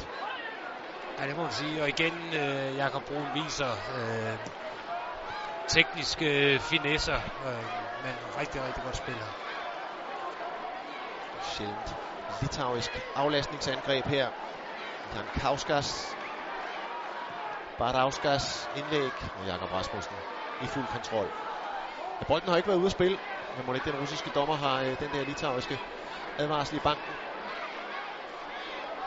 Ja, det må man sige. Og igen, øh, Jakob Brun viser øh, tekniske finesser, øh, men rigtig, rigtig godt spil her. Sjældent. Litauisk aflastningsangreb her. Jan Kauskas. Barauskas indlæg. Og Jakob Rasmussen i fuld kontrol. Ja, bolden har ikke været ude at spille. Men må ikke den russiske dommer har øh, den der litauiske advarsel i banken.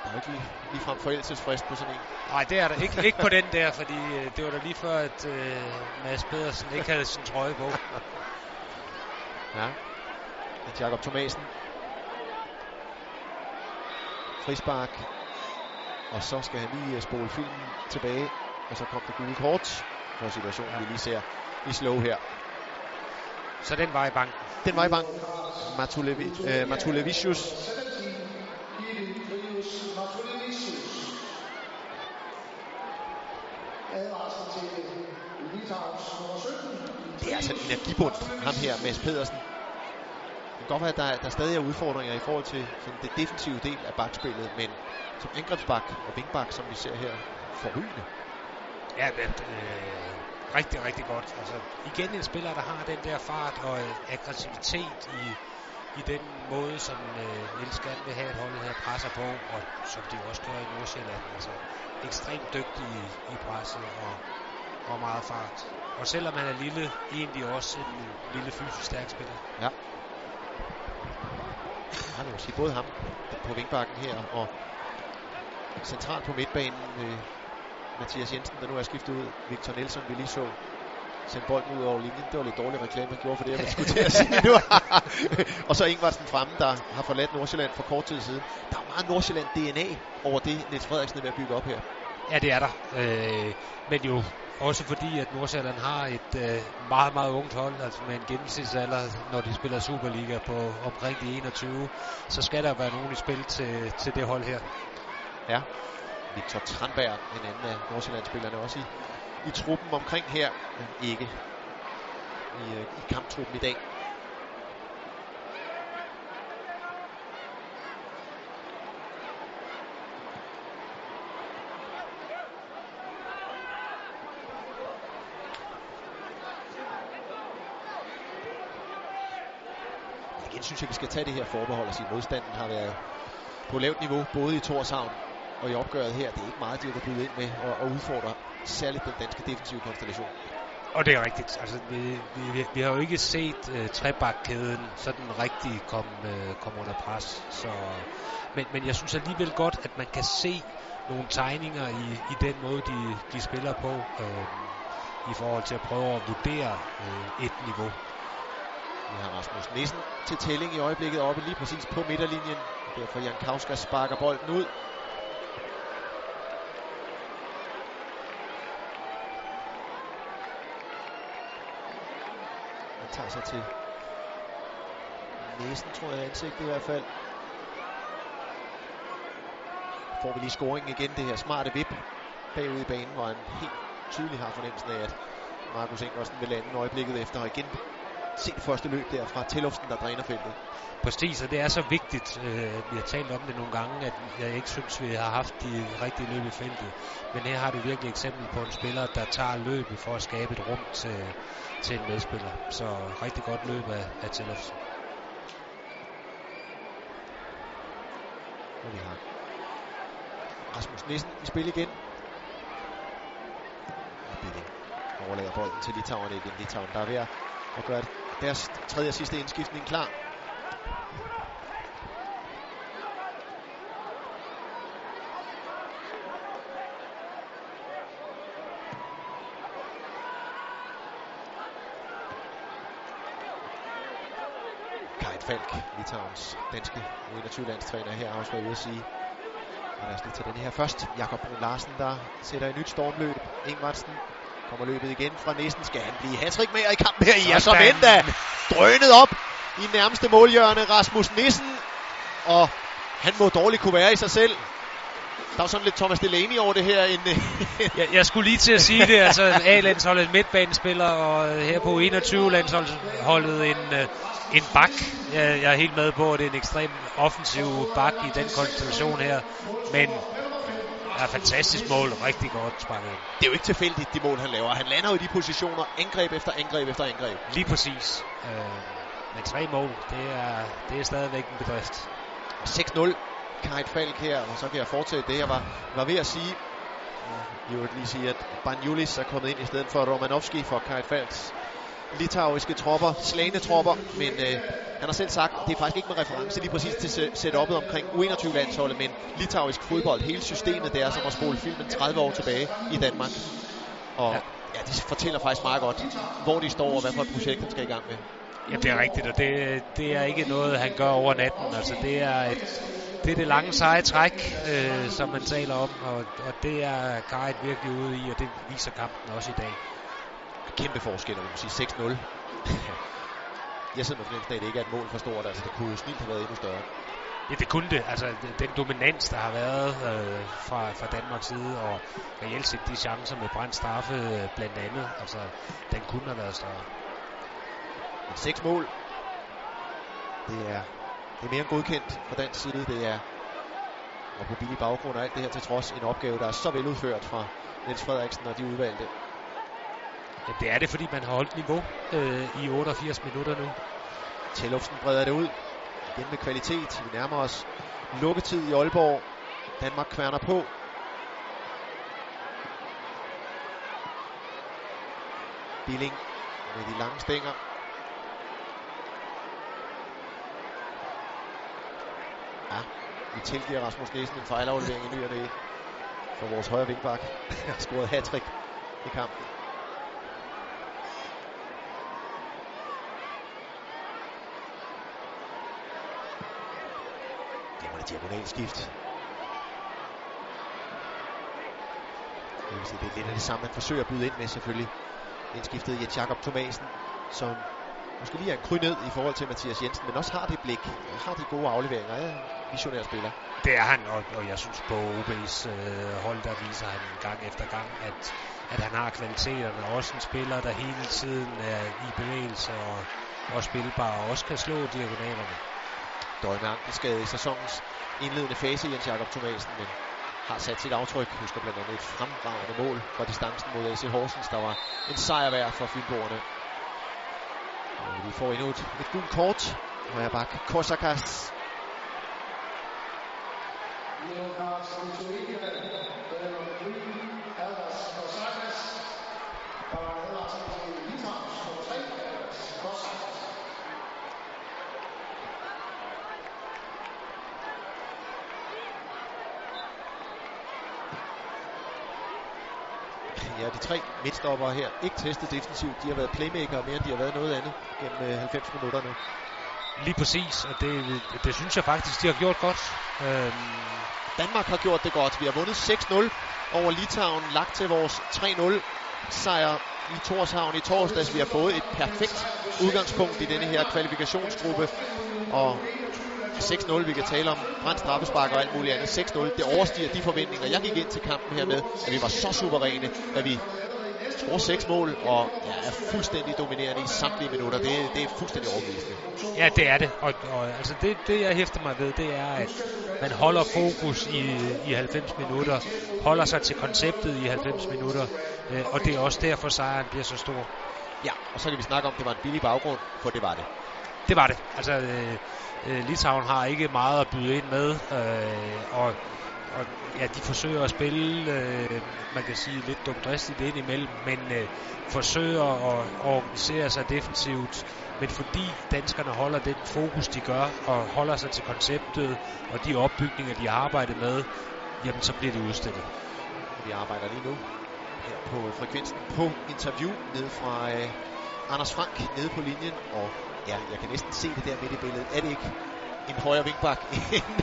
Der er ikke lige, lige frem forældelsesfrist på sådan en. Nej, det er der ikke, ikke på den der, fordi øh, det var da lige før, at øh, Mads Pedersen ikke havde sin trøje på. Ja. Jens Jakob Thomasen. Frispark. Og så skal han lige øh, spole filmen tilbage. Og så kom det gule kort for situationen, vi lige ser i slow her. Så den var i banken. Den var i banken. Matulevi, øh, Matulevicius. Advarsel til Litauens nummer 17. Det er altså en energibund, ham her, Mads Pedersen. Det godt være, at der, der stadig er udfordringer i forhold til sådan det defensive del af bakspillet, men som angrebsbak og vingbak, som vi ser her, forrygende. Ja, men, øh, rigtig, rigtig godt. Altså, igen en spiller, der har den der fart og øh, aggressivitet i, i den måde, som øh, Niels gerne vil have, at holdet her presser på, og som de også gør i Nordsjælland. Altså, ekstremt dygtig i, i presset og, og meget fart. Og selvom han er lille, egentlig også en lille fysisk stærk spiller. Ja har det vil sige både ham på vingbakken her og centralt på midtbanen øh, Mathias Jensen, der nu er skiftet ud. Victor Nielsen, vi lige så sendte bolden ud over linjen. Det var lidt dårlig reklame, han gjorde for det, jeg skulle til at sige nu. og så Ingvartsen fremme, der har forladt Nordsjælland for kort tid siden. Der er meget Nordsjælland-DNA over det, Niels Frederiksen er ved at bygge op her. Ja, det er der. Øh, men jo også fordi, at Nordsjælland har et øh, meget, meget ungt hold, altså med en gennemsnitsalder, når de spiller Superliga på omkring de 21, så skal der være nogen i spil til, til det hold her. Ja, Victor Tranberg, en anden af Nordsjællandsspillerne, også i, i truppen omkring her, men ikke i, øh, i kamptruppen i dag. Igen synes jeg, vi skal tage det her forbehold og sige, at modstanden har været på lavt niveau, både i Torshavn og i opgøret her. Det er ikke meget, de har byde ind med og, og udfordre særligt den danske defensive konstellation. Og det er rigtigt. Altså, vi, vi, vi har jo ikke set øh, trebakkæden sådan rigtig komme øh, kom under pres. Så, men, men jeg synes alligevel godt, at man kan se nogle tegninger i, i den måde, de, de spiller på. øh, i forhold til at prøve at vurdere øh, et niveau. Vi har Rasmus Nissen til tælling i øjeblikket oppe lige præcis på midterlinjen. Derfor Jan Kauska sparker bolden ud. Han tager sig til næsen, tror jeg, ansigtet i hvert fald. Får vi lige scoringen igen, det her smarte vip bagud i banen, hvor han helt tydeligt har fornemmelsen af, at Markus Ingersen vil lande øjeblikket efter, og igen se det første løb der fra Tellufsen, der dræner feltet. Præcis, og det er så vigtigt. Øh, vi har talt om det nogle gange, at jeg ikke synes, vi har haft de rigtige løb i feltet. Men her har du virkelig et eksempel på en spiller, der tager løbet for at skabe et rum til, til en medspiller. Så rigtig godt løb af, af Tellufsen. Og vi har Rasmus Nissen i spil igen. Og Billing overlader bolden til Litauen igen. Litauen, der er ved at og gør deres tredje og sidste indskiftning klar. Kajt Falk, Litauens danske 21-landstræner her, har også været ude at sige, og lad os lige tage den her først. Jakob Brun Larsen, der sætter et nyt stormløb. Ingvartsen kommer løbet igen fra næsten. Skal han blive hattrick med i kampen her? Ja, så vent Drønet op i nærmeste målhjørne. Rasmus Nissen. Og han må dårligt kunne være i sig selv. Der er sådan lidt Thomas Delaney over det her. En, jeg, jeg skulle lige til at sige det. Altså A-landsholdet midtbanespiller, og her på 21-landsholdet en, øh, en bak. Jeg, jeg er helt med på, at det er en ekstrem offensiv bak i den konstellation her. Men er fantastisk mål. Rigtig godt sparket Det er jo ikke tilfældigt, de mål, han laver. Han lander jo i de positioner, angreb efter angreb efter angreb. Lige præcis. Øh, men tre mål, det er, det er stadigvæk en bedrift. 6-0. Kajt Falk her, og så kan jeg fortsætte det, jeg var, var ved at sige. Jeg vil lige sige, at Banjulis er kommet ind i stedet for Romanovski for Kajt Falks litauiske tropper, slagende tropper, men øh, han har selv sagt, det er faktisk ikke med reference lige præcis til setupet omkring U21-landsholdet, men litauisk fodbold, hele systemet der, som at spole filmen 30 år tilbage i Danmark. Og ja. ja, det fortæller faktisk meget godt, hvor de står og hvad for et projekt han skal i gang med. Ja, det er rigtigt, og det, det er ikke noget, han gør over natten. Altså, det er et, det er det lange seje træk, øh, som man taler om, og, og det er Karit virkelig ude i, og det viser kampen også i dag kæmpe forskel, og man sige 6-0. jeg sidder med fornemmelsen af, at det ikke er et mål for stort. Altså, det kunne snilt have været endnu større. Ja, det kunne det. Altså, den dominans, der har været øh, fra, fra Danmarks side, og reelt set de chancer med brændt straffe øh, blandt andet, altså, den kunne have været større. Men seks mål, det er, det er mere end godkendt fra dansk side. Det er, og på billig baggrund og alt det her til trods, en opgave, der er så veludført fra Niels Frederiksen og de udvalgte. Ja, det er det, fordi man har holdt niveau øh, i 88 minutter nu. Tellufsen breder det ud. Igen med kvalitet. Vi nærmer os lukketid i Aalborg. Danmark kværner på. Billing med de lange stænger. Ja, vi tilgiver Rasmus Nielsen en fejlaflevering i ny og det for vores højre vingbak. har scoret hat i kampen. Diagonalskift. Det, vil sige, det er lidt af det samme, man forsøger at byde ind med selvfølgelig. Indskiftet Jens Jakob Thomasen, som måske lige er en kry ned i forhold til Mathias Jensen, men også har det blik, har de gode afleveringer. Ja, visionær spiller. Det er han, og, og jeg synes på OB's øh, hold, der viser han gang efter gang, at, at han har kvaliteterne. Også en spiller, der hele tiden er i bevægelse og, og spilbar, og også kan slå diagonalerne. Døje ankelskade i sæsonens indledende fase, Jens Jakob Thomasen, men har sat sit aftryk. Husker blandt andet et fremragende mål fra distancen mod AC Horsens, der var en sejr værd for Fynborgerne. Og vi får endnu et, et gult kort. Højre bak, Kosakas. De tre midtstoppere her, ikke testet defensivt. De har været playmaker mere, end de har været noget andet gennem 90 øh, minutter nu. Lige præcis, og det, det synes jeg faktisk, de har gjort godt. Øhm... Danmark har gjort det godt. Vi har vundet 6-0 over Litauen, lagt til vores 3-0 sejr i Torshavn i torsdags. Vi har fået et perfekt udgangspunkt i denne her kvalifikationsgruppe. Og 6-0, vi kan tale om brændt straffespark og alt muligt andet. 6-0, det overstiger de forventninger, jeg gik ind til kampen her med, at vi var så suveræne, at vi scorer seks mål og ja, er fuldstændig dominerende i samtlige minutter. Det, det er fuldstændig overbevisende. Ja, det er det. Og, og altså det, det, jeg hæfter mig ved, det er, at man holder fokus i, i 90 minutter, holder sig til konceptet i 90 minutter, øh, og det er også derfor, sejren bliver så stor. Ja, og så kan vi snakke om, at det var en billig baggrund, for det var det. Det var det. Altså, øh, øh, Litauen har ikke meget at byde ind med, øh, og og ja, de forsøger at spille, øh, man kan sige lidt dumdristigt ind imellem, men øh, forsøger at organisere sig defensivt. Men fordi danskerne holder den fokus, de gør, og holder sig til konceptet og de opbygninger, de har arbejdet med, jamen så bliver de udstillet. Vi arbejder lige nu her på frekvensen på interview ned fra øh, Anders Frank nede på linjen, og ja, jeg kan næsten se det der midt i billedet. Er det ikke en højre vinkbak, en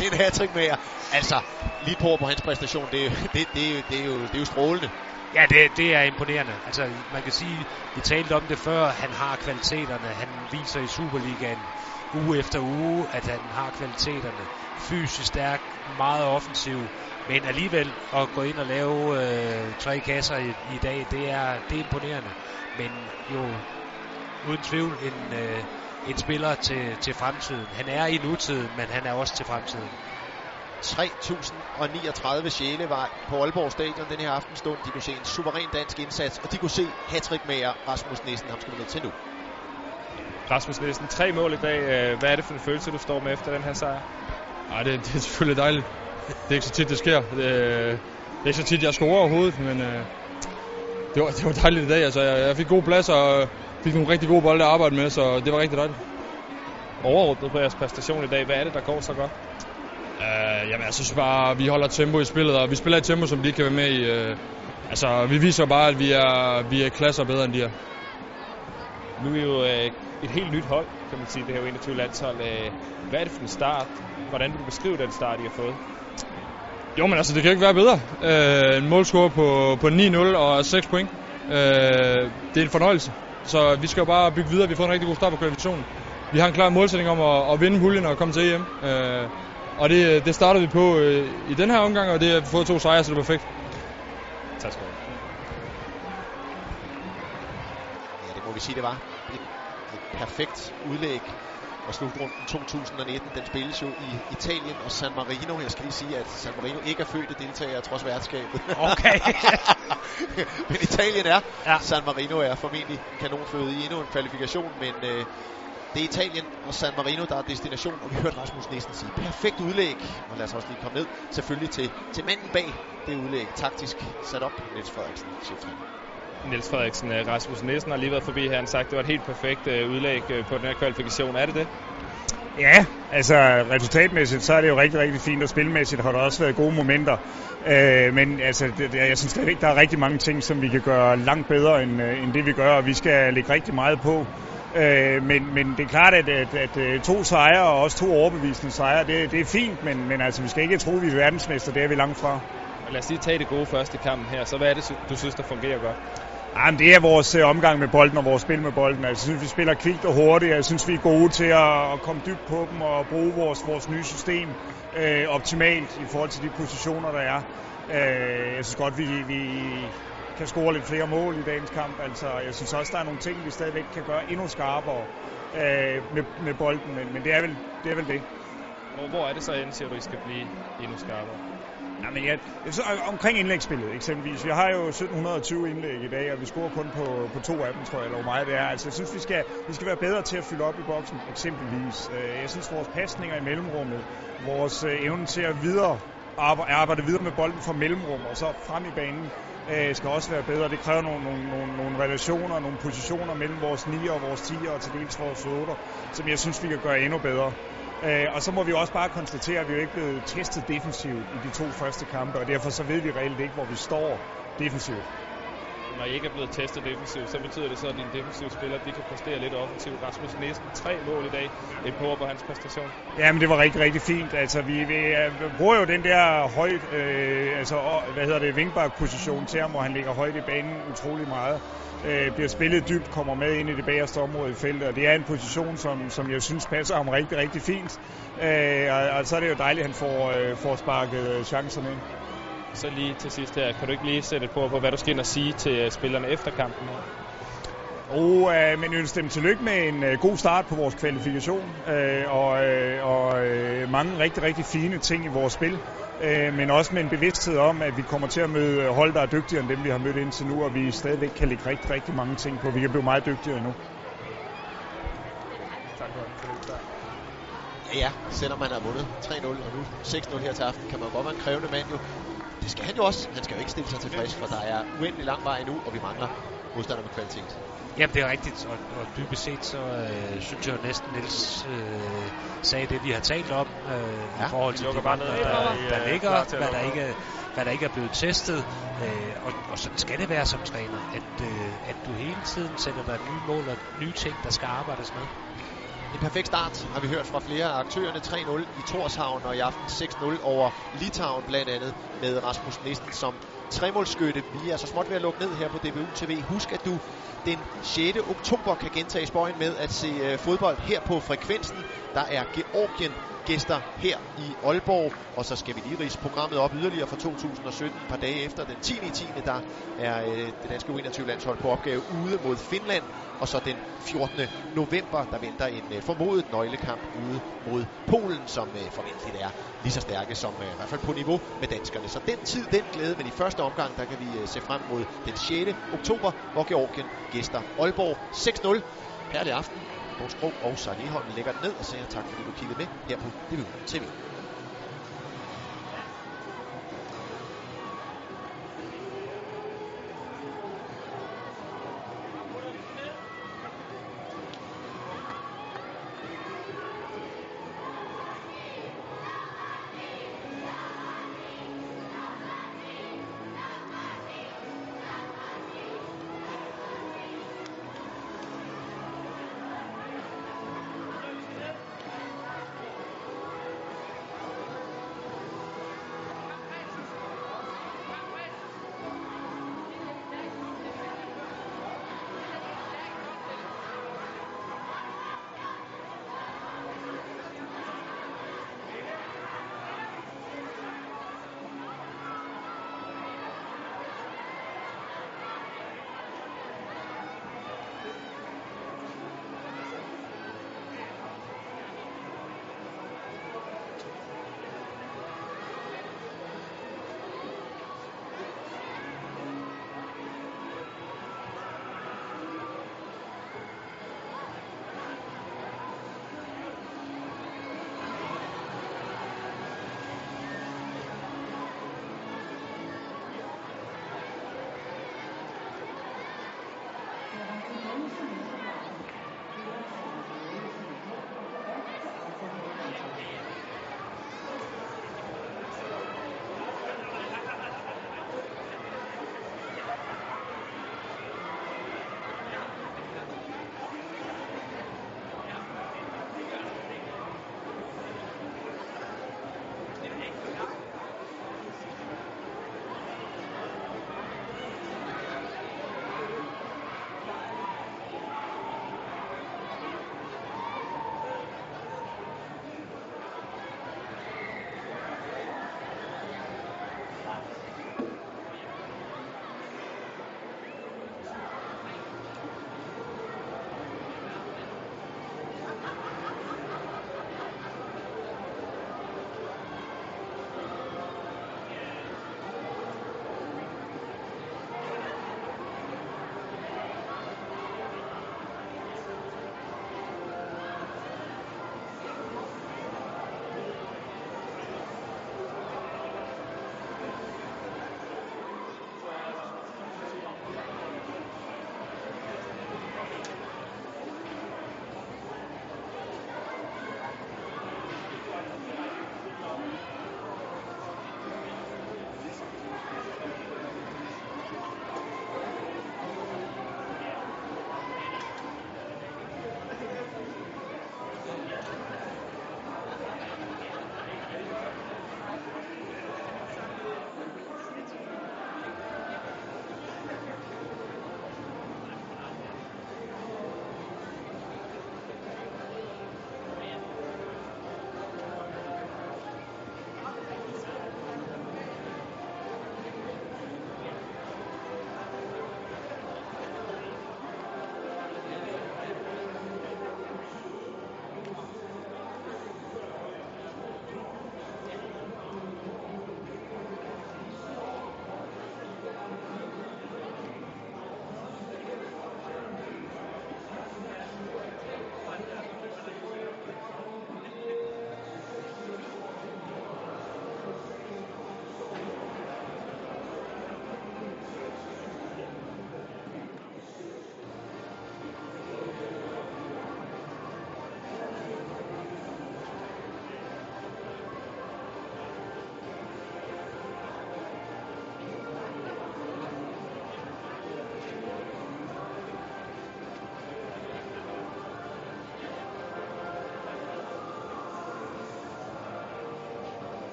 en hat med jer. Altså, lige på på hans præstation, det, det, det, det, er, jo, det er jo strålende. Ja, det, det er imponerende. Altså, man kan sige, vi talte om det før, han har kvaliteterne. Han viser i Superligaen uge efter uge, at han har kvaliteterne. Fysisk stærk, meget offensiv, men alligevel at gå ind og lave øh, tre kasser i, i dag, det er, det er imponerende. Men jo uden tvivl en, øh, en spiller til, til fremtiden. Han er i nutiden, men han er også til fremtiden. 3.039 sjæle var på Aalborg Stadion den her aftenstund. De kunne se en suveræn dansk indsats, og de kunne se hattrick med Rasmus Nissen. Ham skal vi ned til nu. Rasmus Nissen, tre mål i dag. Øh, hvad er det for en følelse, du står med efter den her sejr? Ja, det, det er selvfølgelig dejligt. Det er ikke så tit, det sker. Det, det er ikke så tit, jeg scorer overhovedet, men øh, det, var, det var dejligt i dag. Altså, jeg, jeg fik god plads, og fik nogle rigtig gode bolde at arbejde med, så det var rigtig dejligt. Overordnet på jeres præstation i dag, hvad er det, der går så godt? Uh, jamen, jeg synes bare, vi holder tempo i spillet, og vi spiller et tempo, som de kan være med i. Uh, altså, vi viser bare, at vi er, vi er klasser bedre, end de er. Nu er I jo uh, et helt nyt hold, kan man sige, det her 21 landshold. Uh, hvad er det for en start? Hvordan vil du beskrive den start, I har fået? Jo, men altså, det kan ikke være bedre. Uh, en målscore på, på 9-0 og 6 point. Uh, det er en fornøjelse. Så vi skal jo bare bygge videre. Vi har fået en rigtig god start på kvalifikationen. Vi har en klar målsætning om at, at vinde puljen og komme til EM. Øh, og det, det starter vi på øh, i den her omgang, og det har fået to sejre, så det er perfekt. Tak skal du have. Ja, det må vi sige, det var. Et, et perfekt udlæg og slutrunden 2019, den spilles jo i Italien og San Marino. Jeg skal lige sige, at San Marino ikke er fødte deltagere trods værtskabet. Okay. men Italien er. Ja. San Marino er formentlig kanonføde i endnu en kvalifikation, men øh, det er Italien og San Marino, der er destination, og vi hørte Rasmus Nielsen sige, perfekt udlæg, og lad os også lige komme ned, selvfølgelig til, til manden bag det udlæg, taktisk sat op, Niels Frederiksen, cheftræner. Niels Frederiksen, øh, Rasmus Nielsen har lige været forbi her, han sagt, det var et helt perfekt øh, udlæg øh, på den her kvalifikation. Er det det? Ja, altså resultatmæssigt, så er det jo rigtig, rigtig fint, og spilmæssigt har der også været gode momenter. Øh, men altså, det, jeg synes stadigvæk, der er rigtig mange ting, som vi kan gøre langt bedre, end, end det vi gør, og vi skal lægge rigtig meget på. Øh, men, men det er klart, at, at, at to sejre og også to overbevisende sejre, det, det er fint, men, men altså, vi skal ikke tro, at vi er verdensmester, det er vi langt fra. Lad os lige tage det gode første kamp her, så hvad er det, du synes, der fungerer godt? Jamen, det er vores øh, omgang med bolden og vores spil med bolden. Altså, jeg synes, vi spiller kvikt og hurtigt. Jeg synes, vi er gode til at, at komme dybt på dem og bruge vores, vores nye system øh, optimalt i forhold til de positioner, der er. Øh, jeg synes godt, vi, vi kan score lidt flere mål i dagens kamp. Altså, jeg synes også, der er nogle ting, vi stadigvæk kan gøre endnu skarpere øh, med, med bolden, men, men det, er vel, det er vel det. Og hvor er det så, end siger du, I skal blive endnu skarpere? Ja, men jeg, så, øh, omkring indlægsspillet eksempelvis. Vi har jo 1720 indlæg i dag, og vi scorer kun på, på to af dem, tror jeg, eller hvor meget det er. Altså, jeg synes, vi skal, vi skal være bedre til at fylde op i boksen, eksempelvis. Øh, jeg synes, vores pasninger i mellemrummet, vores øh, evne til at videre arbejde, videre med bolden fra mellemrum og så frem i banen, øh, skal også være bedre. Det kræver nogle, nogle, nogle, nogle relationer, nogle positioner mellem vores 9 og vores 10 og til dels vores 8, som jeg synes, vi kan gøre endnu bedre. Øh, og så må vi også bare konstatere, at vi jo ikke blevet testet defensivt i de to første kampe, og derfor så ved vi reelt ikke, hvor vi står defensivt. Når I ikke er blevet testet defensivt, så betyder det så, at dine defensive spillere de kan præstere lidt offensivt. Rasmus Nielsen, tre mål i dag. Et på på hans præstation. Ja, men det var rigtig, rigtig fint. Altså, vi, vi øh, bruger jo den der høj, øh, altså, hvad hedder det, vingbak-position til ham, hvor han ligger højt i banen utrolig meget. Øh, bliver spillet dybt, kommer med ind i det bagerste område i feltet, og det er en position, som, som jeg synes passer ham rigtig, rigtig fint. Øh, og, og så er det jo dejligt, at han får, øh, får sparket øh, chancerne ind. Så lige til sidst her, kan du ikke lige sætte på, på hvad du skal ind og sige til spillerne efter kampen her? Og, øh, men ønsker dem tillykke med en øh, god start på vores kvalifikation, øh, og, øh, og øh, mange rigtig, rigtig fine ting i vores spil, øh, men også med en bevidsthed om, at vi kommer til at møde hold, der er dygtigere end dem, vi har mødt indtil nu, og vi stadigvæk kan lægge rigtig, rigtig mange ting på. Vi kan blive meget dygtigere nu. Tak for det. Ja, ja, selvom man har vundet 3-0 og nu 6-0 her til aften, kan man godt være en krævende mand jo. Det skal han jo også. Han skal jo ikke stille sig tilfreds, for der er uendelig lang vej endnu, og vi mangler modstander med kvalitet. Jamen, det er rigtigt, og, og dybest set, så øh, synes jeg jo næsten, Niels øh, sagde det, vi har talt om, øh, ja, i forhold til de mangler, der, der ligger, hvad der, ikke, hvad der ikke er blevet testet. Øh, og, og sådan skal det være som træner, at, øh, at du hele tiden sætter dig nye mål og nye ting, der skal arbejdes med. En perfekt start har vi hørt fra flere af aktørerne. 3-0 i Torshavn og i aften 6-0 over Litauen blandt andet med Rasmus Nielsen som tremålskytte. Vi er så småt ved at lukke ned her på DBU TV. Husk, at du den 6. oktober kan gentage spøjen med at se øh, fodbold her på Frekvensen. Der er Georgien gæster her i Aalborg, og så skal vi lige rise programmet op yderligere fra 2017, et par dage efter den 10. i 10. der er øh, det danske U21-landshold på opgave ude mod Finland, og så den 14. november, der venter en øh, formodet nøglekamp ude mod Polen, som øh, forventeligt er lige så stærke som øh, i hvert fald på niveau med danskerne. Så den tid, den glæde, men i første omgang, der kan vi øh, se frem mod den 6. oktober, hvor Georgien gæster Aalborg 6-0. Herlig aften. Bo Skro og Søren Eholm lægger den ned og siger tak, fordi du kiggede med her på DBU TV.